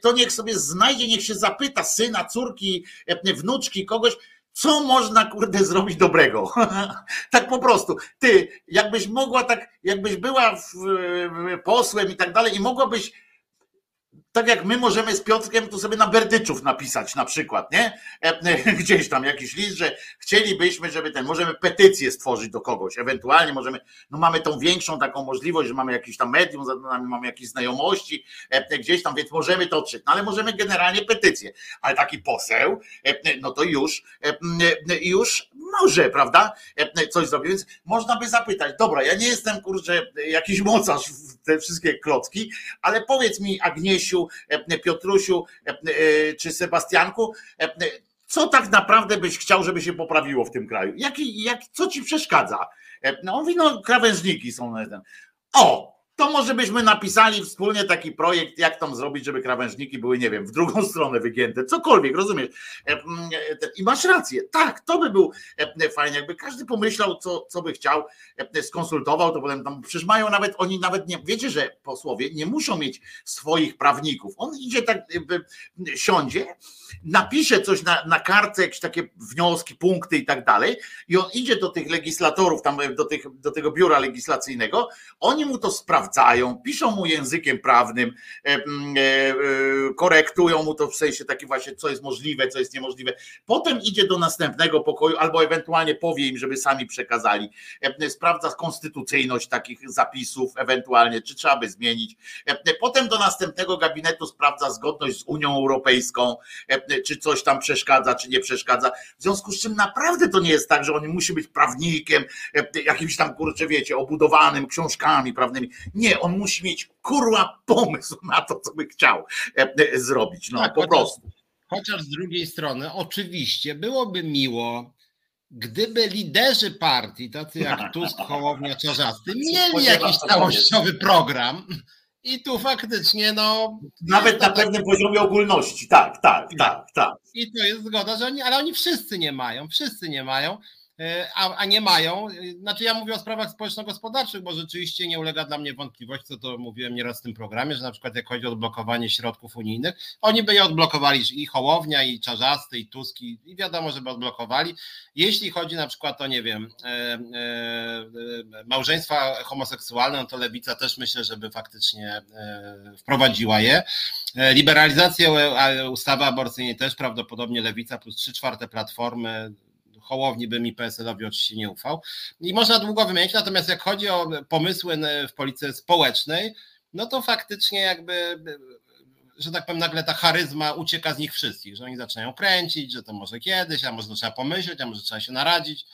to niech sobie znajdzie, niech się zapyta syna, córki, wnuczki, kogoś, co można kurde zrobić dobrego? tak po prostu. Ty, jakbyś mogła tak, jakbyś była w, w posłem i tak dalej i mogłabyś tak jak my możemy z Piotrkiem tu sobie na Berdyczów napisać na przykład, nie? E, e, gdzieś tam jakiś list, że chcielibyśmy, żeby ten, możemy petycję stworzyć do kogoś, ewentualnie możemy, no mamy tą większą taką możliwość, że mamy jakiś tam medium, mamy jakieś znajomości e, gdzieś tam, więc możemy to odczytać, no ale możemy generalnie petycję, ale taki poseł, no to już, już może, prawda, coś zrobić, więc można by zapytać, dobra, ja nie jestem, kurczę, jakiś mocarz w te wszystkie klocki, ale powiedz mi Agniesiu, E, Piotrusiu e, e, czy Sebastianku, co tak naprawdę byś chciał, żeby się poprawiło w tym kraju? Jak, jak, co ci przeszkadza? No, on mówi, no krawężniki są. O, to może byśmy napisali wspólnie taki projekt, jak tam zrobić, żeby krawężniki były, nie wiem, w drugą stronę wygięte, cokolwiek, rozumiesz? E, e, I masz rację, tak, to by był e, fajnie, jakby każdy pomyślał, co, co by chciał, skonsultował, to potem tam, przecież mają nawet, oni nawet nie, wiecie, że posłowie nie muszą mieć swoich prawników, on idzie tak, siądzie, napisze coś na, na kartce, jakieś takie wnioski, punkty i tak dalej i on idzie do tych legislatorów, tam do, tych, do tego biura legislacyjnego, oni mu to sprawdzają, sprawdzają, piszą mu językiem prawnym, e, e, e, korektują mu to w sensie taki właśnie, co jest możliwe, co jest niemożliwe. Potem idzie do następnego pokoju, albo ewentualnie powie im, żeby sami przekazali. Sprawdza konstytucyjność takich zapisów, ewentualnie, czy trzeba by zmienić. Potem do następnego gabinetu sprawdza zgodność z Unią Europejską, czy coś tam przeszkadza, czy nie przeszkadza. W związku z czym naprawdę to nie jest tak, że on musi być prawnikiem, jakimś tam kurczę, wiecie, obudowanym książkami prawnymi. Nie, on musi mieć kurwa pomysł na to, co by chciał e, e, zrobić. No tak, po chociaż, prostu. Chociaż z drugiej strony, oczywiście byłoby miło, gdyby liderzy partii, tacy jak Tusk, Hołownia, Czarzasty, mieli jakiś całościowy program. I tu faktycznie, no. Nawet na pewnym poziomie ogólności, tak, tak, tak, tak. I to jest zgoda, że oni, ale oni wszyscy nie mają, wszyscy nie mają. E, a, a, nie mają. E, znaczy ja mówię o sprawach społeczno-gospodarczych, bo rzeczywiście nie ulega dla mnie wątpliwości, co to mówiłem nieraz w tym programie, że na przykład jak chodzi o odblokowanie środków unijnych, oni by je odblokowali i Hołownia, i Czarzasty, i Tuski, i wiadomo, żeby odblokowali. Jeśli chodzi na przykład o, nie wiem, e, małżeństwa homoseksualne, no to Lewica też myślę, żeby faktycznie wprowadziła je. Liberalizację ustawy aborcyjnej też prawdopodobnie Lewica plus trzy czwarte platformy Hołowni bym i PSL-owi oczywiście nie ufał. I można długo wymienić, natomiast jak chodzi o pomysły w polityce społecznej, no to faktycznie jakby że tak powiem, nagle ta charyzma ucieka z nich wszystkich, że oni zaczynają kręcić, że to może kiedyś, a może trzeba pomyśleć, a może trzeba się naradzić.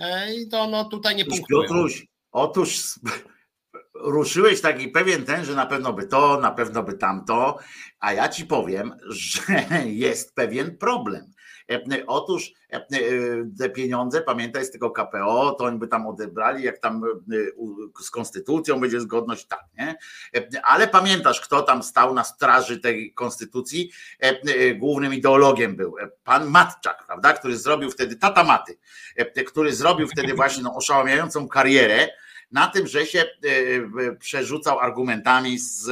E, I to no tutaj nie punktują. Piotruś, otóż ruszyłeś taki pewien ten, że na pewno by to, na pewno by tamto, a ja ci powiem, że jest pewien problem. E, otóż e, e, te pieniądze, pamiętaj z tego KPO, to oni by tam odebrali, jak tam z konstytucją będzie zgodność, tak, nie? Ale pamiętasz, kto tam stał na straży tej konstytucji? Głównym ideologiem był pan Matczak, prawda? Który zrobił wtedy, tata Maty, który zrobił wtedy właśnie no, oszałamiającą karierę, na tym, że się przerzucał argumentami z,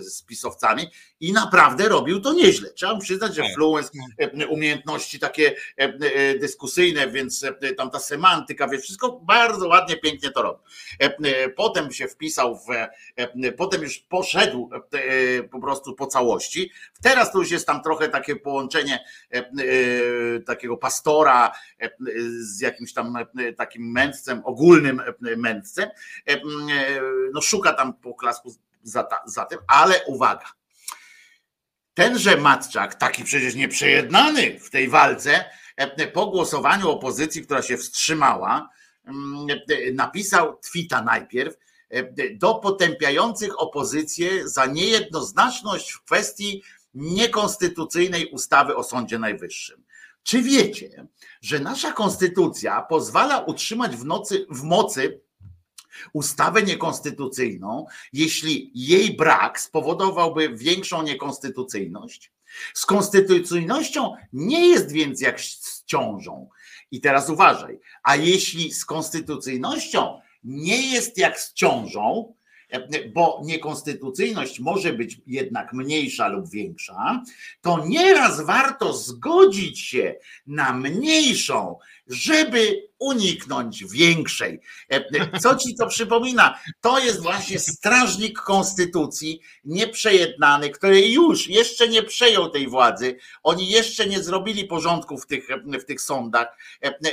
z pisowcami i naprawdę robił to nieźle. Trzeba mu przyznać, że tak. fluence, e, umiejętności takie e, e, dyskusyjne, więc tam ta semantyka, wie wszystko bardzo ładnie, pięknie to robi. Potem się wpisał w, potem już poszedł po prostu po całości. Teraz to już jest tam trochę takie połączenie takiego pastora z jakimś tam takim mędrcem, ogólnym mędrcem. No szuka tam poklasku za, za tym, ale uwaga, tenże Matczak, taki przecież nieprzejednany w tej walce, e, po głosowaniu opozycji, która się wstrzymała, e, napisał twita najpierw e, do potępiających opozycję za niejednoznaczność w kwestii niekonstytucyjnej ustawy o Sądzie Najwyższym. Czy wiecie, że nasza konstytucja pozwala utrzymać w, nocy, w mocy ustawę niekonstytucyjną, jeśli jej brak spowodowałby większą niekonstytucyjność? Z konstytucyjnością nie jest więc jak z ciążą. I teraz uważaj, a jeśli z konstytucyjnością nie jest jak z ciążą, bo niekonstytucyjność może być jednak mniejsza lub większa, to nieraz warto zgodzić się na mniejszą, żeby uniknąć większej. Co ci to przypomina? To jest właśnie strażnik konstytucji, nieprzejednany, który już jeszcze nie przejął tej władzy. Oni jeszcze nie zrobili porządku w tych, w tych sądach.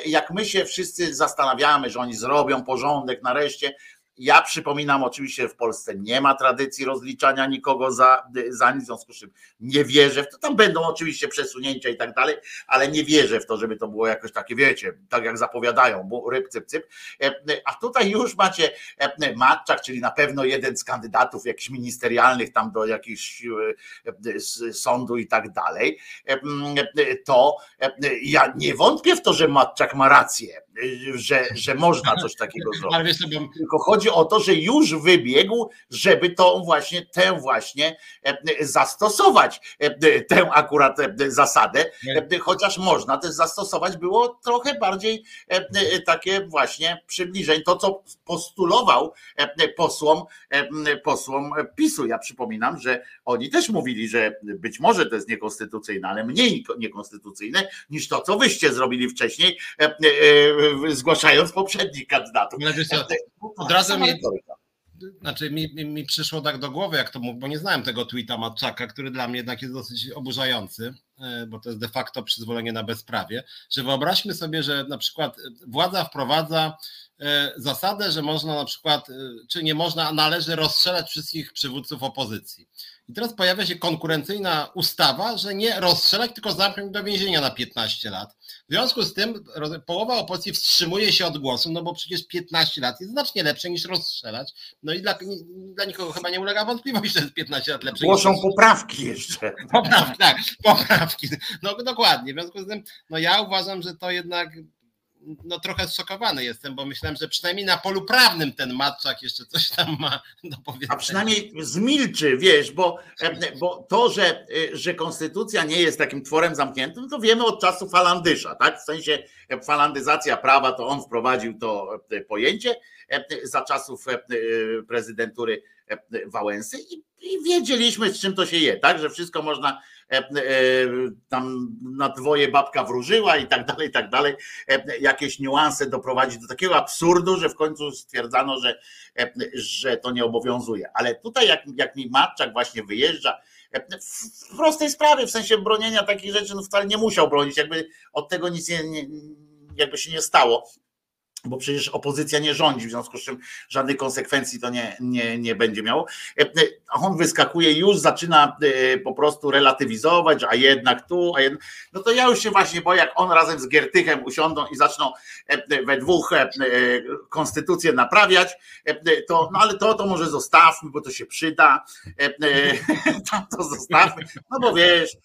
Jak my się wszyscy zastanawiamy, że oni zrobią porządek nareszcie, ja przypominam, oczywiście w Polsce nie ma tradycji rozliczania nikogo za, za nic, w związku z czym nie wierzę w to. Tam będą oczywiście przesunięcia i tak dalej, ale nie wierzę w to, żeby to było jakoś takie, wiecie, tak jak zapowiadają, bo ryb, cyp, cyp. E, a tutaj już macie e, Matczak, czyli na pewno jeden z kandydatów jakichś ministerialnych tam do jakichś e, sądu i tak dalej. To ja nie wątpię w to, że Matczak ma rację że, że można coś takiego zrobić. Tylko chodzi o to, że już wybiegł, żeby to właśnie, tę właśnie e, zastosować, e, tę akurat e, zasadę, chociaż można też zastosować było trochę bardziej takie właśnie przybliżeń. To, co postulował posłom, posłom PiSu. Ja przypominam, że oni też mówili, że być może to jest niekonstytucyjne, ale mniej niekonstytucyjne niż to, co wyście zrobili wcześniej zgłaszając poprzednich kandydatów. Od razu mi, znaczy mi, mi przyszło tak do głowy, jak to mówię, bo nie znałem tego tweeta Matczaka, który dla mnie jednak jest dosyć oburzający, bo to jest de facto przyzwolenie na bezprawie, że wyobraźmy sobie, że na przykład władza wprowadza e, zasadę, że można na przykład, e, czy nie można, a należy rozstrzelać wszystkich przywódców opozycji. I teraz pojawia się konkurencyjna ustawa, że nie rozstrzelać, tylko zamknąć do więzienia na 15 lat. W związku z tym połowa opozycji wstrzymuje się od głosu, no bo przecież 15 lat jest znacznie lepsze niż rozstrzelać. No i dla, dla nikogo chyba nie ulega wątpliwości, że jest 15 lat lepsze. Głoszą poprawki jeszcze. Poprawki, tak, poprawki. No dokładnie. W związku z tym, no ja uważam, że to jednak no trochę zszokowany jestem, bo myślałem, że przynajmniej na polu prawnym ten Matczak jeszcze coś tam ma do powiedzenia. A przynajmniej zmilczy, wiesz, bo, bo to, że, że konstytucja nie jest takim tworem zamkniętym, to wiemy od czasu Falandysza, tak? W sensie falandyzacja prawa, to on wprowadził to pojęcie za czasów prezydentury Wałęsy i, i wiedzieliśmy, z czym to się je, tak? Że wszystko można tam na dwoje babka wróżyła i tak dalej, i tak dalej. E, jakieś niuanse doprowadzić do takiego absurdu, że w końcu stwierdzano, że, że to nie obowiązuje. Ale tutaj jak, jak mi Matczak właśnie wyjeżdża, w prostej sprawie, w sensie bronienia takich rzeczy, no wcale nie musiał bronić, jakby od tego nic nie, nie jakby się nie stało bo przecież opozycja nie rządzi, w związku z czym żadnych konsekwencji to nie, nie, nie będzie miało. E, a on wyskakuje już, zaczyna e, po prostu relatywizować, a jednak tu, a jednak... no to ja już się właśnie boję, jak on razem z Giertychem usiądą i zaczną e, we dwóch konstytucję naprawiać, to, no ale to, to może zostawmy, bo to się przyda, to zostawmy, no bo wiesz,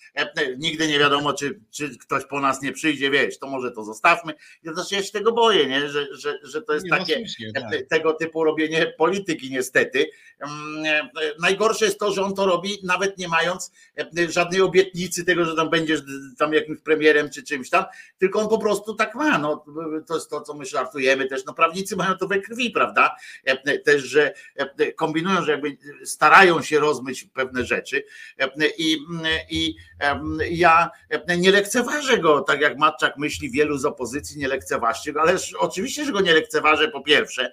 nigdy nie wiadomo, czy, czy ktoś po nas nie przyjdzie, wiesz, to może to zostawmy. Ja, znaczy, ja się tego boję, nie? że że, że to jest nie, no takie no tak. tego typu robienie polityki niestety. Mm, najgorsze jest to, że on to robi nawet nie mając e, żadnej obietnicy tego, że tam będziesz tam jakimś premierem czy czymś tam, tylko on po prostu tak ma. No, to jest to, co my żartujemy też. No, prawnicy mają to we krwi, prawda? E, też, że e, kombinują, że jakby starają się rozmyć pewne rzeczy i, i ja nie lekceważę go, tak jak Matczak myśli, wielu z opozycji nie lekceważcie go, ale oczywiście, że go nie lekceważę po pierwsze,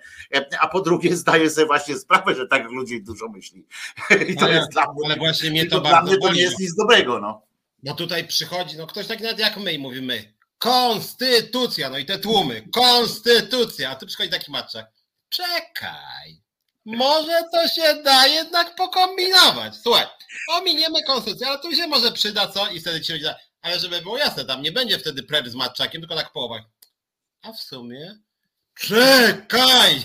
a po drugie zdaję sobie właśnie sprawę, że tak ludzi dużo myśli. I to ale, jest dla mnie, ale właśnie mnie to, dla mnie to nie jest nic dobrego. No. Bo tutaj przychodzi, no ktoś tak nawet jak my i mówimy, konstytucja, no i te tłumy, konstytucja, a tu przychodzi taki matczak, czekaj, może to się da jednak pokombinować. Słuchaj, ominiemy konstytucję, ale tu się może przyda co i wtedy ci ludzie, ale żeby było jasne, tam nie będzie wtedy prewy z matczakiem, tylko tak połowa. A w sumie czekaj!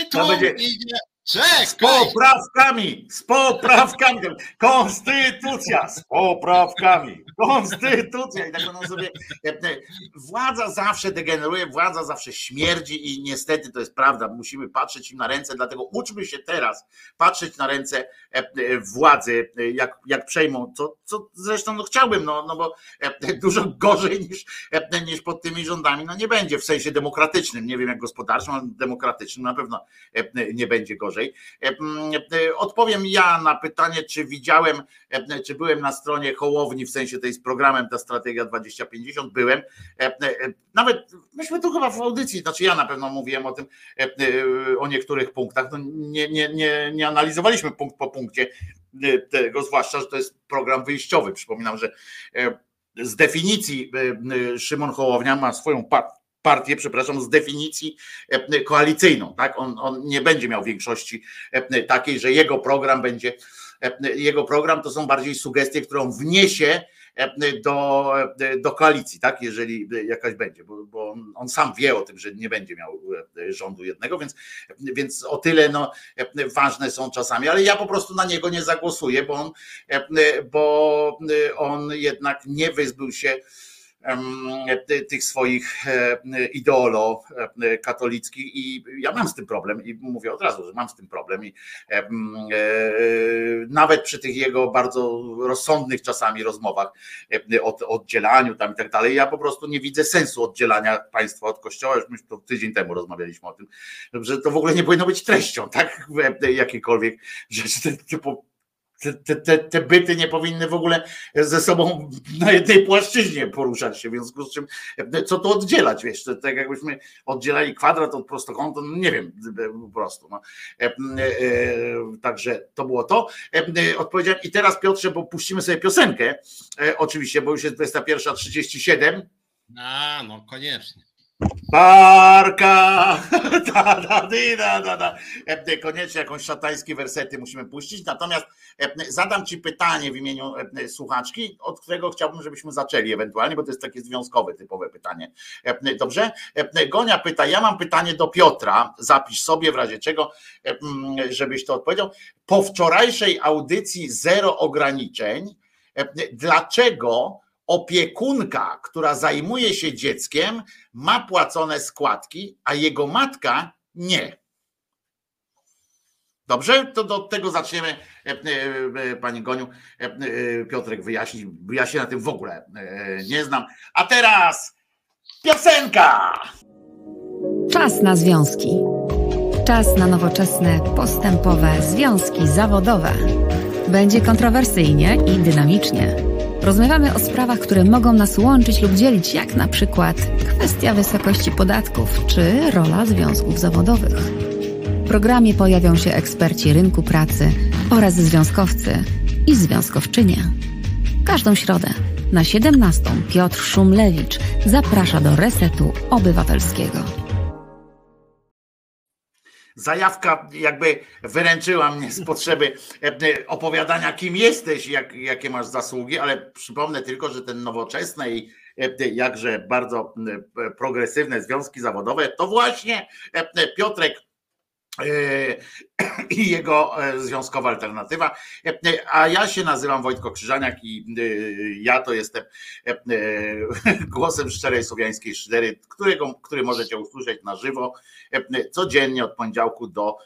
I tu będzie... idzie Czekaj. Z poprawkami, z poprawkami. Konstytucja z poprawkami. Konstytucja. I tak będą sobie. Władza zawsze degeneruje, władza zawsze śmierdzi i niestety to jest prawda. Musimy patrzeć im na ręce, dlatego uczmy się teraz patrzeć na ręce władzy, jak, jak przejmą, co, co zresztą no chciałbym, no, no bo dużo gorzej niż, niż pod tymi rządami, no nie będzie w sensie demokratycznym, nie wiem jak gospodarczym, ale demokratycznym na pewno nie będzie gorzej gorzej. E, e, odpowiem ja na pytanie, czy widziałem, e, czy byłem na stronie Hołowni, w sensie tej z programem ta strategia 2050, byłem. Nawet myśmy tu chyba w audycji, znaczy ja na pewno mówiłem o tym, o niektórych punktach. No nie, nie, nie, nie analizowaliśmy punkt po punkcie tego, zwłaszcza, że to jest program wyjściowy. Przypominam, że z definicji Szymon Hołownia ma swoją partię, przepraszam, z definicji e, koalicyjną. Tak? On, on nie będzie miał większości e, takiej, że jego program będzie, e, jego program to są bardziej sugestie, którą wniesie do, do koalicji, tak, jeżeli jakaś będzie, bo, bo, on sam wie o tym, że nie będzie miał rządu jednego, więc, więc o tyle no, ważne są czasami, ale ja po prostu na niego nie zagłosuję, bo on, bo on jednak nie wyzbył się tych swoich e, ideolo e, katolickich i ja mam z tym problem i mówię od razu, że mam z tym problem i e, nawet przy tych jego bardzo rozsądnych czasami rozmowach o oddzielaniu tam i tak dalej, ja po prostu nie widzę sensu oddzielania państwa od kościoła, już myśmy to tydzień temu rozmawialiśmy o tym, że to w ogóle nie powinno być treścią, tak, jakiekolwiek rzeczy typu te, te, te byty nie powinny w ogóle ze sobą na jednej płaszczyźnie poruszać się, w związku z czym co to oddzielać, wiesz, tak jakbyśmy oddzielali kwadrat od prostokąta, no nie wiem, po prostu. No. E, e, także to było to. E, odpowiedziałem i teraz Piotrze, bo puścimy sobie piosenkę, e, oczywiście, bo już jest 21.37. A, no koniecznie. Barka! Da, da, da, da, da. Koniecznie jakąś szatańskie wersety musimy puścić. Natomiast zadam Ci pytanie w imieniu słuchaczki, od którego chciałbym, żebyśmy zaczęli ewentualnie, bo to jest takie związkowe, typowe pytanie. Dobrze? Gonia pyta, ja mam pytanie do Piotra, zapisz sobie w razie czego, żebyś to odpowiedział. Po wczorajszej audycji zero ograniczeń, dlaczego opiekunka, która zajmuje się dzieckiem, ma płacone składki, a jego matka nie. Dobrze? To do tego zaczniemy, e, e, e, Pani Goniu. Piotrek wyjaśni, ja się na tym w ogóle nie znam. A teraz piosenka! Czas na związki. Czas na nowoczesne, postępowe związki zawodowe. Będzie kontrowersyjnie i dynamicznie. Rozmawiamy o sprawach, które mogą nas łączyć lub dzielić, jak na przykład kwestia wysokości podatków czy rola związków zawodowych. W programie pojawią się eksperci rynku pracy oraz związkowcy i związkowczynie. Każdą środę na 17 Piotr Szumlewicz zaprasza do Resetu Obywatelskiego zajawka jakby wyręczyła mnie z potrzeby e, opowiadania, kim jesteś, jak, jakie masz zasługi, ale przypomnę tylko, że ten nowoczesne i e, jakże bardzo progresywne związki zawodowe to właśnie e, Piotrek i jego e, związkowa alternatywa. E, a ja się nazywam Wojtko Krzyżaniak i e, ja to jestem głosem szczerej słowiańskiej szydery, którego, który możecie usłyszeć na żywo codziennie od poniedziałku do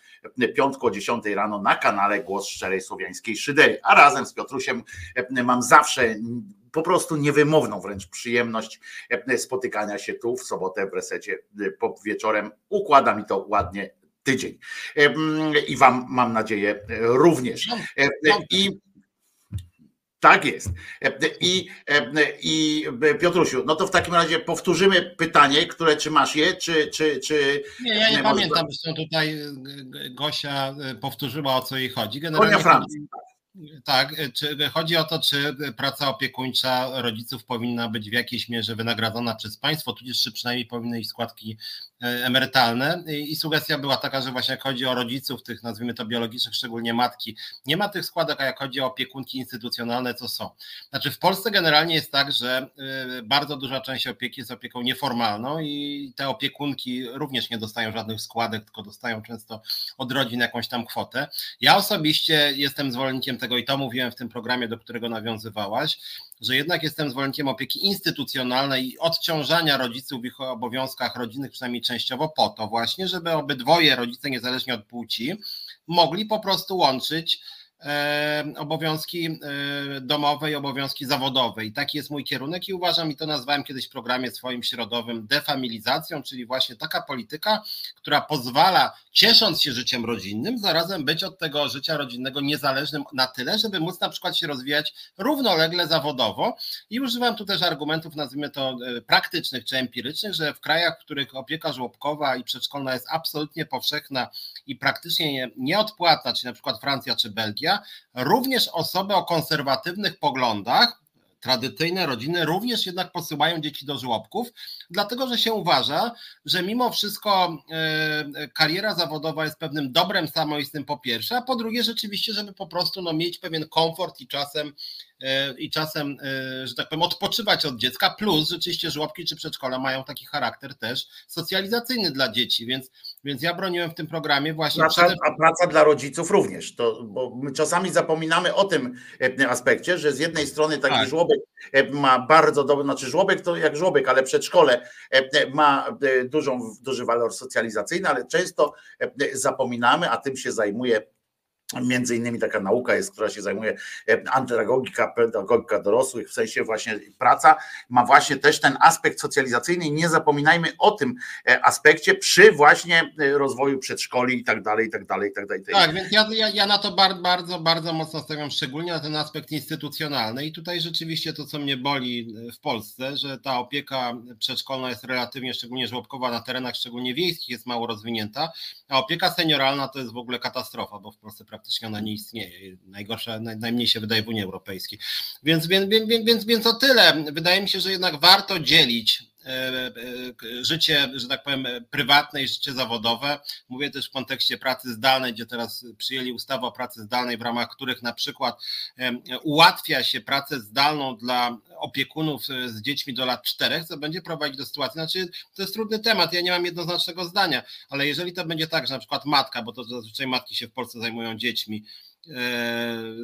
piątku o 10 rano na kanale Głos Szczerej Słowiańskiej Szydery. A razem z Piotruszem mam zawsze po prostu niewymowną wręcz przyjemność spotykania się tu w sobotę w resecie po wieczorem. Układa mi to ładnie tydzień. I Wam mam nadzieję również. I tak jest. I, I Piotrusiu, no to w takim razie powtórzymy pytanie, które czy masz je, czy. czy, czy nie, ja nie, nie pamiętam, zresztą tutaj Gosia powtórzyła o co jej chodzi. Generalnie Francji. Tak, czy chodzi o to, czy praca opiekuńcza rodziców powinna być w jakiejś mierze wynagradzana przez państwo, tudzież czy przynajmniej powinny iść składki e, emerytalne. I sugestia była taka, że właśnie jak chodzi o rodziców, tych nazwijmy to biologicznych, szczególnie matki, nie ma tych składek, a jak chodzi o opiekunki instytucjonalne, to są. Znaczy w Polsce generalnie jest tak, że e, bardzo duża część opieki jest opieką nieformalną i te opiekunki również nie dostają żadnych składek, tylko dostają często od rodzin jakąś tam kwotę. Ja osobiście jestem zwolennikiem tego i to mówiłem w tym programie, do którego nawiązywałaś, że jednak jestem zwolennikiem opieki instytucjonalnej i odciążania rodziców w ich obowiązkach rodzinnych, przynajmniej częściowo po to właśnie, żeby obydwoje rodzice, niezależnie od płci, mogli po prostu łączyć obowiązki e, domowe i obowiązki zawodowe. I taki jest mój kierunek i uważam, i to nazwałem kiedyś w programie swoim środowym defamilizacją, czyli właśnie taka polityka, która pozwala, ciesząc się życiem rodzinnym, zarazem być od tego życia rodzinnego niezależnym na tyle, żeby móc na przykład się rozwijać równolegle zawodowo. I używam tu też argumentów, nazwijmy to e, praktycznych czy empirycznych, że w krajach, w których opieka żłobkowa i przedszkolna jest absolutnie powszechna i praktycznie nieodpłatna, czyli na przykład Francja czy Belgia, również osoby o konserwatywnych poglądach, tradycyjne rodziny również jednak posyłają dzieci do żłobków, dlatego że się uważa, że mimo wszystko e, kariera zawodowa jest pewnym dobrem samoistnym po pierwsze, a po drugie rzeczywiście, żeby po prostu no, mieć pewien komfort i czasem E, i czasem, e, że tak powiem, odpoczywać od dziecka, plus rzeczywiście żłobki czy przedszkola mają taki charakter też socjalizacyjny dla dzieci, więc, więc ja broniłem w tym programie właśnie... Praca, A praca dla rodziców również, to, bo my czasami zapominamy o tym e, aspekcie, że z jednej strony taki tak. żłobek ma bardzo dobry, znaczy żłobek to jak żłobek, ale przedszkole ma dużą, duży walor socjalizacyjny, ale często zapominamy, a tym się zajmuje Między innymi taka nauka jest, która się zajmuje e, antyragogika, pedagogika dorosłych, w sensie właśnie praca ma właśnie też ten aspekt socjalizacyjny i nie zapominajmy o tym e, aspekcie przy właśnie e, rozwoju przedszkoli i tak dalej, i tak dalej, i tak dalej. Tak, więc ja, ja, ja na to bardzo, bardzo, bardzo mocno stawiam, szczególnie na ten aspekt instytucjonalny i tutaj rzeczywiście to, co mnie boli w Polsce, że ta opieka przedszkolna jest relatywnie, szczególnie żłobkowa na terenach szczególnie wiejskich jest mało rozwinięta, a opieka senioralna to jest w ogóle katastrofa, bo w Polsce praktycznie ona nie istnieje. Najgorsza, najmniej się wydaje w Unii Europejskiej. Więc, więc, więc, więc, więc o tyle. Wydaje mi się, że jednak warto dzielić życie, że tak powiem, prywatne i życie zawodowe. Mówię też w kontekście pracy zdalnej, gdzie teraz przyjęli ustawę o pracy zdalnej, w ramach których na przykład ułatwia się pracę zdalną dla opiekunów z dziećmi do lat czterech, co będzie prowadzić do sytuacji, znaczy to jest trudny temat, ja nie mam jednoznacznego zdania, ale jeżeli to będzie tak, że na przykład matka, bo to zazwyczaj matki się w Polsce zajmują dziećmi,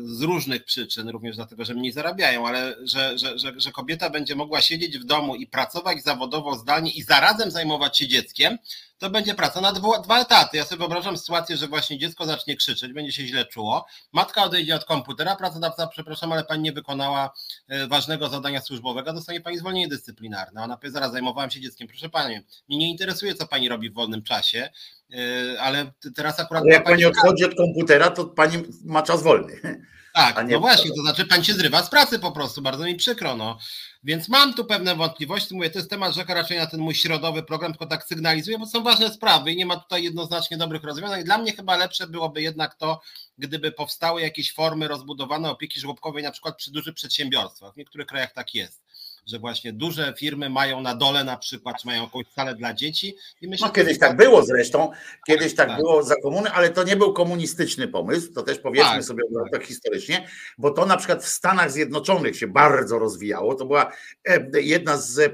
z różnych przyczyn, również dlatego, że mniej zarabiają, ale że, że, że, że, kobieta będzie mogła siedzieć w domu i pracować zawodowo zdalnie i zarazem zajmować się dzieckiem, to będzie praca na dwa, dwa etaty. Ja sobie wyobrażam sytuację, że właśnie dziecko zacznie krzyczeć, będzie się źle czuło, matka odejdzie od komputera, pracodawca, przepraszam, ale pani nie wykonała e, ważnego zadania służbowego, dostanie pani zwolnienie dyscyplinarne. Ona powie, zaraz zajmowałem się dzieckiem, proszę pani, mnie nie interesuje, co pani robi w wolnym czasie, e, ale teraz akurat... Ale jak pani, pani odchodzi od komputera, to pani ma czas wolny. Tak, no właśnie, to znaczy pan się zrywa z pracy po prostu, bardzo mi przykro, no. Więc mam tu pewne wątpliwości. Mówię, to jest temat rzeka raczej na ten mój środowy program, tylko tak sygnalizuję, bo są ważne sprawy i nie ma tutaj jednoznacznie dobrych rozwiązań. Dla mnie chyba lepsze byłoby jednak to, gdyby powstały jakieś formy rozbudowane opieki żłobkowej, na przykład przy dużych przedsiębiorstwach. W niektórych krajach tak jest że właśnie duże firmy mają na dole na przykład, mają jakąś salę dla dzieci. I myślę, no kiedyś tak było zresztą, kiedyś tak, tak, było za komuny, ale to nie był komunistyczny pomysł, to też powiedzmy tak, sobie tak. tak historycznie, bo to na przykład w Stanach Zjednoczonych się bardzo rozwijało, to była e, jedna z e,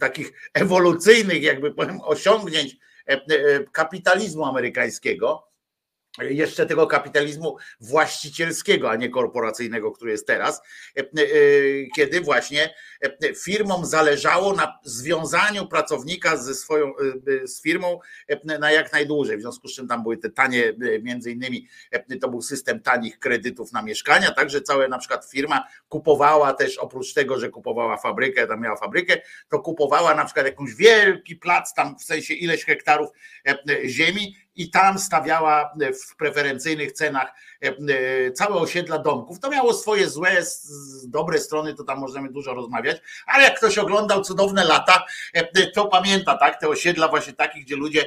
takich ewolucyjnych jakby powiem osiągnięć e, kapitalizmu amerykańskiego, jeszcze tego kapitalizmu właścicielskiego, a nie korporacyjnego, który jest teraz, e, e, kiedy właśnie e, firmom zależało na związaniu pracownika ze swoją, z firmą na jak najdłużej, w związku z czym tam były te tanie, między innymi to był system tanich kredytów na mieszkania, także cała na przykład firma kupowała też, oprócz tego, że kupowała fabrykę, tam miała fabrykę, to kupowała na przykład jakąś wielki plac, tam w sensie ileś hektarów ziemi i tam stawiała w preferencyjnych cenach e, e, całe osiedla domków. To miało swoje złe, dobre strony, to tam możemy dużo rozmawiać, ale jak ktoś oglądał cudowne lata, e, to pamięta, tak, te osiedla właśnie takich, gdzie ludzie,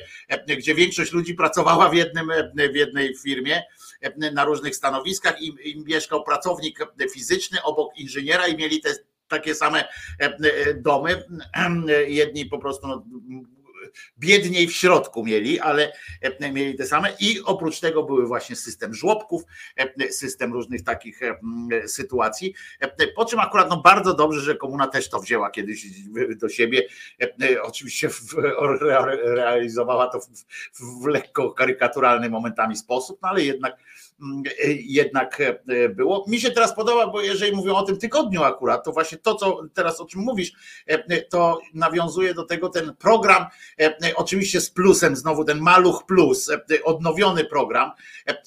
gdzie większość ludzi pracowała w jednym, w jednej firmie na różnych stanowiskach i, i mieszkał pracownik fizyczny obok inżyniera i mieli te takie same domy. Jedni po prostu no, biedniej w środku mieli, ale e, mieli te same. I oprócz tego były właśnie system żłobków, e, system różnych takich e, sytuacji, po czym akurat no bardzo dobrze, że komuna też to wzięła kiedyś do siebie, oczywiście realizowała to w, lekko karykaturalny momentami sposób, no ale jednak jednak e, było. Mi się teraz podoba, bo jeżeli mówią o tym tygodniu akurat, to właśnie to, co teraz o czym mówisz, e, to nawiązuje do tego ten program, e, oczywiście z plusem, znowu ten Maluch Plus, odnowiony program.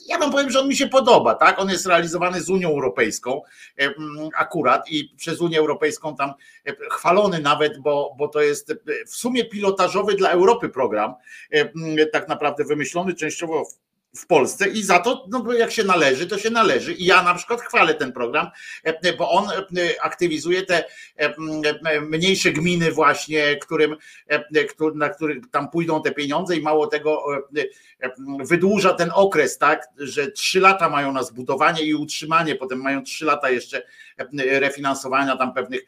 Ja wam powiem, że on mi się podoba, tak? On jest realizowany z Unią Europejską akurat i przez Unię Europejską tam chwalony nawet, bo, bo to jest w sumie pilotażowy dla Europy program, tak naprawdę wymyślony częściowo w Polsce i za to, no jak się należy, to się należy. I ja na przykład chwalę ten program, e, bo on e, aktywizuje te e, mniejsze gminy właśnie, którym, na których tam pójdą te pieniądze i mało tego wydłuża ten okres, tak, że trzy lata mają na zbudowanie i utrzymanie, potem mają trzy lata jeszcze refinansowania tam pewnych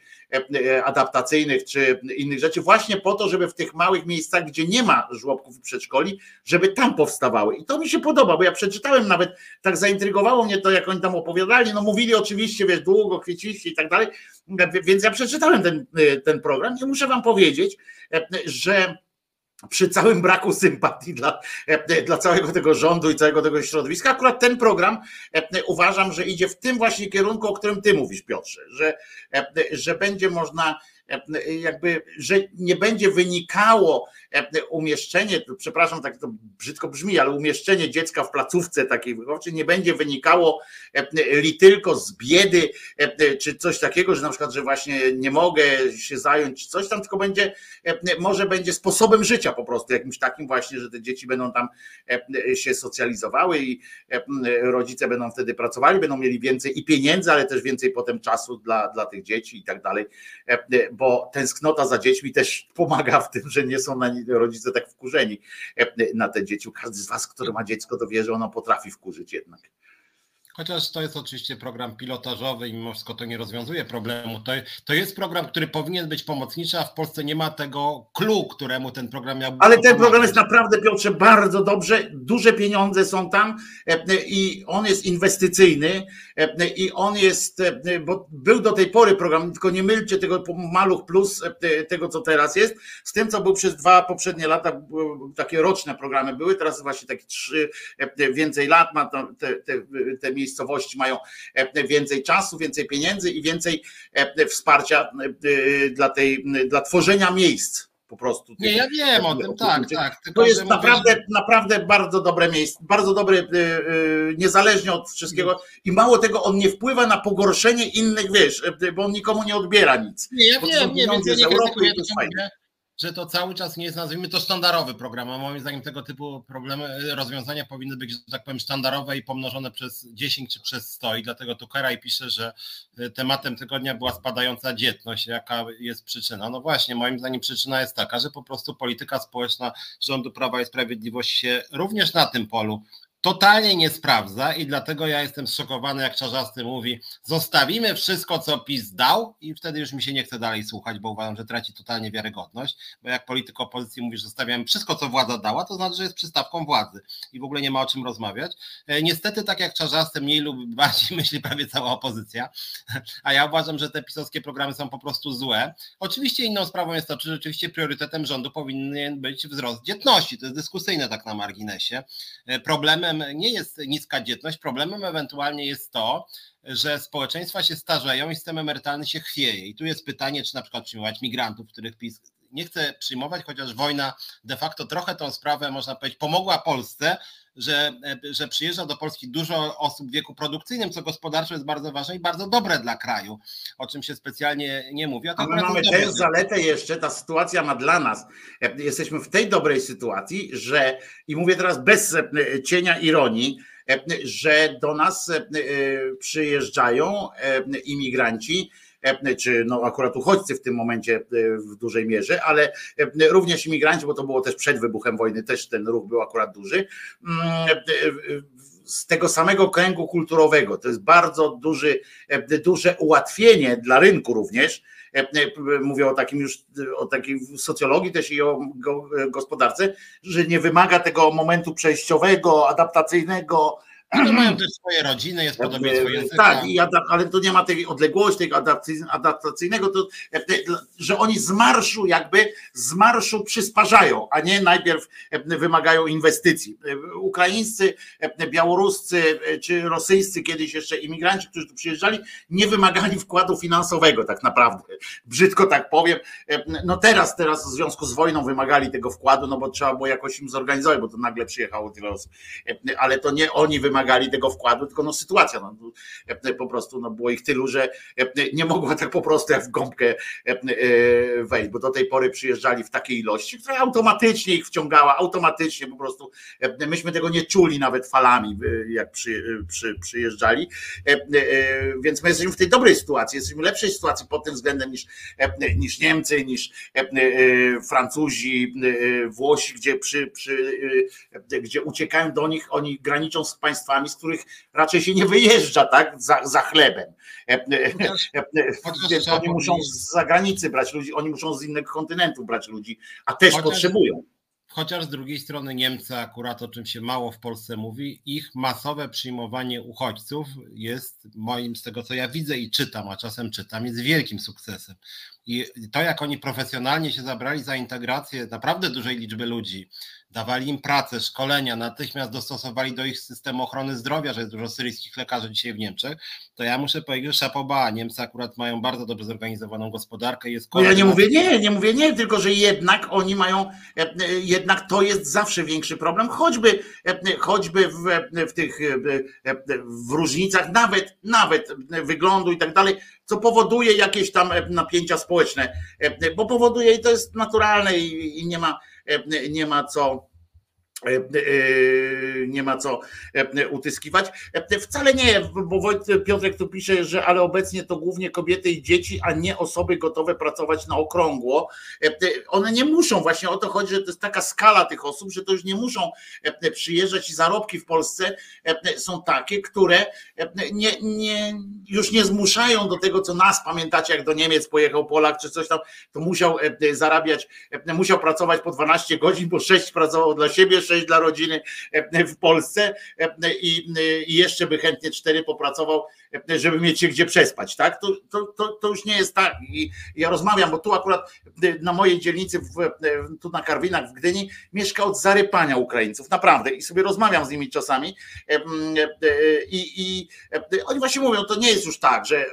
adaptacyjnych czy innych rzeczy, właśnie po to, żeby w tych małych miejscach, gdzie nie ma żłobków i przedszkoli, żeby tam powstawały. I to mi się podoba, bo ja przeczytałem nawet, tak zaintrygowało mnie to, jak oni tam opowiadali, no mówili oczywiście, wiesz, długo, kwieciście i tak dalej, więc ja przeczytałem ten, ten program i muszę wam powiedzieć, że przy całym braku sympatii dla, dla całego tego rządu i całego tego środowiska, akurat ten program uważam, że idzie w tym właśnie kierunku, o którym ty mówisz, Piotrze, że, że będzie można jakby, że nie będzie wynikało umieszczenie, przepraszam, tak to brzydko brzmi, ale umieszczenie dziecka w placówce takiej wychowawczej nie będzie wynikało li tylko z biedy, czy coś takiego, że na przykład, że właśnie nie mogę się zająć, coś tam, tylko będzie, może będzie sposobem życia po prostu, jakimś takim właśnie, że te dzieci będą tam się socjalizowały i rodzice będą wtedy pracowali, będą mieli więcej i pieniędzy, ale też więcej potem czasu dla, dla tych dzieci i tak dalej, bo tęsknota za dziećmi też pomaga w tym, że nie są na nie rodzice tak wkurzeni na te dzieci. Każdy z was, który ma dziecko, to wie, że ono potrafi wkurzyć jednak. Chociaż to jest oczywiście program pilotażowy i mimo wszystko to nie rozwiązuje problemu. To, to jest program, który powinien być pomocniczy, a w Polsce nie ma tego clue, któremu ten program miał Ale ten program jest naprawdę, Piotrze, bardzo dobrze. Duże pieniądze są tam e, i on jest inwestycyjny e, i on jest, e, bo był do tej pory program, tylko nie mylcie tego Maluch Plus, tego co teraz jest, z tym co był przez dwa poprzednie lata, takie roczne programy były, teraz właśnie takie trzy, więcej lat ma te, te, te miejscowości mają e, więcej czasu, więcej pieniędzy i więcej e, wsparcia e, dla, tej, dla tworzenia miejsc po prostu. Nie, ja wiem o tym, tak, tak. To jest naprawdę, mówisz... naprawdę bardzo dobre miejsce, bardzo dobre, niezależnie od wszystkiego i mało tego, on nie wpływa na pogorszenie innych, wiesz, bo on nikomu nie odbiera nic. Nie, ja wiem, nie, wiem, nie, nie, nie, że to cały czas nie jest, nazwijmy to, sztandarowy program, a moim zdaniem tego typu problemy, e, rozwiązania powinny być, że tak powiem, sztandarowe i pomnożone przez 10 czy przez 100 i dlatego tu Keraj pisze, że e, tematem tygodnia była spadająca dzietność, jaka jest przyczyna. No właśnie, moim zdaniem przyczyna jest taka, że po prostu polityka społeczna rządu Prawa i Sprawiedliwości się również na tym polu totalnie nie sprawdza i dlatego ja jestem zszokowany, jak Czarzasty mówi, zostawimy wszystko, co PiS dał i wtedy już mi się nie chce dalej słuchać, bo uważam, że traci totalnie wiarygodność, bo jak polityk opozycji mówi, że zostawiamy wszystko, co władza dała, to znaczy, że jest przystawką władzy i w ogóle nie ma o czym rozmawiać. E, niestety, tak jak Czarzasty mniej lub bardziej myśli prawie cała opozycja, a ja uważam, że te pisowskie programy są po prostu złe. Oczywiście inną sprawą jest to, czy rzeczywiście priorytetem rządu powinien być wzrost dzietności, to jest dyskusyjne tak na marginesie. E, problemem nie jest niska dzietność, problemem ewentualnie jest to, że społeczeństwa się starzeją i system emerytalny się chwieje. I tu jest pytanie, czy na przykład przyjmować migrantów, których PiS nie chce przyjmować, chociaż wojna de facto trochę tą sprawę, można powiedzieć, pomogła Polsce, że, że przyjeżdża do Polski dużo osób w wieku produkcyjnym, co gospodarczo jest bardzo ważne i bardzo dobre dla kraju, o czym się specjalnie nie mówi. Ale mamy też zaletę jeszcze, ta sytuacja ma dla nas, jesteśmy w tej dobrej sytuacji, że, i mówię teraz bez e, cienia ironii, e, że do nas e, przyjeżdżają imigranci, E, czy no akurat uchodźcy w tym momencie e, w dużej mierze, ale e, również imigranci, bo to było też przed wybuchem wojny, też ten ruch był akurat duży, mm, z tego samego kręgu kulturowego. To jest bardzo duży, duże ułatwienie dla rynku również. Mówię o takim już, o takiej socjologii też i o gospodarce, że nie wymaga tego momentu przejściowego, adaptacyjnego, no mają też swoje rodziny, jest podobnie swoje języka. Tak, ale to nie ma tej odległości, tego adaptacyjnego, to, że oni z marszu jakby z marszu przysparzają, a nie najpierw wymagają inwestycji. Ukraińscy, białoruscy czy rosyjscy kiedyś jeszcze imigranci, którzy tu przyjeżdżali, nie wymagali wkładu finansowego tak naprawdę. Brzydko tak powiem. No teraz, teraz w związku z wojną wymagali tego wkładu, no bo trzeba było jakoś im zorganizować, bo to nagle przyjechało tyle osób. Ale to nie oni wymagali wymagali tego wkładu, tylko no sytuacja, no, po prostu no, było ich tylu, że nie mogła tak po prostu w gąbkę wejść, bo do tej pory przyjeżdżali w takiej ilości, która automatycznie ich wciągała, automatycznie po prostu, myśmy tego nie czuli nawet falami, jak przy, przy, przyjeżdżali, więc my jesteśmy w tej dobrej sytuacji, jesteśmy w lepszej sytuacji pod tym względem niż, niż Niemcy, niż Francuzi, Włosi, gdzie, przy, przy, gdzie uciekają do nich, oni graniczą z państwami państwami, z których raczej się nie wyjeżdża tak, za, za chlebem. E, e, e, więc oni muszą z zagranicy brać ludzi, oni muszą z innych kontynentów brać ludzi, a też Chociaż... potrzebują. Chociaż z drugiej strony Niemcy, akurat o czym się mało w Polsce mówi, ich masowe przyjmowanie uchodźców jest moim, z tego co ja widzę i czytam, a czasem czytam, jest wielkim sukcesem. I to, jak oni profesjonalnie się zabrali za integrację naprawdę dużej liczby ludzi, dawali im pracę, szkolenia, natychmiast dostosowali do ich systemu ochrony zdrowia, że jest dużo syryjskich lekarzy dzisiaj w Niemczech, to ja muszę powiedzieć, że szapoba, Niemcy akurat mają bardzo dobrze zorganizowaną gospodarkę. Jest no ja nie mówię nie, nie mówię nie, tylko że jednak oni mają, e, e, jednak to jest zawsze większy problem, choćby, e, choćby w, w tych w różnicach, nawet, nawet wyglądu i tak dalej, co powoduje jakieś tam napięcia społeczne, bo powoduje i to jest naturalne i, i nie ma nie ma co E, e, nie ma co e, utyskiwać. Wcale nie, bo Wojt Piotrek tu pisze, że ale obecnie to głównie kobiety i dzieci, a nie osoby gotowe pracować na okrągło. One nie muszą, właśnie o to chodzi, że to jest taka skala tych osób, że to już nie muszą przyjeżdżać i zarobki w Polsce są takie, które nie, nie, już nie zmuszają do tego, co nas pamiętacie, jak do Niemiec pojechał Polak czy coś tam, to musiał zarabiać, musiał pracować po 12 godzin, bo 6 pracował dla siebie, sześć dla rodziny e, w Polsce e, i, i jeszcze by chętnie cztery popracował, e, żeby mieć się gdzie przespać, tak? To, to, to, to już nie jest tak. I ja rozmawiam, bo tu akurat na mojej dzielnicy, w, tu na Karwinach w Gdyni, mieszka od zarypania Ukraińców, naprawdę. I sobie rozmawiam z nimi czasami i, i oni właśnie mówią, to nie jest już tak, że,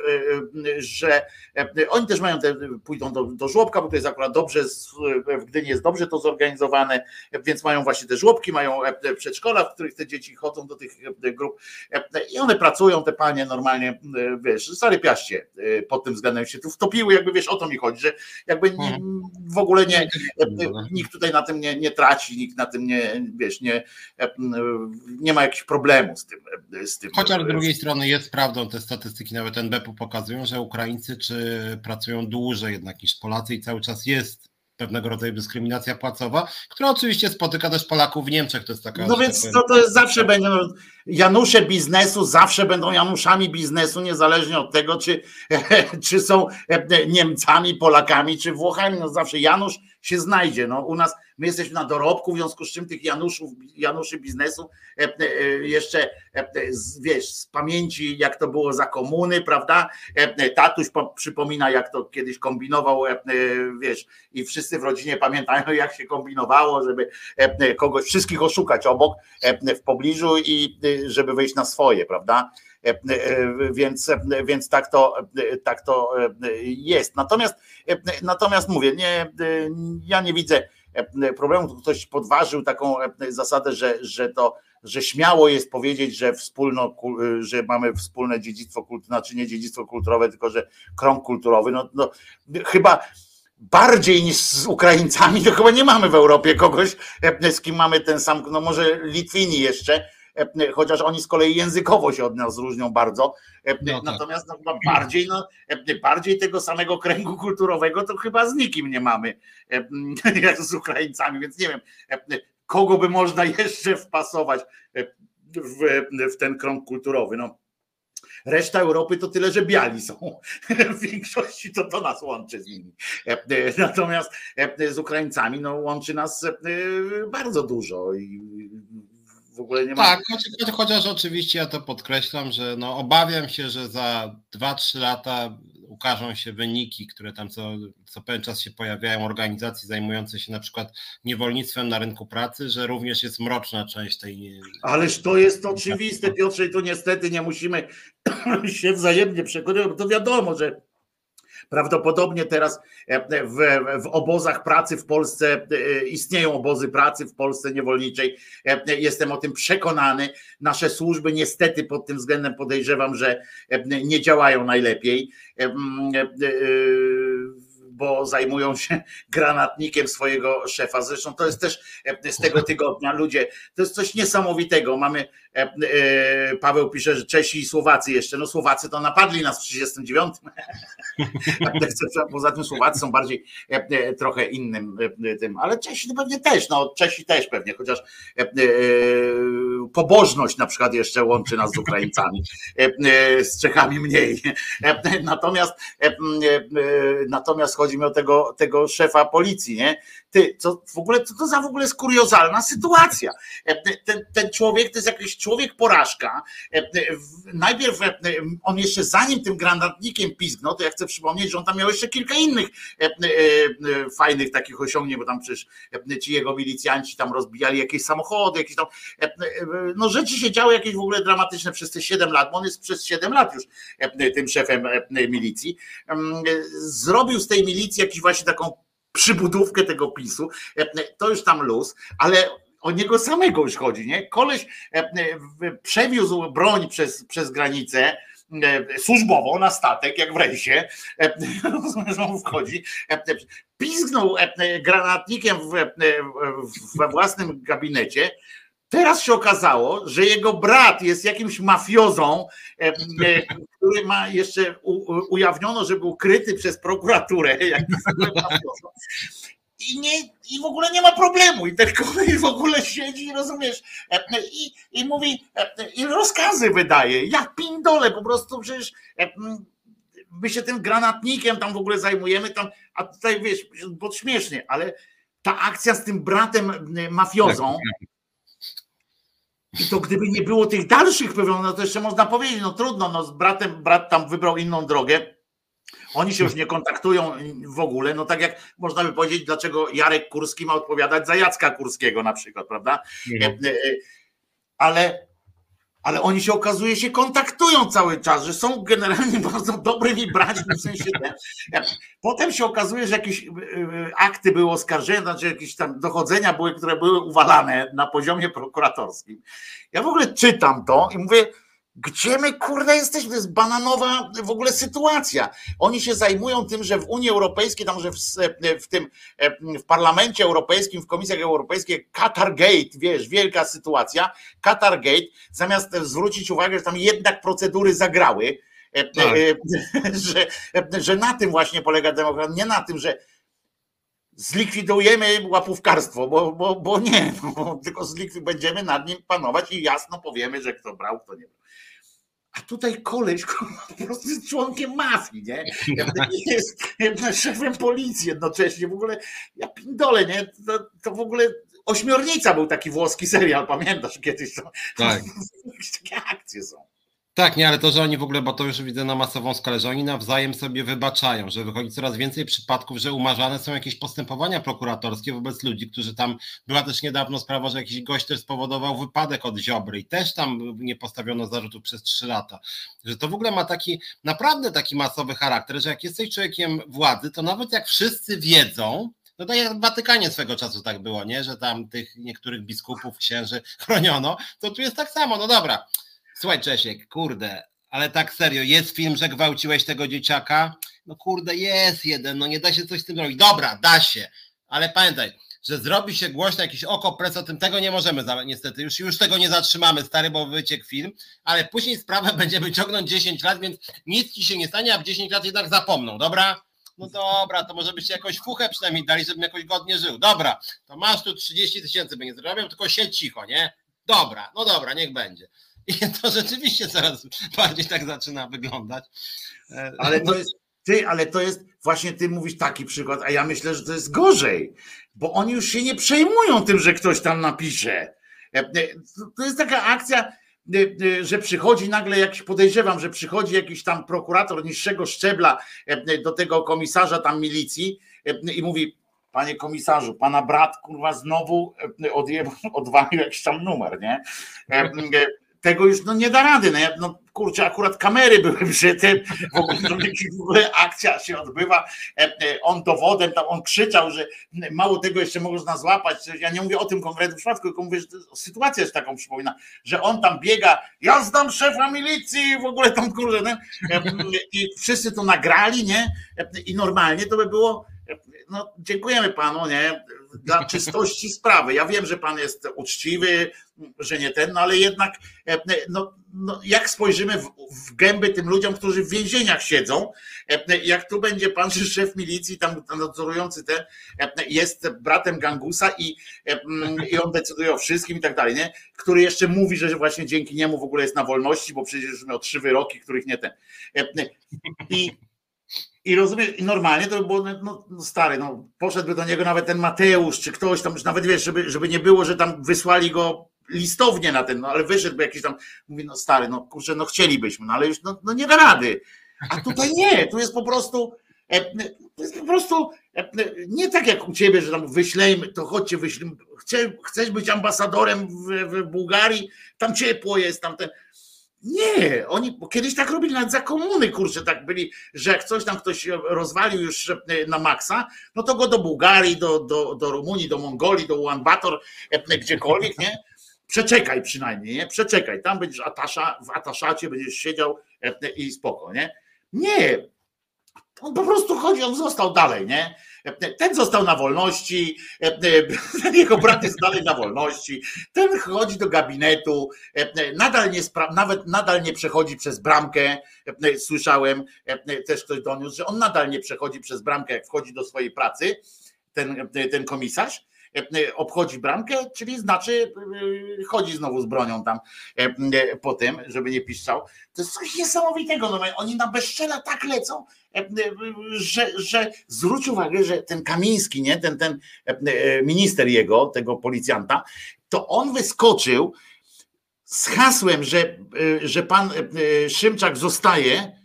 że oni też mają te, pójdą do, do żłobka, bo to jest akurat dobrze, w Gdyni jest dobrze to zorganizowane, więc mają właśnie te żłobki, mają e, e, przedszkola, w których te dzieci chodzą do tych e, grup i one pracują, te panie normalnie, wiesz, zarypiaście pod tym względem się tu wtopiły, jakby wiesz, o to mi chodzi, że jakby mhm. w ogóle nie, nikt tutaj na tym nie, nie traci, nikt na tym nie, wiesz, nie, nie ma jakichś problemów z tym. Z tym. Chociaż z drugiej strony jest prawdą, te statystyki nawet NBP pokazują, że Ukraińcy czy pracują dłużej jednak niż Polacy i cały czas jest pewnego rodzaju dyskryminacja płacowa, która oczywiście spotyka też Polaków w Niemczech. To jest taka. No więc tak to, to jest zawsze będzie. No, Janusze biznesu zawsze będą Januszami biznesu, niezależnie od tego, czy, czy są Niemcami, Polakami, czy Włochami. No zawsze Janusz się znajdzie. No, u nas my jesteśmy na dorobku, w związku z czym tych Januszów, Januszy biznesu e, e, jeszcze e, wiesz, z pamięci, jak to było za komuny, prawda? Tatuś przypomina, jak to kiedyś kombinował, wiesz, i wszyscy w rodzinie pamiętają, jak się kombinowało, żeby kogoś, wszystkich oszukać obok, w pobliżu i żeby wyjść na swoje, prawda? Więc, więc tak, to, tak to jest. Natomiast, natomiast mówię, nie, ja nie widzę problemu. Ktoś podważył taką zasadę, że, że to że śmiało jest powiedzieć, że wspólno, że mamy wspólne dziedzictwo kulturowe, znaczy nie dziedzictwo kulturowe, tylko że krąg kulturowy. No, no, chyba bardziej niż z Ukraińcami, to chyba nie mamy w Europie kogoś, z kim mamy ten sam, no może Litwini jeszcze, E, chociaż oni z kolei językowo się od nas różnią bardzo. E, no tak. Natomiast no, chyba bardziej, no, e, bardziej tego samego kręgu kulturowego to chyba z nikim nie mamy, jak z Ukraińcami, więc nie wiem, kogo by można jeszcze wpasować w, w ten krąg kulturowy. No. Reszta Europy to tyle, że biali są. W większości to to nas łączy z nimi. Natomiast z Ukraińcami no, łączy nas bardzo dużo i w ogóle nie ma. Tak, chociaż, chociaż oczywiście ja to podkreślam, że no, obawiam się, że za 2-3 lata ukażą się wyniki, które tam co, co pewien czas się pojawiają, organizacji zajmujących się na przykład niewolnictwem na rynku pracy, że również jest mroczna część tej. Ależ to jest oczywiste, Piotrze, i tu niestety nie musimy się wzajemnie przekonywać, bo to wiadomo, że Prawdopodobnie teraz e, w, w, obozach pracy w Polsce e, istnieją obozy pracy w Polsce niewolniczej. E, jestem o tym przekonany. Nasze służby niestety pod tym względem podejrzewam, że nie działają najlepiej bo zajmują się granatnikiem swojego szefa. Zresztą to jest też z tego tygodnia. Ludzie, to jest coś niesamowitego. Mamy E, e, Paweł pisze, że Czesi i Słowacy jeszcze, no Słowacy to napadli nas w 39. Poza tym Słowacy są bardziej e, trochę innym tym, ale Czesi pewnie też, no Czesi też pewnie, chociaż pobożność na przykład jeszcze łączy nas z Ukraińcami, z Czechami mniej. Natomiast natomiast chodzi mi o tego, tego szefa policji, nie? Ty, co w ogóle, co to za w ogóle jest kuriozalna sytuacja. Ten, ten człowiek to jest jakiś człowiek porażka. E, e, najpierw e, on jeszcze zanim tym granatnikiem pizgnął, to ja chcę przypomnieć, że on tam miał jeszcze kilka innych fajnych takich osiągnięć, bo tam przecież ci jego milicjanci tam rozbijali jakieś samochody, jakieś tam, no rzeczy się działy jakieś w ogóle dramatyczne przez te 7 lat, bo on jest przez 7 lat już tym szefem milicji. Zrobił z tej milicji jakiś właśnie taką przybudówkę tego PiSu, to już tam luz, ale o niego samego już chodzi, nie? Koleś e, e, przewiózł broń przez, przez granicę e, służbową na statek, jak w rejsie, on wchodzi, pizgnął granatnikiem we własnym gabinecie, Teraz się okazało, że jego brat jest jakimś mafiozą, który ma jeszcze ujawniono, że był kryty przez prokuraturę. i, nie, i w ogóle nie ma problemu. I ten kolej w ogóle siedzi, rozumiesz, i, i mówi, i rozkazy wydaje. Ja pindole, po prostu przecież my się tym granatnikiem tam w ogóle zajmujemy, tam, a tutaj wiesz, bo śmiesznie, ale ta akcja z tym bratem mafiozą, tak, tak. I to gdyby nie było tych dalszych pewno, no to jeszcze można powiedzieć, no trudno, no z bratem, brat tam wybrał inną drogę, oni się już nie kontaktują w ogóle, no tak jak można by powiedzieć, dlaczego Jarek Kurski ma odpowiadać za Jacka Kurskiego na przykład, prawda? E, e, ale, ale oni się okazuje się kontaktują cały czas, że są generalnie bardzo dobrymi braćmi, w sensie. Potem się okazuje, że jakieś e, akty były oskarżenia, znaczy jakieś tam dochodzenia były, które były uwalane na poziomie prokuratorskim. Ja w ogóle czytam to i mówię, gdzie my kurde jesteśmy? To jest bananowa w ogóle sytuacja. Oni się zajmują tym, że w Unii Europejskiej, tam, że w, w tym w Parlamencie Europejskim, w Komisjach Europejskich, Qatar Gate, wiesz, wielka sytuacja. Qatar Gate, zamiast zwrócić uwagę, że tam jednak procedury zagrały, e, e, tak. że, że na tym właśnie polega demokracja, nie na tym, że zlikwidujemy łapówkarstwo, bo, bo, bo nie, bo tylko zlikwid, będziemy nad nim panować i jasno powiemy, że kto brał, kto nie brał. A tutaj koleś po prostu jest członkiem mafii, nie? Jest szefem policji jednocześnie. W ogóle ja pindolę, nie? To, to w ogóle ośmiornica był taki włoski serial, pamiętasz kiedyś? To, tak. Takie akcje są. Tak, nie, ale to, że oni w ogóle, bo to już widzę na masową skalę, że oni nawzajem sobie wybaczają, że wychodzi coraz więcej przypadków, że umarzane są jakieś postępowania prokuratorskie wobec ludzi, którzy tam, była też niedawno sprawa, że jakiś gość też spowodował wypadek od Ziobry i też tam nie postawiono zarzutów przez trzy lata. Że to w ogóle ma taki, naprawdę taki masowy charakter, że jak jesteś człowiekiem władzy, to nawet jak wszyscy wiedzą, no to jak w Watykanie swego czasu tak było, nie? Że tam tych niektórych biskupów, księży chroniono, to tu jest tak samo, no dobra Słuchaj, Czesiek, kurde, ale tak serio, jest film, że gwałciłeś tego dzieciaka? No kurde, jest jeden, no nie da się coś z tym zrobić. Dobra, da się, ale pamiętaj, że zrobi się głośno jakiś oko pres o tym, tego nie możemy niestety, już, już tego nie zatrzymamy, stary, bo wyciekł film, ale później sprawę będziemy ciągnąć 10 lat, więc nic ci się nie stanie, a w 10 lat jednak zapomną, dobra? No dobra, to może byście jakąś fuchę przynajmniej dali, żebym jakoś godnie żył. Dobra, to masz tu 30 tysięcy, by nie zrobił, tylko siedź cicho, nie? dobra, no dobra, niech będzie. I to rzeczywiście coraz bardziej tak zaczyna wyglądać. E, ale to jest, ty, ale to jest, właśnie ty mówisz taki przykład, a ja myślę, że to jest gorzej, bo oni już się nie przejmują tym, że ktoś tam napisze. E, e, to jest taka akcja, że przychodzi nagle jakiś, podejrzewam, że przychodzi jakiś tam prokurator niższego szczebla do tego komisarza tam milicji i mówi, panie komisarzu, pana brat kurwa znowu odjebał, odwalił jakiś tam numer, nie? Tego już no, nie da rady. No, no kurczę, akurat kamery były przy tym, w ogóle, akcja się odbywa. E, e, on dowodem, tam on krzyczał, że mało tego jeszcze można złapać. Ja nie mówię o tym konkretnym przypadku, tylko mówię, że sytuacja jest taką przypomina, że on tam biega, ja znam szefa milicji, w ogóle tam kurczę, nie? E, i wszyscy to nagrali, nie? I normalnie to by było no dziękujemy panu, nie? Dla czystości sprawy. Ja wiem, że pan jest uczciwy, że nie ten, no ale jednak e, no, no jak spojrzymy w, w, gęby tym ludziom, którzy w więzieniach siedzą, e, jak tu będzie pan szef milicji, tam nadzorujący ten, e, jest bratem Gangusa i, i on decyduje o wszystkim i tak dalej, nie? Który jeszcze mówi, że właśnie dzięki niemu w ogóle jest na wolności, bo przecież miał trzy wyroki, których nie ten. I i rozumiem, i normalnie to by było, no, no, stary, no, poszedłby do niego nawet ten Mateusz, czy ktoś tam, nawet wiesz, żeby, żeby nie było, że tam wysłali go listownie na ten, no ale wyszedłby jakiś tam, mówi, no stary, no kurczę, no chcielibyśmy, no ale już no, no nie da rady. A tutaj nie, tu jest po prostu, e, to jest po prostu e, nie tak jak u ciebie, że tam wyślejmy, to chodźcie, wyślemy, chcesz być ambasadorem w, w Bułgarii, tam ciepło jest, tam ten, nie, oni kiedyś tak robili nawet za komuny, kurczę, tak byli, że jak coś tam ktoś rozwalił już e, na maksa, no to go do Bułgarii, do, do, do Rumunii, do Mongolii, do Ulaanbator, e, gdziekolwiek, nie? Przeczekaj przynajmniej, nie? Przeczekaj, tam będziesz atasza, w ataszacie będziesz siedział e, i spoko, nie? Nie, on po prostu chodzi, on został dalej, nie? Ten został na wolności, jego brat jest dalej na wolności, ten chodzi do gabinetu, nadal nie nawet nadal nie przechodzi przez bramkę. Słyszałem, też ktoś doniósł, że on nadal nie przechodzi przez bramkę, jak wchodzi do swojej pracy, ten, ten komisarz obchodzi bramkę, czyli znaczy chodzi znowu z bronią tam po tym, żeby nie piszczał. To jest coś niesamowitego. No, oni na bezczela tak lecą, że, że zwróć uwagę, że ten Kamiński, nie, ten, ten minister jego, tego policjanta, to on wyskoczył z hasłem, że, że pan Szymczak zostaje,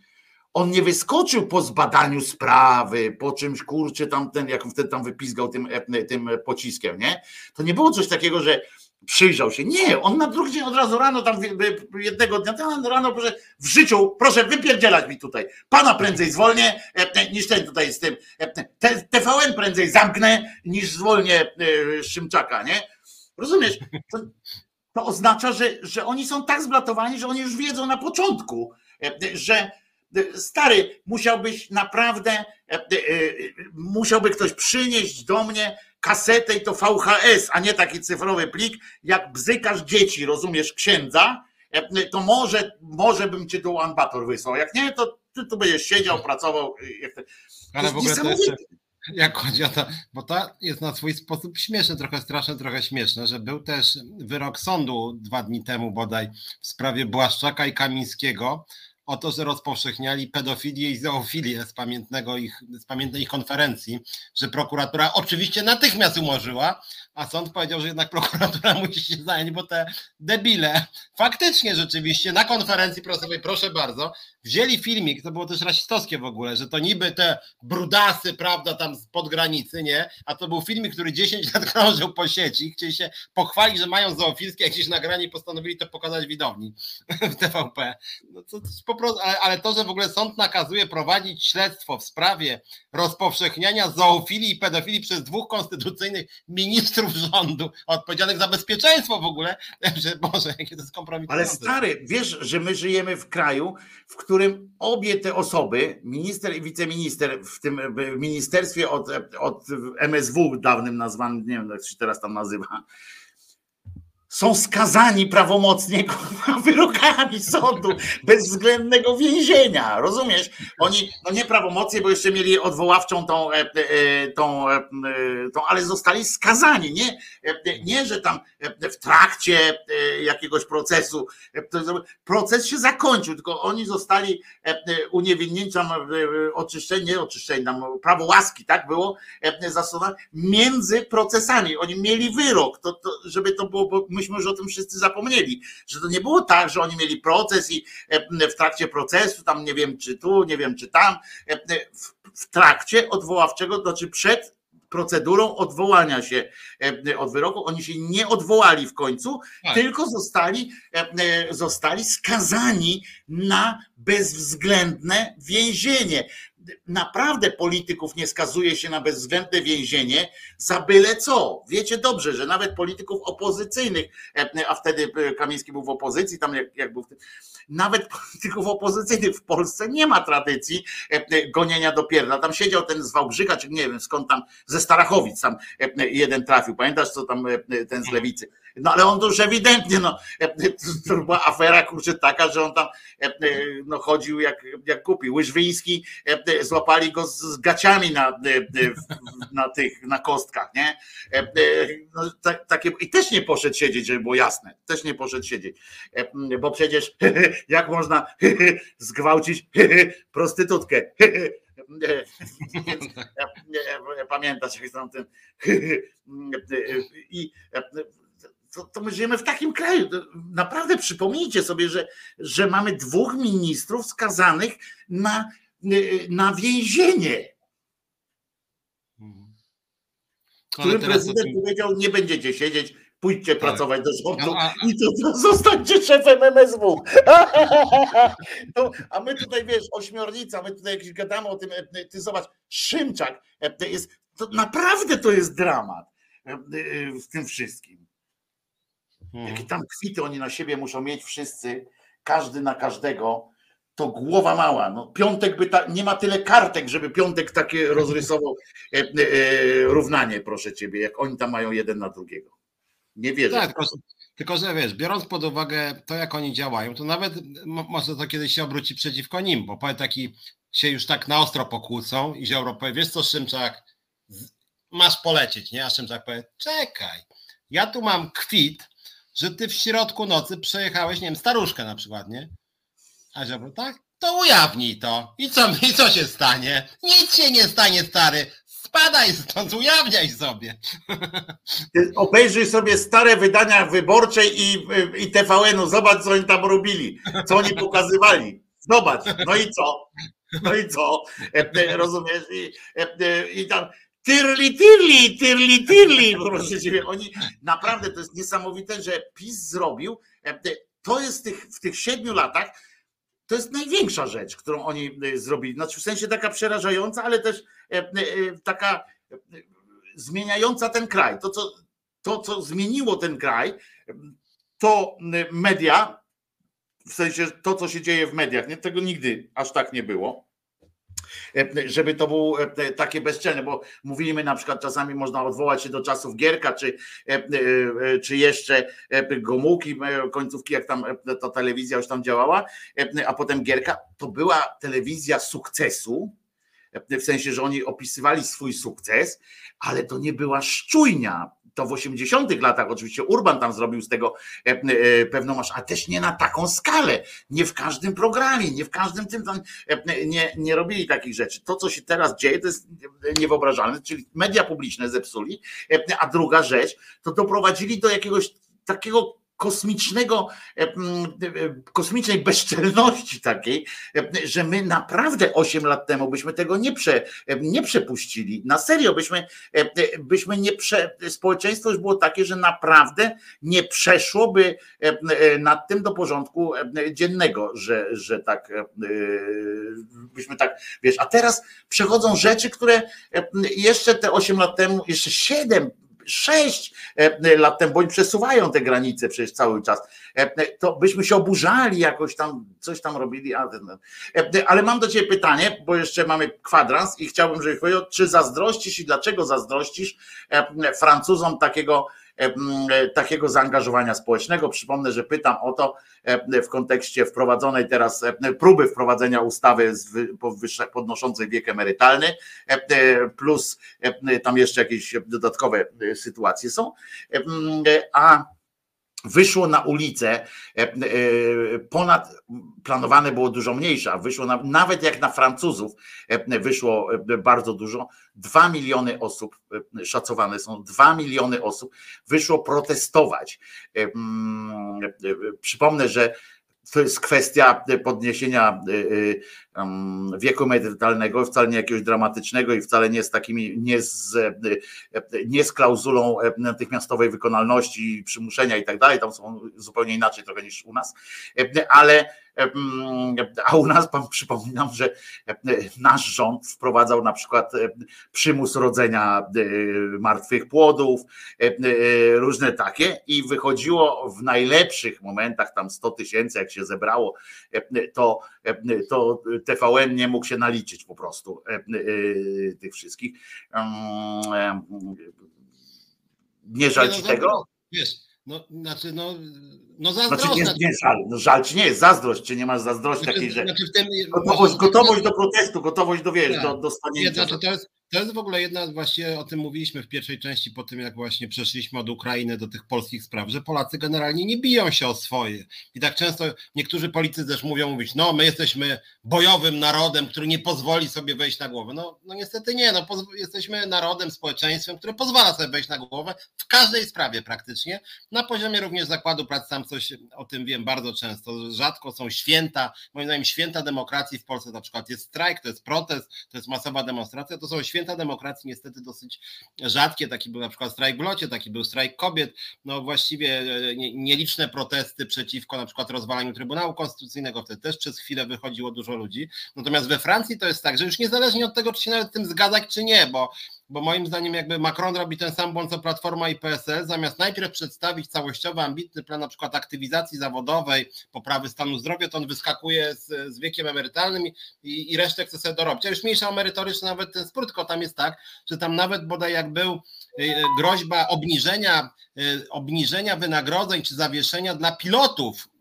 on nie wyskoczył po zbadaniu sprawy, po czymś kurczę tam ten, jak wtedy tam wypizgał tym, tym pociskiem, nie? To nie było coś takiego, że przyjrzał się. Nie, on na drugi dzień od razu rano, tam jednego dnia, rano, proszę, w życiu, proszę wypierdzielać mi tutaj. Pana prędzej zwolnię niż ten tutaj z tym. TVN prędzej zamknę niż zwolnię e, Szymczaka, nie? Rozumiesz? To, to oznacza, że, że oni są tak zblatowani, że oni już wiedzą na początku, że stary, musiałbyś naprawdę, musiałby ktoś przynieść do mnie kasetę i to VHS, a nie taki cyfrowy plik, jak bzykasz dzieci, rozumiesz, księdza, e, to może, może bym cię do Anbator wysłał. Jak nie, to ty tu będziesz siedział, pracował. Ale w ogóle to jeszcze, jak chodzi o to, bo to jest na swój sposób śmieszne, trochę straszne, trochę śmieszne, że był też wyrok sądu dwa dni temu bodaj w sprawie Błaszczaka i Kamińskiego, o to, że rozpowszechniali pedofilię i zoofilię z, pamiętnego ich, z pamiętnej ich konferencji, że prokuratura oczywiście natychmiast umorzyła, a sąd powiedział, że jednak prokuratura musi się zająć, bo te debile faktycznie rzeczywiście na konferencji prasowej, proszę bardzo, wzięli filmik, to było też rasistowskie w ogóle, że to niby te brudasy, prawda, tam pod granicy, nie? A to był filmik, który 10 lat krążył po sieci, chcieli się pochwalić, że mają zoofilskie jakieś nagranie i postanowili to pokazać widowni w TVP. No to, to po prostu, ale, ale to, że w ogóle sąd nakazuje prowadzić śledztwo w sprawie rozpowszechniania zoofilii i pedofilii przez dwóch konstytucyjnych ministrów rządu odpowiedzialnych za bezpieczeństwo w ogóle, że Boże, jakie to jest kompromitujące. Ale stary, wiesz, że my żyjemy w kraju, w którym obie te osoby, minister i wiceminister w tym ministerstwie od, od MSW dawnym nazwanym, nie wiem jak się teraz tam nazywa, są skazani prawomocnie wyrokami sądu bezwzględnego więzienia. Rozumiesz? Oni, no nie prawomocnie, bo jeszcze mieli odwoławczą tą, e, e, tą, e, tą ale zostali skazani. Nie, nie, że tam w trakcie jakiegoś procesu proces się zakończył, tylko oni zostali uniewinnieni, oczyszczeni, nie oczyszczeni, tam prawo łaski, tak było zastosowane między procesami. Oni mieli wyrok, to, to żeby to było, bo my myśmy już o tym wszyscy zapomnieli, że to nie było tak, że oni mieli proces i e, w trakcie procesu, tam nie wiem czy tu, nie wiem czy tam, e, w trakcie odwoławczego, to znaczy przed procedurą odwołania się e, od wyroku. Oni się nie odwołali w końcu, tak. tylko zostali, zostali skazani na bezwzględne więzienie naprawdę polityków nie skazuje się na bezwzględne więzienie za byle co. Wiecie dobrze, że nawet polityków opozycyjnych, e, a wtedy e, Kamiński był w opozycji, tam jak, jak był, nawet polityków opozycyjnych w Polsce nie ma tradycji e, gonienia do pierdla. Tam siedział ten z Wałbrzycha, czy nie wiem skąd tam, ze Starachowic tam jeden trafił. Pamiętasz co tam ten z Lewicy? No ale on to już ewidentnie, no, to była afera kurczę taka, że on tam no, chodził jak, jak kupi. Łyżwiński, złapali go z gaciami na, na tych, na kostkach, nie? No, takie, I też nie poszedł siedzieć, żeby było jasne. Też nie poszedł siedzieć. Bo przecież jak można zgwałcić prostytutkę? Pamiętasz, jak tam ten. I to, to my żyjemy w takim kraju. Naprawdę przypomnijcie sobie, że, że mamy dwóch ministrów skazanych na, na więzienie. Którym prezydent tym... powiedział, nie będziecie siedzieć, pójdźcie tak. pracować do rządu no, i to, to zostańcie szefem MSW. a my tutaj, wiesz, ośmiornica, my tutaj jakieś gadamy o tym, e, ty zobacz, Szymczak, e, jest, to naprawdę to jest dramat e, w tym wszystkim. Mhm. Jakie tam kwity oni na siebie muszą mieć wszyscy, każdy na każdego, to głowa mała. No, piątek by ta, nie ma tyle kartek, żeby piątek takie rozrysował e, e, równanie, proszę ciebie, jak oni tam mają jeden na drugiego. Nie wierzę. Tak, tylko, tylko, że wiesz, biorąc pod uwagę to, jak oni działają, to nawet może to kiedyś się obróci przeciwko nim, bo powie taki się już tak na ostro pokłócą i Ziobro powie, wiesz co Szymczak, masz polecieć, nie? A Szymczak powie, czekaj, ja tu mam kwit, że ty w środku nocy przejechałeś, nie wiem, staruszkę na przykład, nie? A Ziobro, tak? To ujawnij to. I co, I co się stanie? Nic się nie stanie, stary. Spadaj stąd, ujawniaj sobie. Obejrzyj sobie stare wydania wyborcze i, i TVN-u. Zobacz, co oni tam robili. Co oni pokazywali. Zobacz. No i co? No i co? E, e, rozumiesz? I, e, i tam Tyrli, tyrli, tyrli, tyrli. Proszę ciebie, oni naprawdę to jest niesamowite, że PiS zrobił. To jest tych, w tych siedmiu latach, to jest największa rzecz, którą oni e, zrobili. Znaczy w sensie taka przerażająca, ale też e, taka zmieniająca ten kraj. To, co, to, co zmieniło ten kraj, to media, w sensie to, co się dzieje w mediach. Nie, tego nigdy aż tak nie było E, żeby to było e, takie bezczelne, bo mówimy na przykład czasami można odwołać się do czasów Gierka, czy, e, czy jeszcze Gomułki, końcówki, jak tam ta telewizja już tam działała, a potem Gierka, to była telewizja sukcesu, w sensie, że oni opisywali swój sukces, ale to nie była szczujnia to w 80 latach oczywiście Urban tam zrobił z tego e, e, pewną masz, a też nie na taką skalę, nie w każdym programie, nie w każdym tym tam e, nie, nie robili takich rzeczy. To, co się teraz dzieje, to jest niewyobrażalne, czyli media publiczne zepsuli, a druga rzecz, to doprowadzili do jakiegoś takiego kosmicznego, e, e, kosmicznej bezczelności takiej, e, że my naprawdę 8 lat temu byśmy tego nie, prze, nie przepuścili. Na serio byśmy, byśmy nie prze, społeczeństwo już było takie, że naprawdę nie przeszłoby nad tym do porządku dziennego, że, że tak byśmy tak, wiesz, a teraz przechodzą rzeczy, które jeszcze te 8 lat temu, jeszcze 7 sześć e, lat temu, bo oni przesuwają te granice przecież cały czas, e, to byśmy się oburzali jakoś tam, coś tam robili, e, ale mam do Ciebie pytanie, bo jeszcze mamy kwadrans i chciałbym, żebyś powiedział, czy zazdrościsz i dlaczego zazdrościsz Francuzom takiego takiego zaangażowania społecznego. Przypomnę, że pytam o to w kontekście wprowadzonej teraz próby wprowadzenia ustawy podnoszącej wiek emerytalny, plus tam jeszcze jakieś dodatkowe sytuacje są. A wyszło na ulicę, e, e, ponad, planowane było dużo mniejsze, a wyszło na, nawet jak na Francuzów e, wyszło bardzo dużo, dwa miliony osób, szacowane są dwa miliony osób, wyszło protestować. Przypomnę, że to jest kwestia podniesienia wieku emerytalnego, wcale nie jakiegoś dramatycznego i wcale nie z takimi, nie z, nie z klauzulą natychmiastowej wykonalności, przymuszenia i tak dalej, tam są zupełnie inaczej trochę niż u nas, ale a u nas pan przypominam, że nasz rząd wprowadzał na przykład przymus rodzenia e, martwych płodów, różne takie i wychodziło w najlepszych momentach, tam 100 tysięcy, jak się zebrało, to, to TVN nie mógł się naliczyć po prostu tych wszystkich. Nie żal ci no, tego? Wiesz, no, znaczy, no, no zazdrość. Znaczy, nie, nie żal, no, żal ci nie jest, zazdrość, czy nie masz zazdrości znaczy, takiej, że znaczy tym, gotowość, gotowość do protestu, gotowość do, wiesz, tak. do, do stanięcia. Nie, znaczy, to, jest, to jest w ogóle jedna, właśnie o tym mówiliśmy w pierwszej części, po tym jak właśnie przeszliśmy od Ukrainy do tych polskich spraw, że Polacy generalnie nie biją się o swoje. I tak często niektórzy politycy też mówią, mówić, no my jesteśmy bojowym narodem, który nie pozwoli sobie wejść na głowę. No, no niestety nie, no jesteśmy narodem, społeczeństwem, które pozwala sobie wejść na głowę w każdej sprawie praktycznie. Na poziomie również zakładu pracy sam coś o tym wiem bardzo często. Rzadko są święta, moim zdaniem święta demokracji w Polsce na przykład jest strajk, to jest protest, to jest masowa demonstracja, to są święta święta demokracji niestety dosyć rzadkie. Taki był na przykład strajk w locie, taki był strajk kobiet. No właściwie e, nieliczne protesty przeciwko na przykład rozwalaniu Trybunału Konstytucyjnego. Wtedy też przez chwilę wychodziło dużo ludzi. Natomiast we Francji to jest tak, że już niezależnie od tego, czy się nawet tym zgadzać, czy nie, bo bo moim zdaniem jakby Macron robi ten sam błąd co Platforma i PSL, zamiast najpierw przedstawić całościowy, ambitny plan na przykład aktywizacji zawodowej, poprawy stanu zdrowia, to on wyskakuje z, z wiekiem emerytalnym i, i resztę chce sobie dorobić. A już mniejsza o merytoryczny nawet ten spór, tylko tam jest tak, że tam nawet bodaj jak był y, y, groźba obniżenia, y, obniżenia wynagrodzeń czy zawieszenia dla pilotów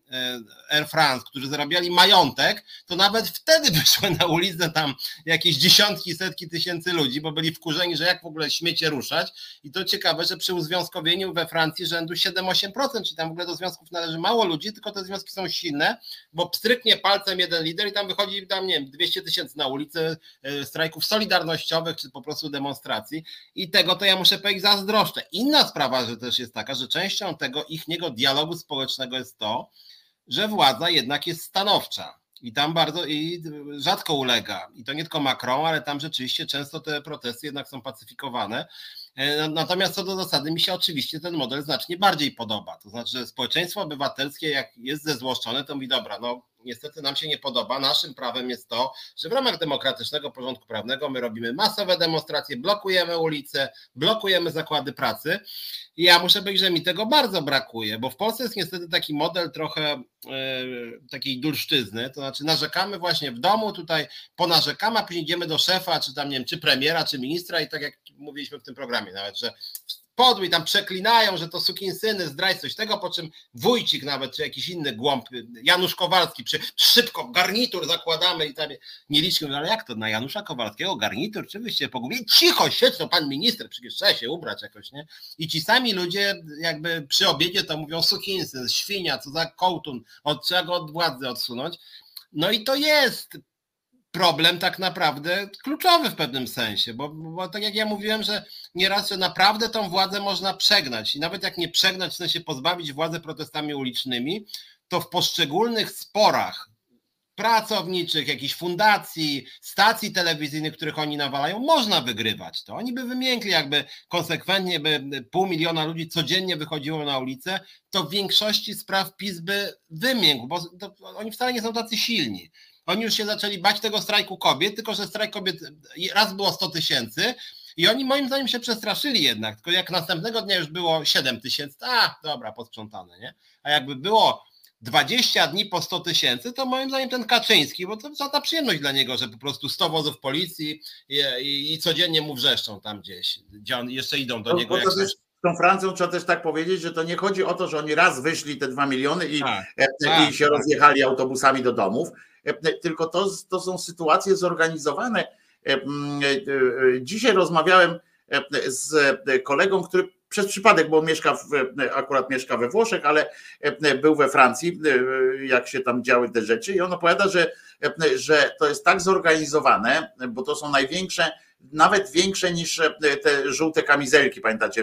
Air France, którzy zarabiali majątek, to nawet wtedy wyszły na ulicę tam jakieś dziesiątki, setki tysięcy ludzi, bo byli wkurzeni, że jak w ogóle śmiecie ruszać. I to ciekawe, że przy uzwiązkowieniu we Francji rzędu 7-8%, czyli tam w ogóle do związków należy mało ludzi, tylko te związki są silne, bo pstryknie palcem jeden lider i tam wychodzi tam, nie wiem, 200 tysięcy na ulicę e, strajków solidarnościowych, czy po prostu demonstracji. I tego to ja muszę powiedzieć zazdroszczę. Inna sprawa, że też jest taka, że częścią tego ich niego dialogu społecznego jest to, że władza jednak jest stanowcza. I tam bardzo i rzadko ulega. I to nie tylko Macron, ale tam rzeczywiście często te protesty jednak są pacyfikowane. E, natomiast co do zasady, mi się oczywiście ten model znacznie bardziej podoba. To znaczy, że społeczeństwo obywatelskie, jak jest zezłoszczone, to mówi, dobra, no niestety nam się nie podoba. Naszym prawem jest to, że w ramach demokratycznego porządku prawnego my robimy masowe demonstracje, blokujemy ulice, blokujemy zakłady pracy. I ja muszę powiedzieć, że mi tego bardzo brakuje, bo w Polsce jest niestety taki model trochę e, takiej dulszczyzny, to znaczy narzekamy właśnie w domu, tutaj ponarzekamy, a później idziemy do szefa, czy tam nie wiem, czy premiera, czy ministra i tak jak mówiliśmy w tym programie nawet, że podły tam przeklinają, że to sukinsyny, zdrajcy, coś tego, po czym wójcik nawet, czy jakiś inny głąb, Janusz Kowalski, przy, szybko garnitur zakładamy i tam nie liczmy, ale jak to na Janusza Kowalskiego garnitur, czy wyście pogubili? Cicho, siedź, to pan minister, przecież trzeba się ubrać jakoś, nie? I ci sami ludzie jakby przy obiedzie to mówią sukinsyn, świnia, co za kołtun, od trzeba go od władzy odsunąć. No i to jest problem tak naprawdę kluczowy w pewnym sensie, bo, bo tak jak ja mówiłem, że nieraz, że naprawdę tą władzę można przegnać i nawet jak nie przegnać, w sensie pozbawić władzę protestami ulicznymi, to w poszczególnych sporach pracowniczych, jakichś fundacji, stacji telewizyjnych, których oni nawalają, można wygrywać to. Oni by wymiękli, jakby konsekwentnie by pół miliona ludzi codziennie wychodziło na ulicę, to w większości spraw PiS by wymiękł, bo to, oni wcale nie są tacy silni. Oni już się zaczęli bać tego strajku kobiet, tylko że strajk kobiet raz było 100 tysięcy i oni moim zdaniem się przestraszyli jednak, tylko jak następnego dnia już było 7 tysięcy, a dobra, posprzątane, nie? A jakby było 20 dni po 100 tysięcy, to moim zdaniem ten Kaczyński, bo to ta przyjemność dla niego, że po prostu 100 wozów policji i, i, i codziennie mu wrzeszczą tam gdzieś, gdzie on, jeszcze idą do no, niego. Jest, tą Francją trzeba też tak powiedzieć, że to nie chodzi o to, że oni raz wyszli te dwa miliony i, tak, tak, i się tak. rozjechali autobusami do domów, tylko to, to są sytuacje zorganizowane. Dzisiaj rozmawiałem z kolegą, który przez przypadek, bo mieszka w, akurat mieszka we Włoszech, ale był we Francji, jak się tam działy te rzeczy, i on opowiada, że, że to jest tak zorganizowane, bo to są największe nawet większe niż e, te żółte kamizelki, pamiętacie,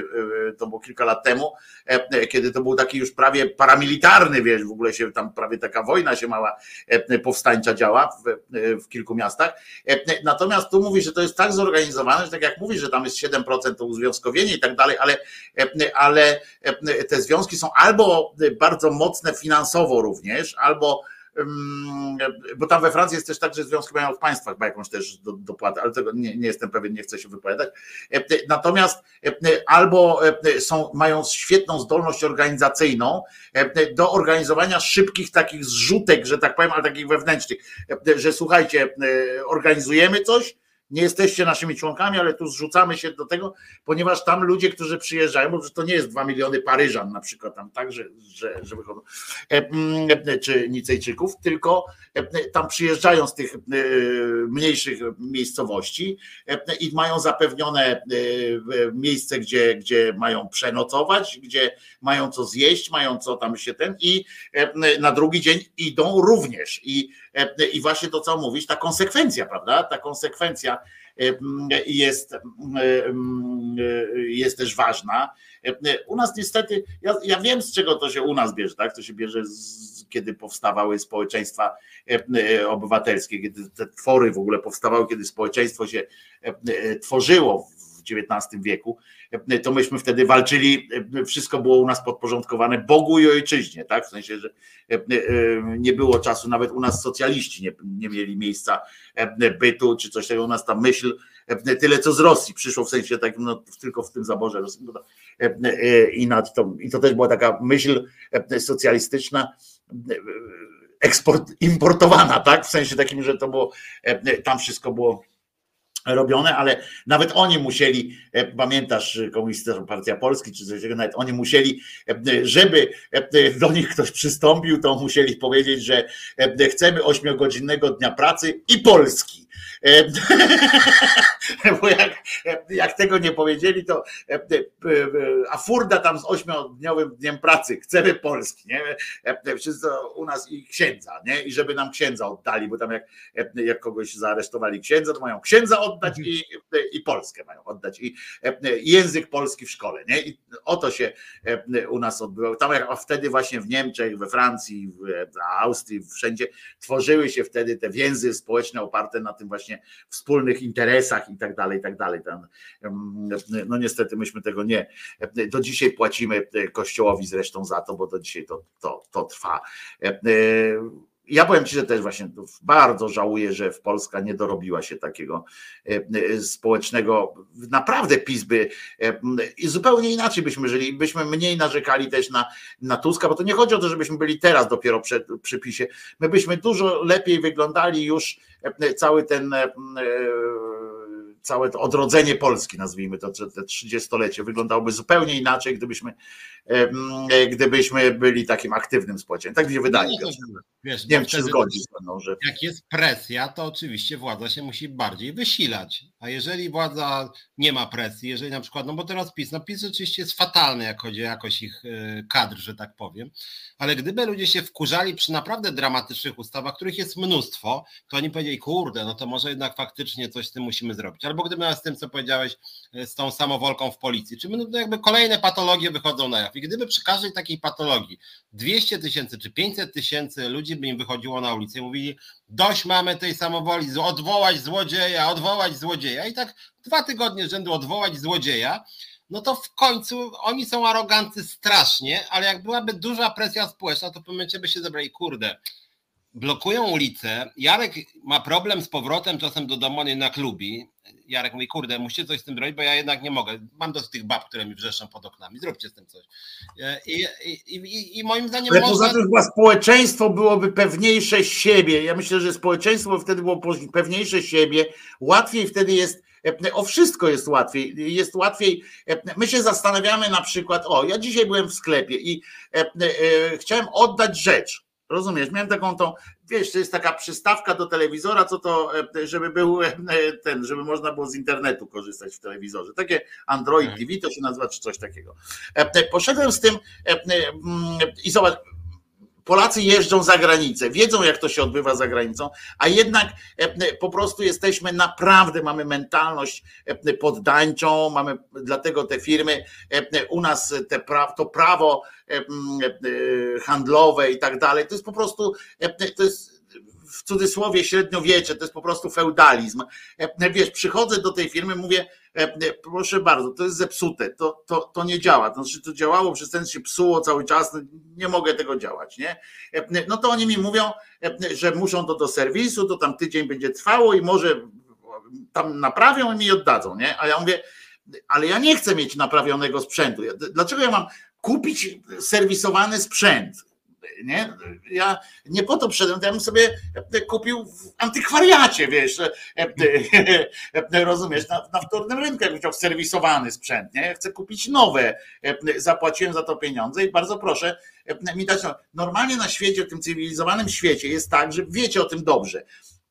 e, to było kilka lat temu, e, kiedy to był taki już prawie paramilitarny, wiesz, w ogóle się tam prawie taka wojna się mała powstańcza działa w, w kilku miastach. Natomiast tu mówi, że to jest tak zorganizowane, że tak jak mówi, że tam jest 7% to uzwiązkowienie i tak dalej, ale, ale te związki są albo bardzo mocne finansowo również, albo bo tam we Francji jest też tak, że związki mają od państwa chyba jakąś też dopłatę, ale tego nie, nie jestem pewien, nie chcę się wypowiadać. Natomiast albo są, mają świetną zdolność organizacyjną do organizowania szybkich takich zrzutek, że tak powiem, ale takich wewnętrznych, że słuchajcie, organizujemy coś, nie jesteście naszymi członkami, ale tu zrzucamy się do tego, ponieważ tam ludzie, którzy przyjeżdżają, bo to nie jest dwa miliony Paryżan na przykład tam tak, że, że, że wychodzą, e, mm, czy Nicejczyków, tylko e, tam przyjeżdżają z tych e, mniejszych miejscowości i mają zapewnione miejsce, gdzie, gdzie mają przenocować, gdzie mają co zjeść, mają co tam się ten i na drugi dzień idą również. I E, I właśnie to, co mówisz, ta konsekwencja, prawda? Ta konsekwencja e, jest, e, jest też ważna. U nas niestety, ja, ja wiem z czego to się u nas bierze, tak? To się bierze z, kiedy powstawały społeczeństwa obywatelskie, kiedy te twory w ogóle powstawały, kiedy społeczeństwo się tworzyło XIX wieku, to myśmy wtedy walczyli, wszystko było u nas podporządkowane Bogu i ojczyźnie, tak? W sensie, że e, e, nie było czasu, nawet u nas socjaliści nie, nie mieli miejsca e, bytu czy coś takiego, u nas ta myśl tyle co z Rosji przyszło w sensie takim, no, tylko w tym zaborze i, nad to, i to też była taka myśl socjalistyczna eksport, importowana, tak? W sensie takim, że to było, tam wszystko było robione, ale nawet oni musieli, e, pamiętasz Komunistyczna Partia Polski czy coś takiego, nawet oni musieli, e, żeby e, do nich ktoś przystąpił, to musieli powiedzieć, że chcemy ośmiogodzinnego dnia pracy i Polski. Bo jak, jak tego nie powiedzieli, to a furda tam z ośmiodniowym dniem pracy, chcemy Polski, nie? Wszystko u nas i księdza, nie? I żeby nam księdza oddali, bo tam jak, jak kogoś zaaresztowali księdza, to mają księdza oddać i, i Polskę mają oddać i język polski w szkole, nie? I o to się u nas odbywało. Tam jak wtedy właśnie w Niemczech, we Francji, w Austrii, wszędzie tworzyły się wtedy te więzy społeczne oparte na tym właśnie wspólnych interesach i tak dalej, i tak dalej. No niestety myśmy tego nie, do dzisiaj płacimy Kościołowi zresztą za to, bo do dzisiaj to, to, to trwa. Ja powiem Ci, że też właśnie bardzo żałuję, że w Polska nie dorobiła się takiego społecznego, naprawdę PiS by i zupełnie inaczej byśmy żyli, byśmy mniej narzekali też na, na Tuska, bo to nie chodzi o to, żebyśmy byli teraz dopiero przy, przy PiSie, my byśmy dużo lepiej wyglądali już cały ten całe to odrodzenie Polski, nazwijmy to, te trzydziestolecie, wyglądałoby zupełnie inaczej, gdybyśmy, gdybyśmy byli takim aktywnym społeczeństwem. Tak mi się wydaje. No, wiesz, nie wiem, czy zgodzi ze mną, że. Jak jest presja, to oczywiście władza się musi bardziej wysilać. A jeżeli władza nie ma presji, jeżeli na przykład, no bo teraz PiS, no PiS oczywiście jest fatalny, jak chodzi o jakość ich e, kadr, że tak powiem, ale gdyby ludzie się wkurzali przy naprawdę dramatycznych ustawach, których jest mnóstwo, to oni powiedzieli, kurde, no to może jednak faktycznie coś z tym musimy zrobić. Albo gdyby z tym, co powiedziałeś, e, z tą samowolką w policji, czy no jakby kolejne patologie wychodzą na jaw. I gdyby przy każdej takiej patologii 200 tysięcy czy 500 tysięcy ludzi by im wychodziło na ulicę i mówili, dość mamy tej samowoli, odwołać złodzieja, odwołać złodzieja. I tak dwa tygodnie rzędu odwołać złodzieja, no to w końcu oni są arogancy strasznie, ale jak byłaby duża presja społeczna, to w momencie by się zebrali, kurde, blokują ulicę. Jarek ma problem z powrotem czasem do domu, on jednak lubi. Jarek mówi, kurde, musicie coś z tym zrobić, bo ja jednak nie mogę. Mam dosyć tych bab, które mi wrzeszczą pod oknami. Zróbcie z tym coś. I, i, i, i moim zdaniem. Ale można... poza tym chyba społeczeństwo byłoby pewniejsze siebie. Ja myślę, że społeczeństwo wtedy było pewniejsze siebie. Łatwiej wtedy jest o wszystko jest łatwiej. Jest łatwiej. My się zastanawiamy na przykład, o, ja dzisiaj byłem w sklepie i chciałem oddać rzecz. Rozumiesz? Miałem taką tą, wiesz, to jest taka przystawka do telewizora, co to, żeby był ten, żeby można było z internetu korzystać w telewizorze. Takie Android TV to się nazywa, czy coś takiego. Poszedłem z tym i zobacz, Polacy jeżdżą za granicę, wiedzą jak to się odbywa za granicą, a jednak e, po prostu jesteśmy naprawdę, mamy mentalność e, poddańczą, mamy dlatego te firmy, e, u nas te pra, to prawo handlowe i tak dalej, to jest po prostu, to jest w cudzysłowie średniowiecze, to jest po prostu feudalizm. Wiesz, przychodzę do tej firmy, mówię, proszę bardzo, to jest zepsute, to, to, to nie działa. To znaczy, to działało, przez ten się psuło cały czas, no, nie mogę tego działać, nie? No to oni mi mówią, że muszą to do serwisu, to tam tydzień będzie trwało i może tam naprawią i mi oddadzą, nie? A ja mówię, ale ja nie chcę mieć naprawionego sprzętu. Dlaczego ja mam kupić serwisowany sprzęt? Nie? Ja nie po to przyszedłem, ja bym sobie kupił w antykwariacie, wiesz, rozumiesz, na, na wtórnym rynku, jakbym chciał serwisowany sprzęt, nie? Ja chcę kupić nowe, zapłaciłem za to pieniądze i bardzo proszę mi dać. Normalnie na świecie, w tym cywilizowanym świecie jest tak, że wiecie o tym dobrze.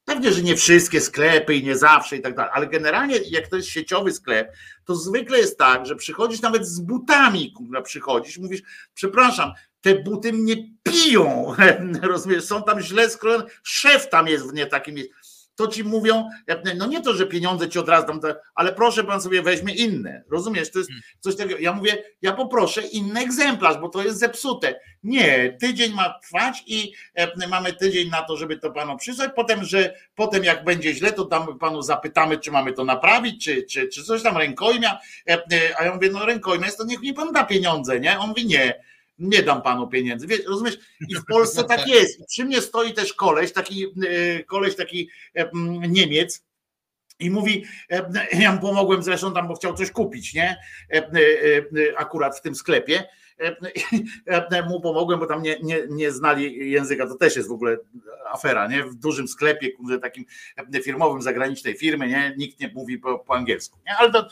Pewnie, że nie wszystkie sklepy i nie zawsze i tak dalej, ale generalnie jak to jest sieciowy sklep, to zwykle jest tak, że przychodzisz nawet z butami, przychodzisz, mówisz, przepraszam, te buty mnie piją, rozumiesz, są tam źle skrojone, szef tam jest w nie takim jest. To ci mówią, no nie to, że pieniądze ci od razu dam, ale proszę pan sobie weźmie inne. Rozumiesz? To jest hmm. coś takiego. Ja mówię, ja poproszę inny egzemplarz, bo to jest zepsute. Nie, tydzień ma trwać i mamy tydzień na to, żeby to panu przysłać. Potem, że potem jak będzie źle, to tam panu zapytamy, czy mamy to naprawić, czy, czy, czy coś tam rękojmia. A ja mówię, no rękojmia jest to niech mi pan da pieniądze, nie? On mówi nie nie dam panu pieniędzy. Wiesz, rozumiesz? I w Polsce tak jest. Przy mnie stoi też koleś, taki e, koleś, taki e, Niemiec, i mówi, e, ja mu pomogłem zresztą tam, bo chciał coś kupić, nie? Akurat w tym sklepie. Mu pomogłem, bo tam nie, nie, nie znali języka. To też jest w ogóle afera, nie? W dużym sklepie, takim firmowym, zagranicznej firmy, nie? Nikt nie mówi po, po angielsku, nie? Ale to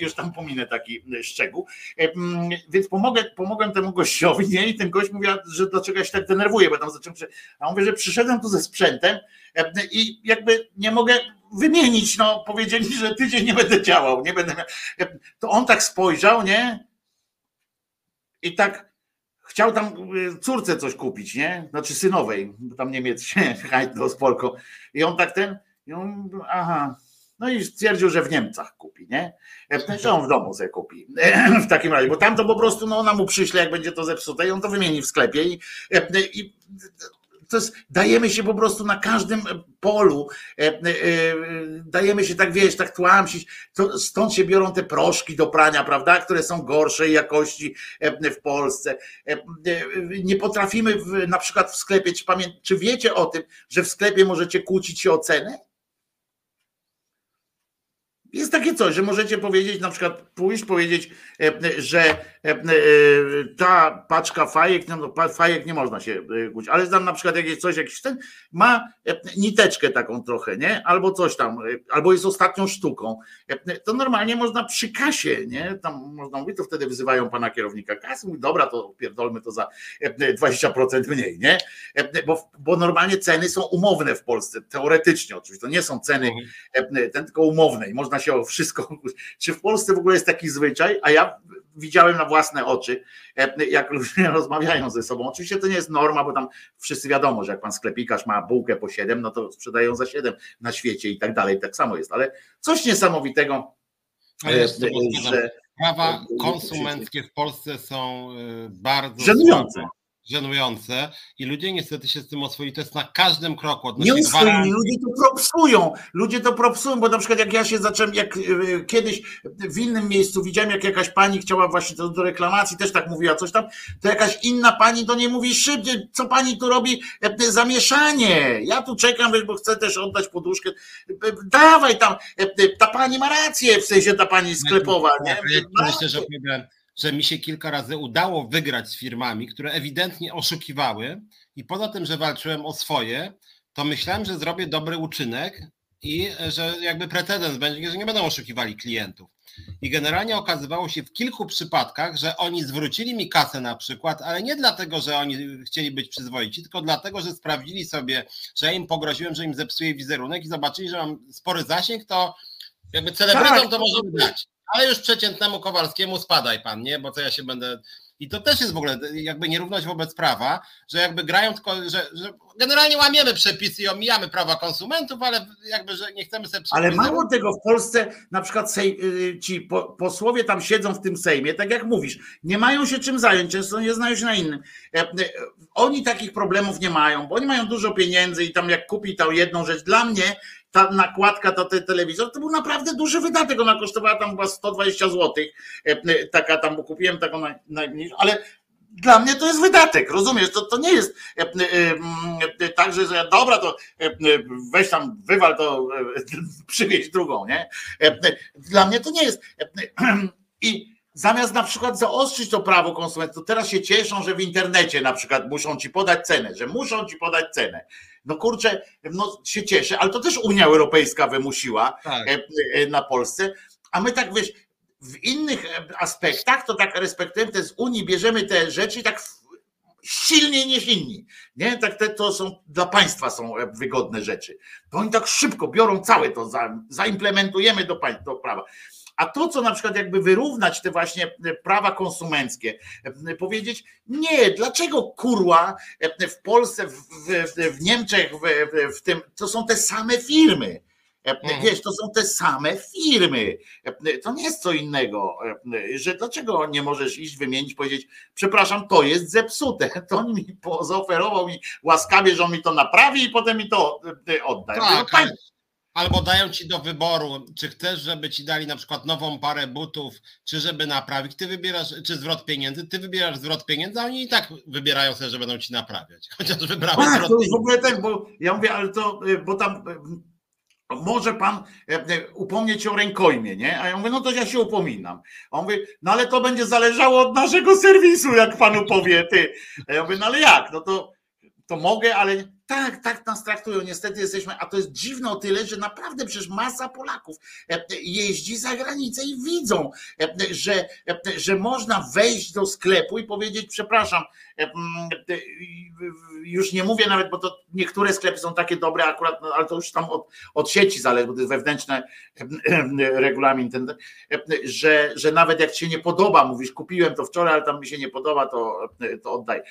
już tam pominę taki szczegół. Więc pomogę, pomogłem temu gościowi, nie? I ten gość mówi, że dlaczego ja się tak denerwuję, bo tam zacząłem, a mówię, że przyszedłem tu ze sprzętem i jakby nie mogę wymienić, no powiedzieli, że tydzień nie będę działał, nie będę miał. To on tak spojrzał, nie? I tak chciał tam y, córce coś kupić, nie? Znaczy synowej, bo tam Niemiec się do Spolko. I on tak ten, i on, aha. No i stwierdził, że w Niemcach kupi, nie? E, że on w domu sobie kupi. W takim razie, bo tam to po prostu, no ona mu przyśle, jak będzie to zepsute i on to wymieni w sklepie i, e, i to jest, dajemy się po prostu na każdym polu, e, e, dajemy się tak, wiesz, tak tłamsić, to stąd się biorą te proszki do prania, prawda, które są gorszej jakości e, w Polsce. Nie potrafimy w, na przykład w sklepie, czy, pamię, czy wiecie o tym, że w sklepie możecie kłócić się o cenę? Jest takie coś, że możecie powiedzieć, na przykład pójść, powiedzieć, że E, e, ta paczka fajek, no, fajek nie można się e, kuć, ale znam na przykład jakieś coś, jakiś ten, ma niteczkę taką trochę, nie? Albo coś tam, albo jest ostatnią sztuką. To normalnie można przy kasie, nie? Tam można mówić, to wtedy wzywają pana kierownika kasy, mówi, dobra, to pierdolmy to za 20% mniej, nie? Bo, bo normalnie ceny są umowne w Polsce, teoretycznie oczywiście, to nie są ceny mhm. ten, tylko umowne i można się o wszystko, czy w Polsce w ogóle jest taki zwyczaj, a ja widziałem na własne oczy, e, jak ludzie rozmawiają ze sobą. Oczywiście to nie jest norma, bo tam wszyscy wiadomo, że jak pan sklepikarz ma bułkę po 7, no to sprzedają za 7 na świecie i tak dalej. Tak samo jest, ale coś niesamowitego, ale że prawa konsumenckie w Polsce są e, bardzo żenujące żenujące i ludzie niestety się z tym oswoili. To jest na każdym kroku. Nie oswoili, ludzie to propsują. Ludzie to propsują, bo na przykład jak ja się zacząłem, jak e, kiedyś w innym miejscu widziałem, jak jakaś pani chciała właśnie do, do reklamacji, też tak mówiła coś tam, to jakaś inna pani do niej mówi szybciej, co pani tu robi? E, zamieszanie. Ja tu czekam, bo chcę też oddać poduszkę. E, dawaj tam, ta pani ma rację, w sensie ta pani sklepowa. Nie? Myślę, że problem że mi się kilka razy udało wygrać z firmami, które ewidentnie oszukiwały i poza tym, że walczyłem o swoje, to myślałem, że zrobię dobry uczynek i że jakby precedens będzie, że nie będą oszukiwali klientów. I generalnie okazywało się w kilku przypadkach, że oni zwrócili mi kasę na przykład, ale nie dlatego, że oni chcieli być przyzwoici, tylko dlatego, że sprawdzili sobie, że ja im pogroziłem, że im zepsuję wizerunek i zobaczyli, że mam spory zasięg, to jakby celebrytom tak. to możemy dać. Ale już przeciętnemu Kowalskiemu spadaj pan, nie? Bo co ja się będę i to też jest w ogóle jakby nierówność wobec prawa, że jakby grają tylko, że, że generalnie łamiemy przepisy i omijamy prawa konsumentów, ale jakby, że nie chcemy sobie Ale mało tego w Polsce, na przykład sej, y, ci posłowie tam siedzą w tym Sejmie, tak jak mówisz, nie mają się czym zająć, często nie znają się na innym. E, e, oni takich problemów nie mają, bo oni mają dużo pieniędzy i tam jak kupi tą jedną rzecz, dla mnie ta nakładka to ten telewizor, to był naprawdę duży wydatek. Ona kosztowała tam chyba 120 zł. E, taka tam, bo kupiłem taką najmniejszą, ale dla mnie to jest wydatek, rozumiesz? To, to nie jest e, e, tak, że dobra, to weź tam, wywal to, przywieź drugą, nie? Dla mnie to nie jest. I zamiast na przykład zaostrzyć to prawo konsumentów, to teraz się cieszą, że w internecie na przykład muszą ci podać cenę, że muszą ci podać cenę. No kurczę, no się cieszę, ale to też Unia Europejska wymusiła tak. E, e, na Polsce, a my tak wiesz, w innych e, aspektach to tak respektujemy te z Unii, bierzemy te rzeczy tak silniej niż inni. Nie? Tak te, to są dla państwa są wygodne rzeczy. To oni tak szybko biorą całe to, za, zaimplementujemy do, do prawa. A to, co na przykład jakby wyrównać te właśnie prawa konsumenckie, powiedzieć nie, dlaczego kurła w Polsce, w, w, w Niemczech, w, w tym, to są te same firmy. Mhm. Wiesz, to są te same firmy. To nie jest co innego, że dlaczego nie możesz iść wymienić, powiedzieć, przepraszam, to jest zepsute. To on mi zaoferował mi łaskawie, że on mi to naprawi i potem mi to odda. Tak, Albo dają ci do wyboru, czy chcesz, żeby ci dali na przykład nową parę butów, czy żeby naprawić, ty wybierasz, czy zwrot pieniędzy, ty wybierasz zwrot pieniędzy, a oni i tak wybierają sobie, że będą ci naprawiać. Chociaż wybrałeś tak, zwrot to jest w ogóle tak, bo ja mówię, ale to, y, bo tam y, może pan y, upomnieć się o rękojmie, nie? A ja mówię, no to ja się upominam. A on mówi, no ale to będzie zależało od naszego serwisu, jak panu powie ty. A ja mówię, no ale jak? No to, to mogę, ale tak, tak nas traktują. Niestety jesteśmy, a to jest dziwne o tyle, że naprawdę przecież masa Polaków e, jeździ za granicę i widzą, e, że, e, że można wejść do sklepu i powiedzieć, przepraszam, już nie mówię nawet, bo to niektóre sklepy są takie dobre akurat, no, ale to już tam od, od sieci zależy, bo to jest wewnętrzny regulamin ten, że, że nawet jak ci się nie podoba, mówisz, kupiłem to wczoraj, ale tam mi się nie podoba, to, to oddaj.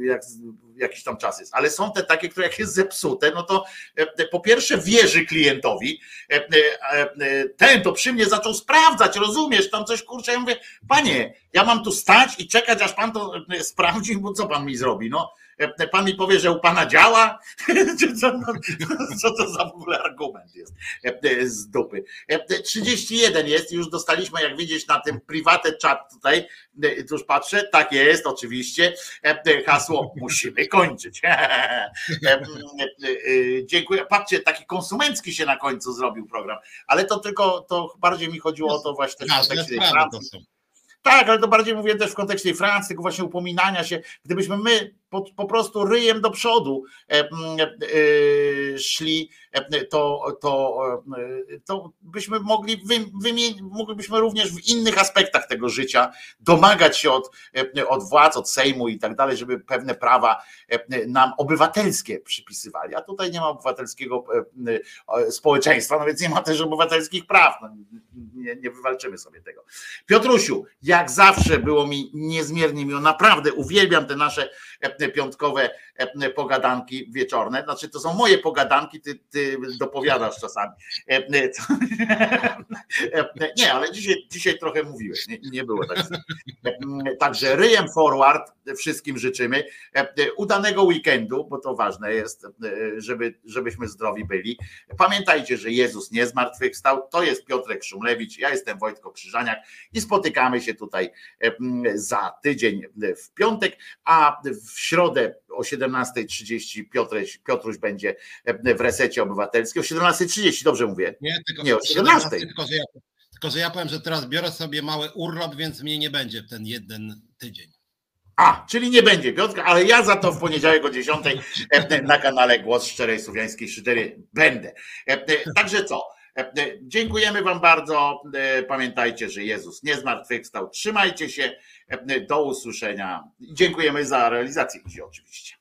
Jak, jakiś tam czas jest. Ale są te takie, które jak jest zepsute, no to po pierwsze wierzy klientowi, ten to przy mnie zaczął sprawdzać, rozumiesz, tam coś kurczę, ja mówię, panie, ja mam tu stać i czekać, aż pan to sprawdzi, bo co pan mi zrobi, no E, pan mi powie, że u pana działa? Co to za w ogóle argument jest e, e, z dupy? 31 jest, już dostaliśmy, jak widzisz, na tym private chat tutaj, już patrzę, tak jest, oczywiście. Hasło musimy kończyć. Dziękuję. Patrzcie, taki konsumencki się na końcu zrobił program, ale to tylko, to bardziej mi chodziło o to właśnie w kontekście Francji. Tak, ale to bardziej mówię też w kontekście Francji, tego właśnie upominania się. Gdybyśmy my po, po prostu ryjem do przodu e, e, e, szli, to, to, to byśmy mogli wymienić, moglibyśmy również w innych aspektach tego życia domagać się od, od władz, od Sejmu i tak dalej, żeby pewne prawa nam obywatelskie przypisywali. A tutaj nie ma obywatelskiego społeczeństwa, no więc nie ma też obywatelskich praw. No, nie, nie wywalczymy sobie tego. Piotrusiu, jak zawsze było mi niezmiernie miło, naprawdę uwielbiam te nasze piątkowe e, pogadanki wieczorne. Znaczy, to są moje pogadanki, ty, ty dopowiadasz czasami. E, e, nie, ale dzisiaj, dzisiaj trochę mówiłeś, nie, nie było tak. Także ryjem forward wszystkim życzymy. Udanego weekendu, bo to ważne jest, żeby, żebyśmy zdrowi byli. Pamiętajcie, że Jezus nie zmartwychwstał. To jest Piotrek Szumlewicz, ja jestem Wojtko Krzyżaniak i spotykamy się tutaj za tydzień w piątek, a w środę o 17.30 Piotruś, Piotruś będzie w resecie obywatelskim. O 17.30, dobrze mówię? Nie, tylko nie o 17. Tylko że, ja, tylko, że ja powiem, że teraz biorę sobie mały urlop, więc mnie nie będzie w ten jeden tydzień. A, czyli nie będzie Piotrka, ale ja za to w poniedziałek o 10 na kanale Głos Szczerej Słowiańskiej Szydery będę. Także co? Dziękujemy Wam bardzo. Pamiętajcie, że Jezus nie zmartwychwstał. Trzymajcie się. Do usłyszenia. Dziękujemy za realizację oczywiście.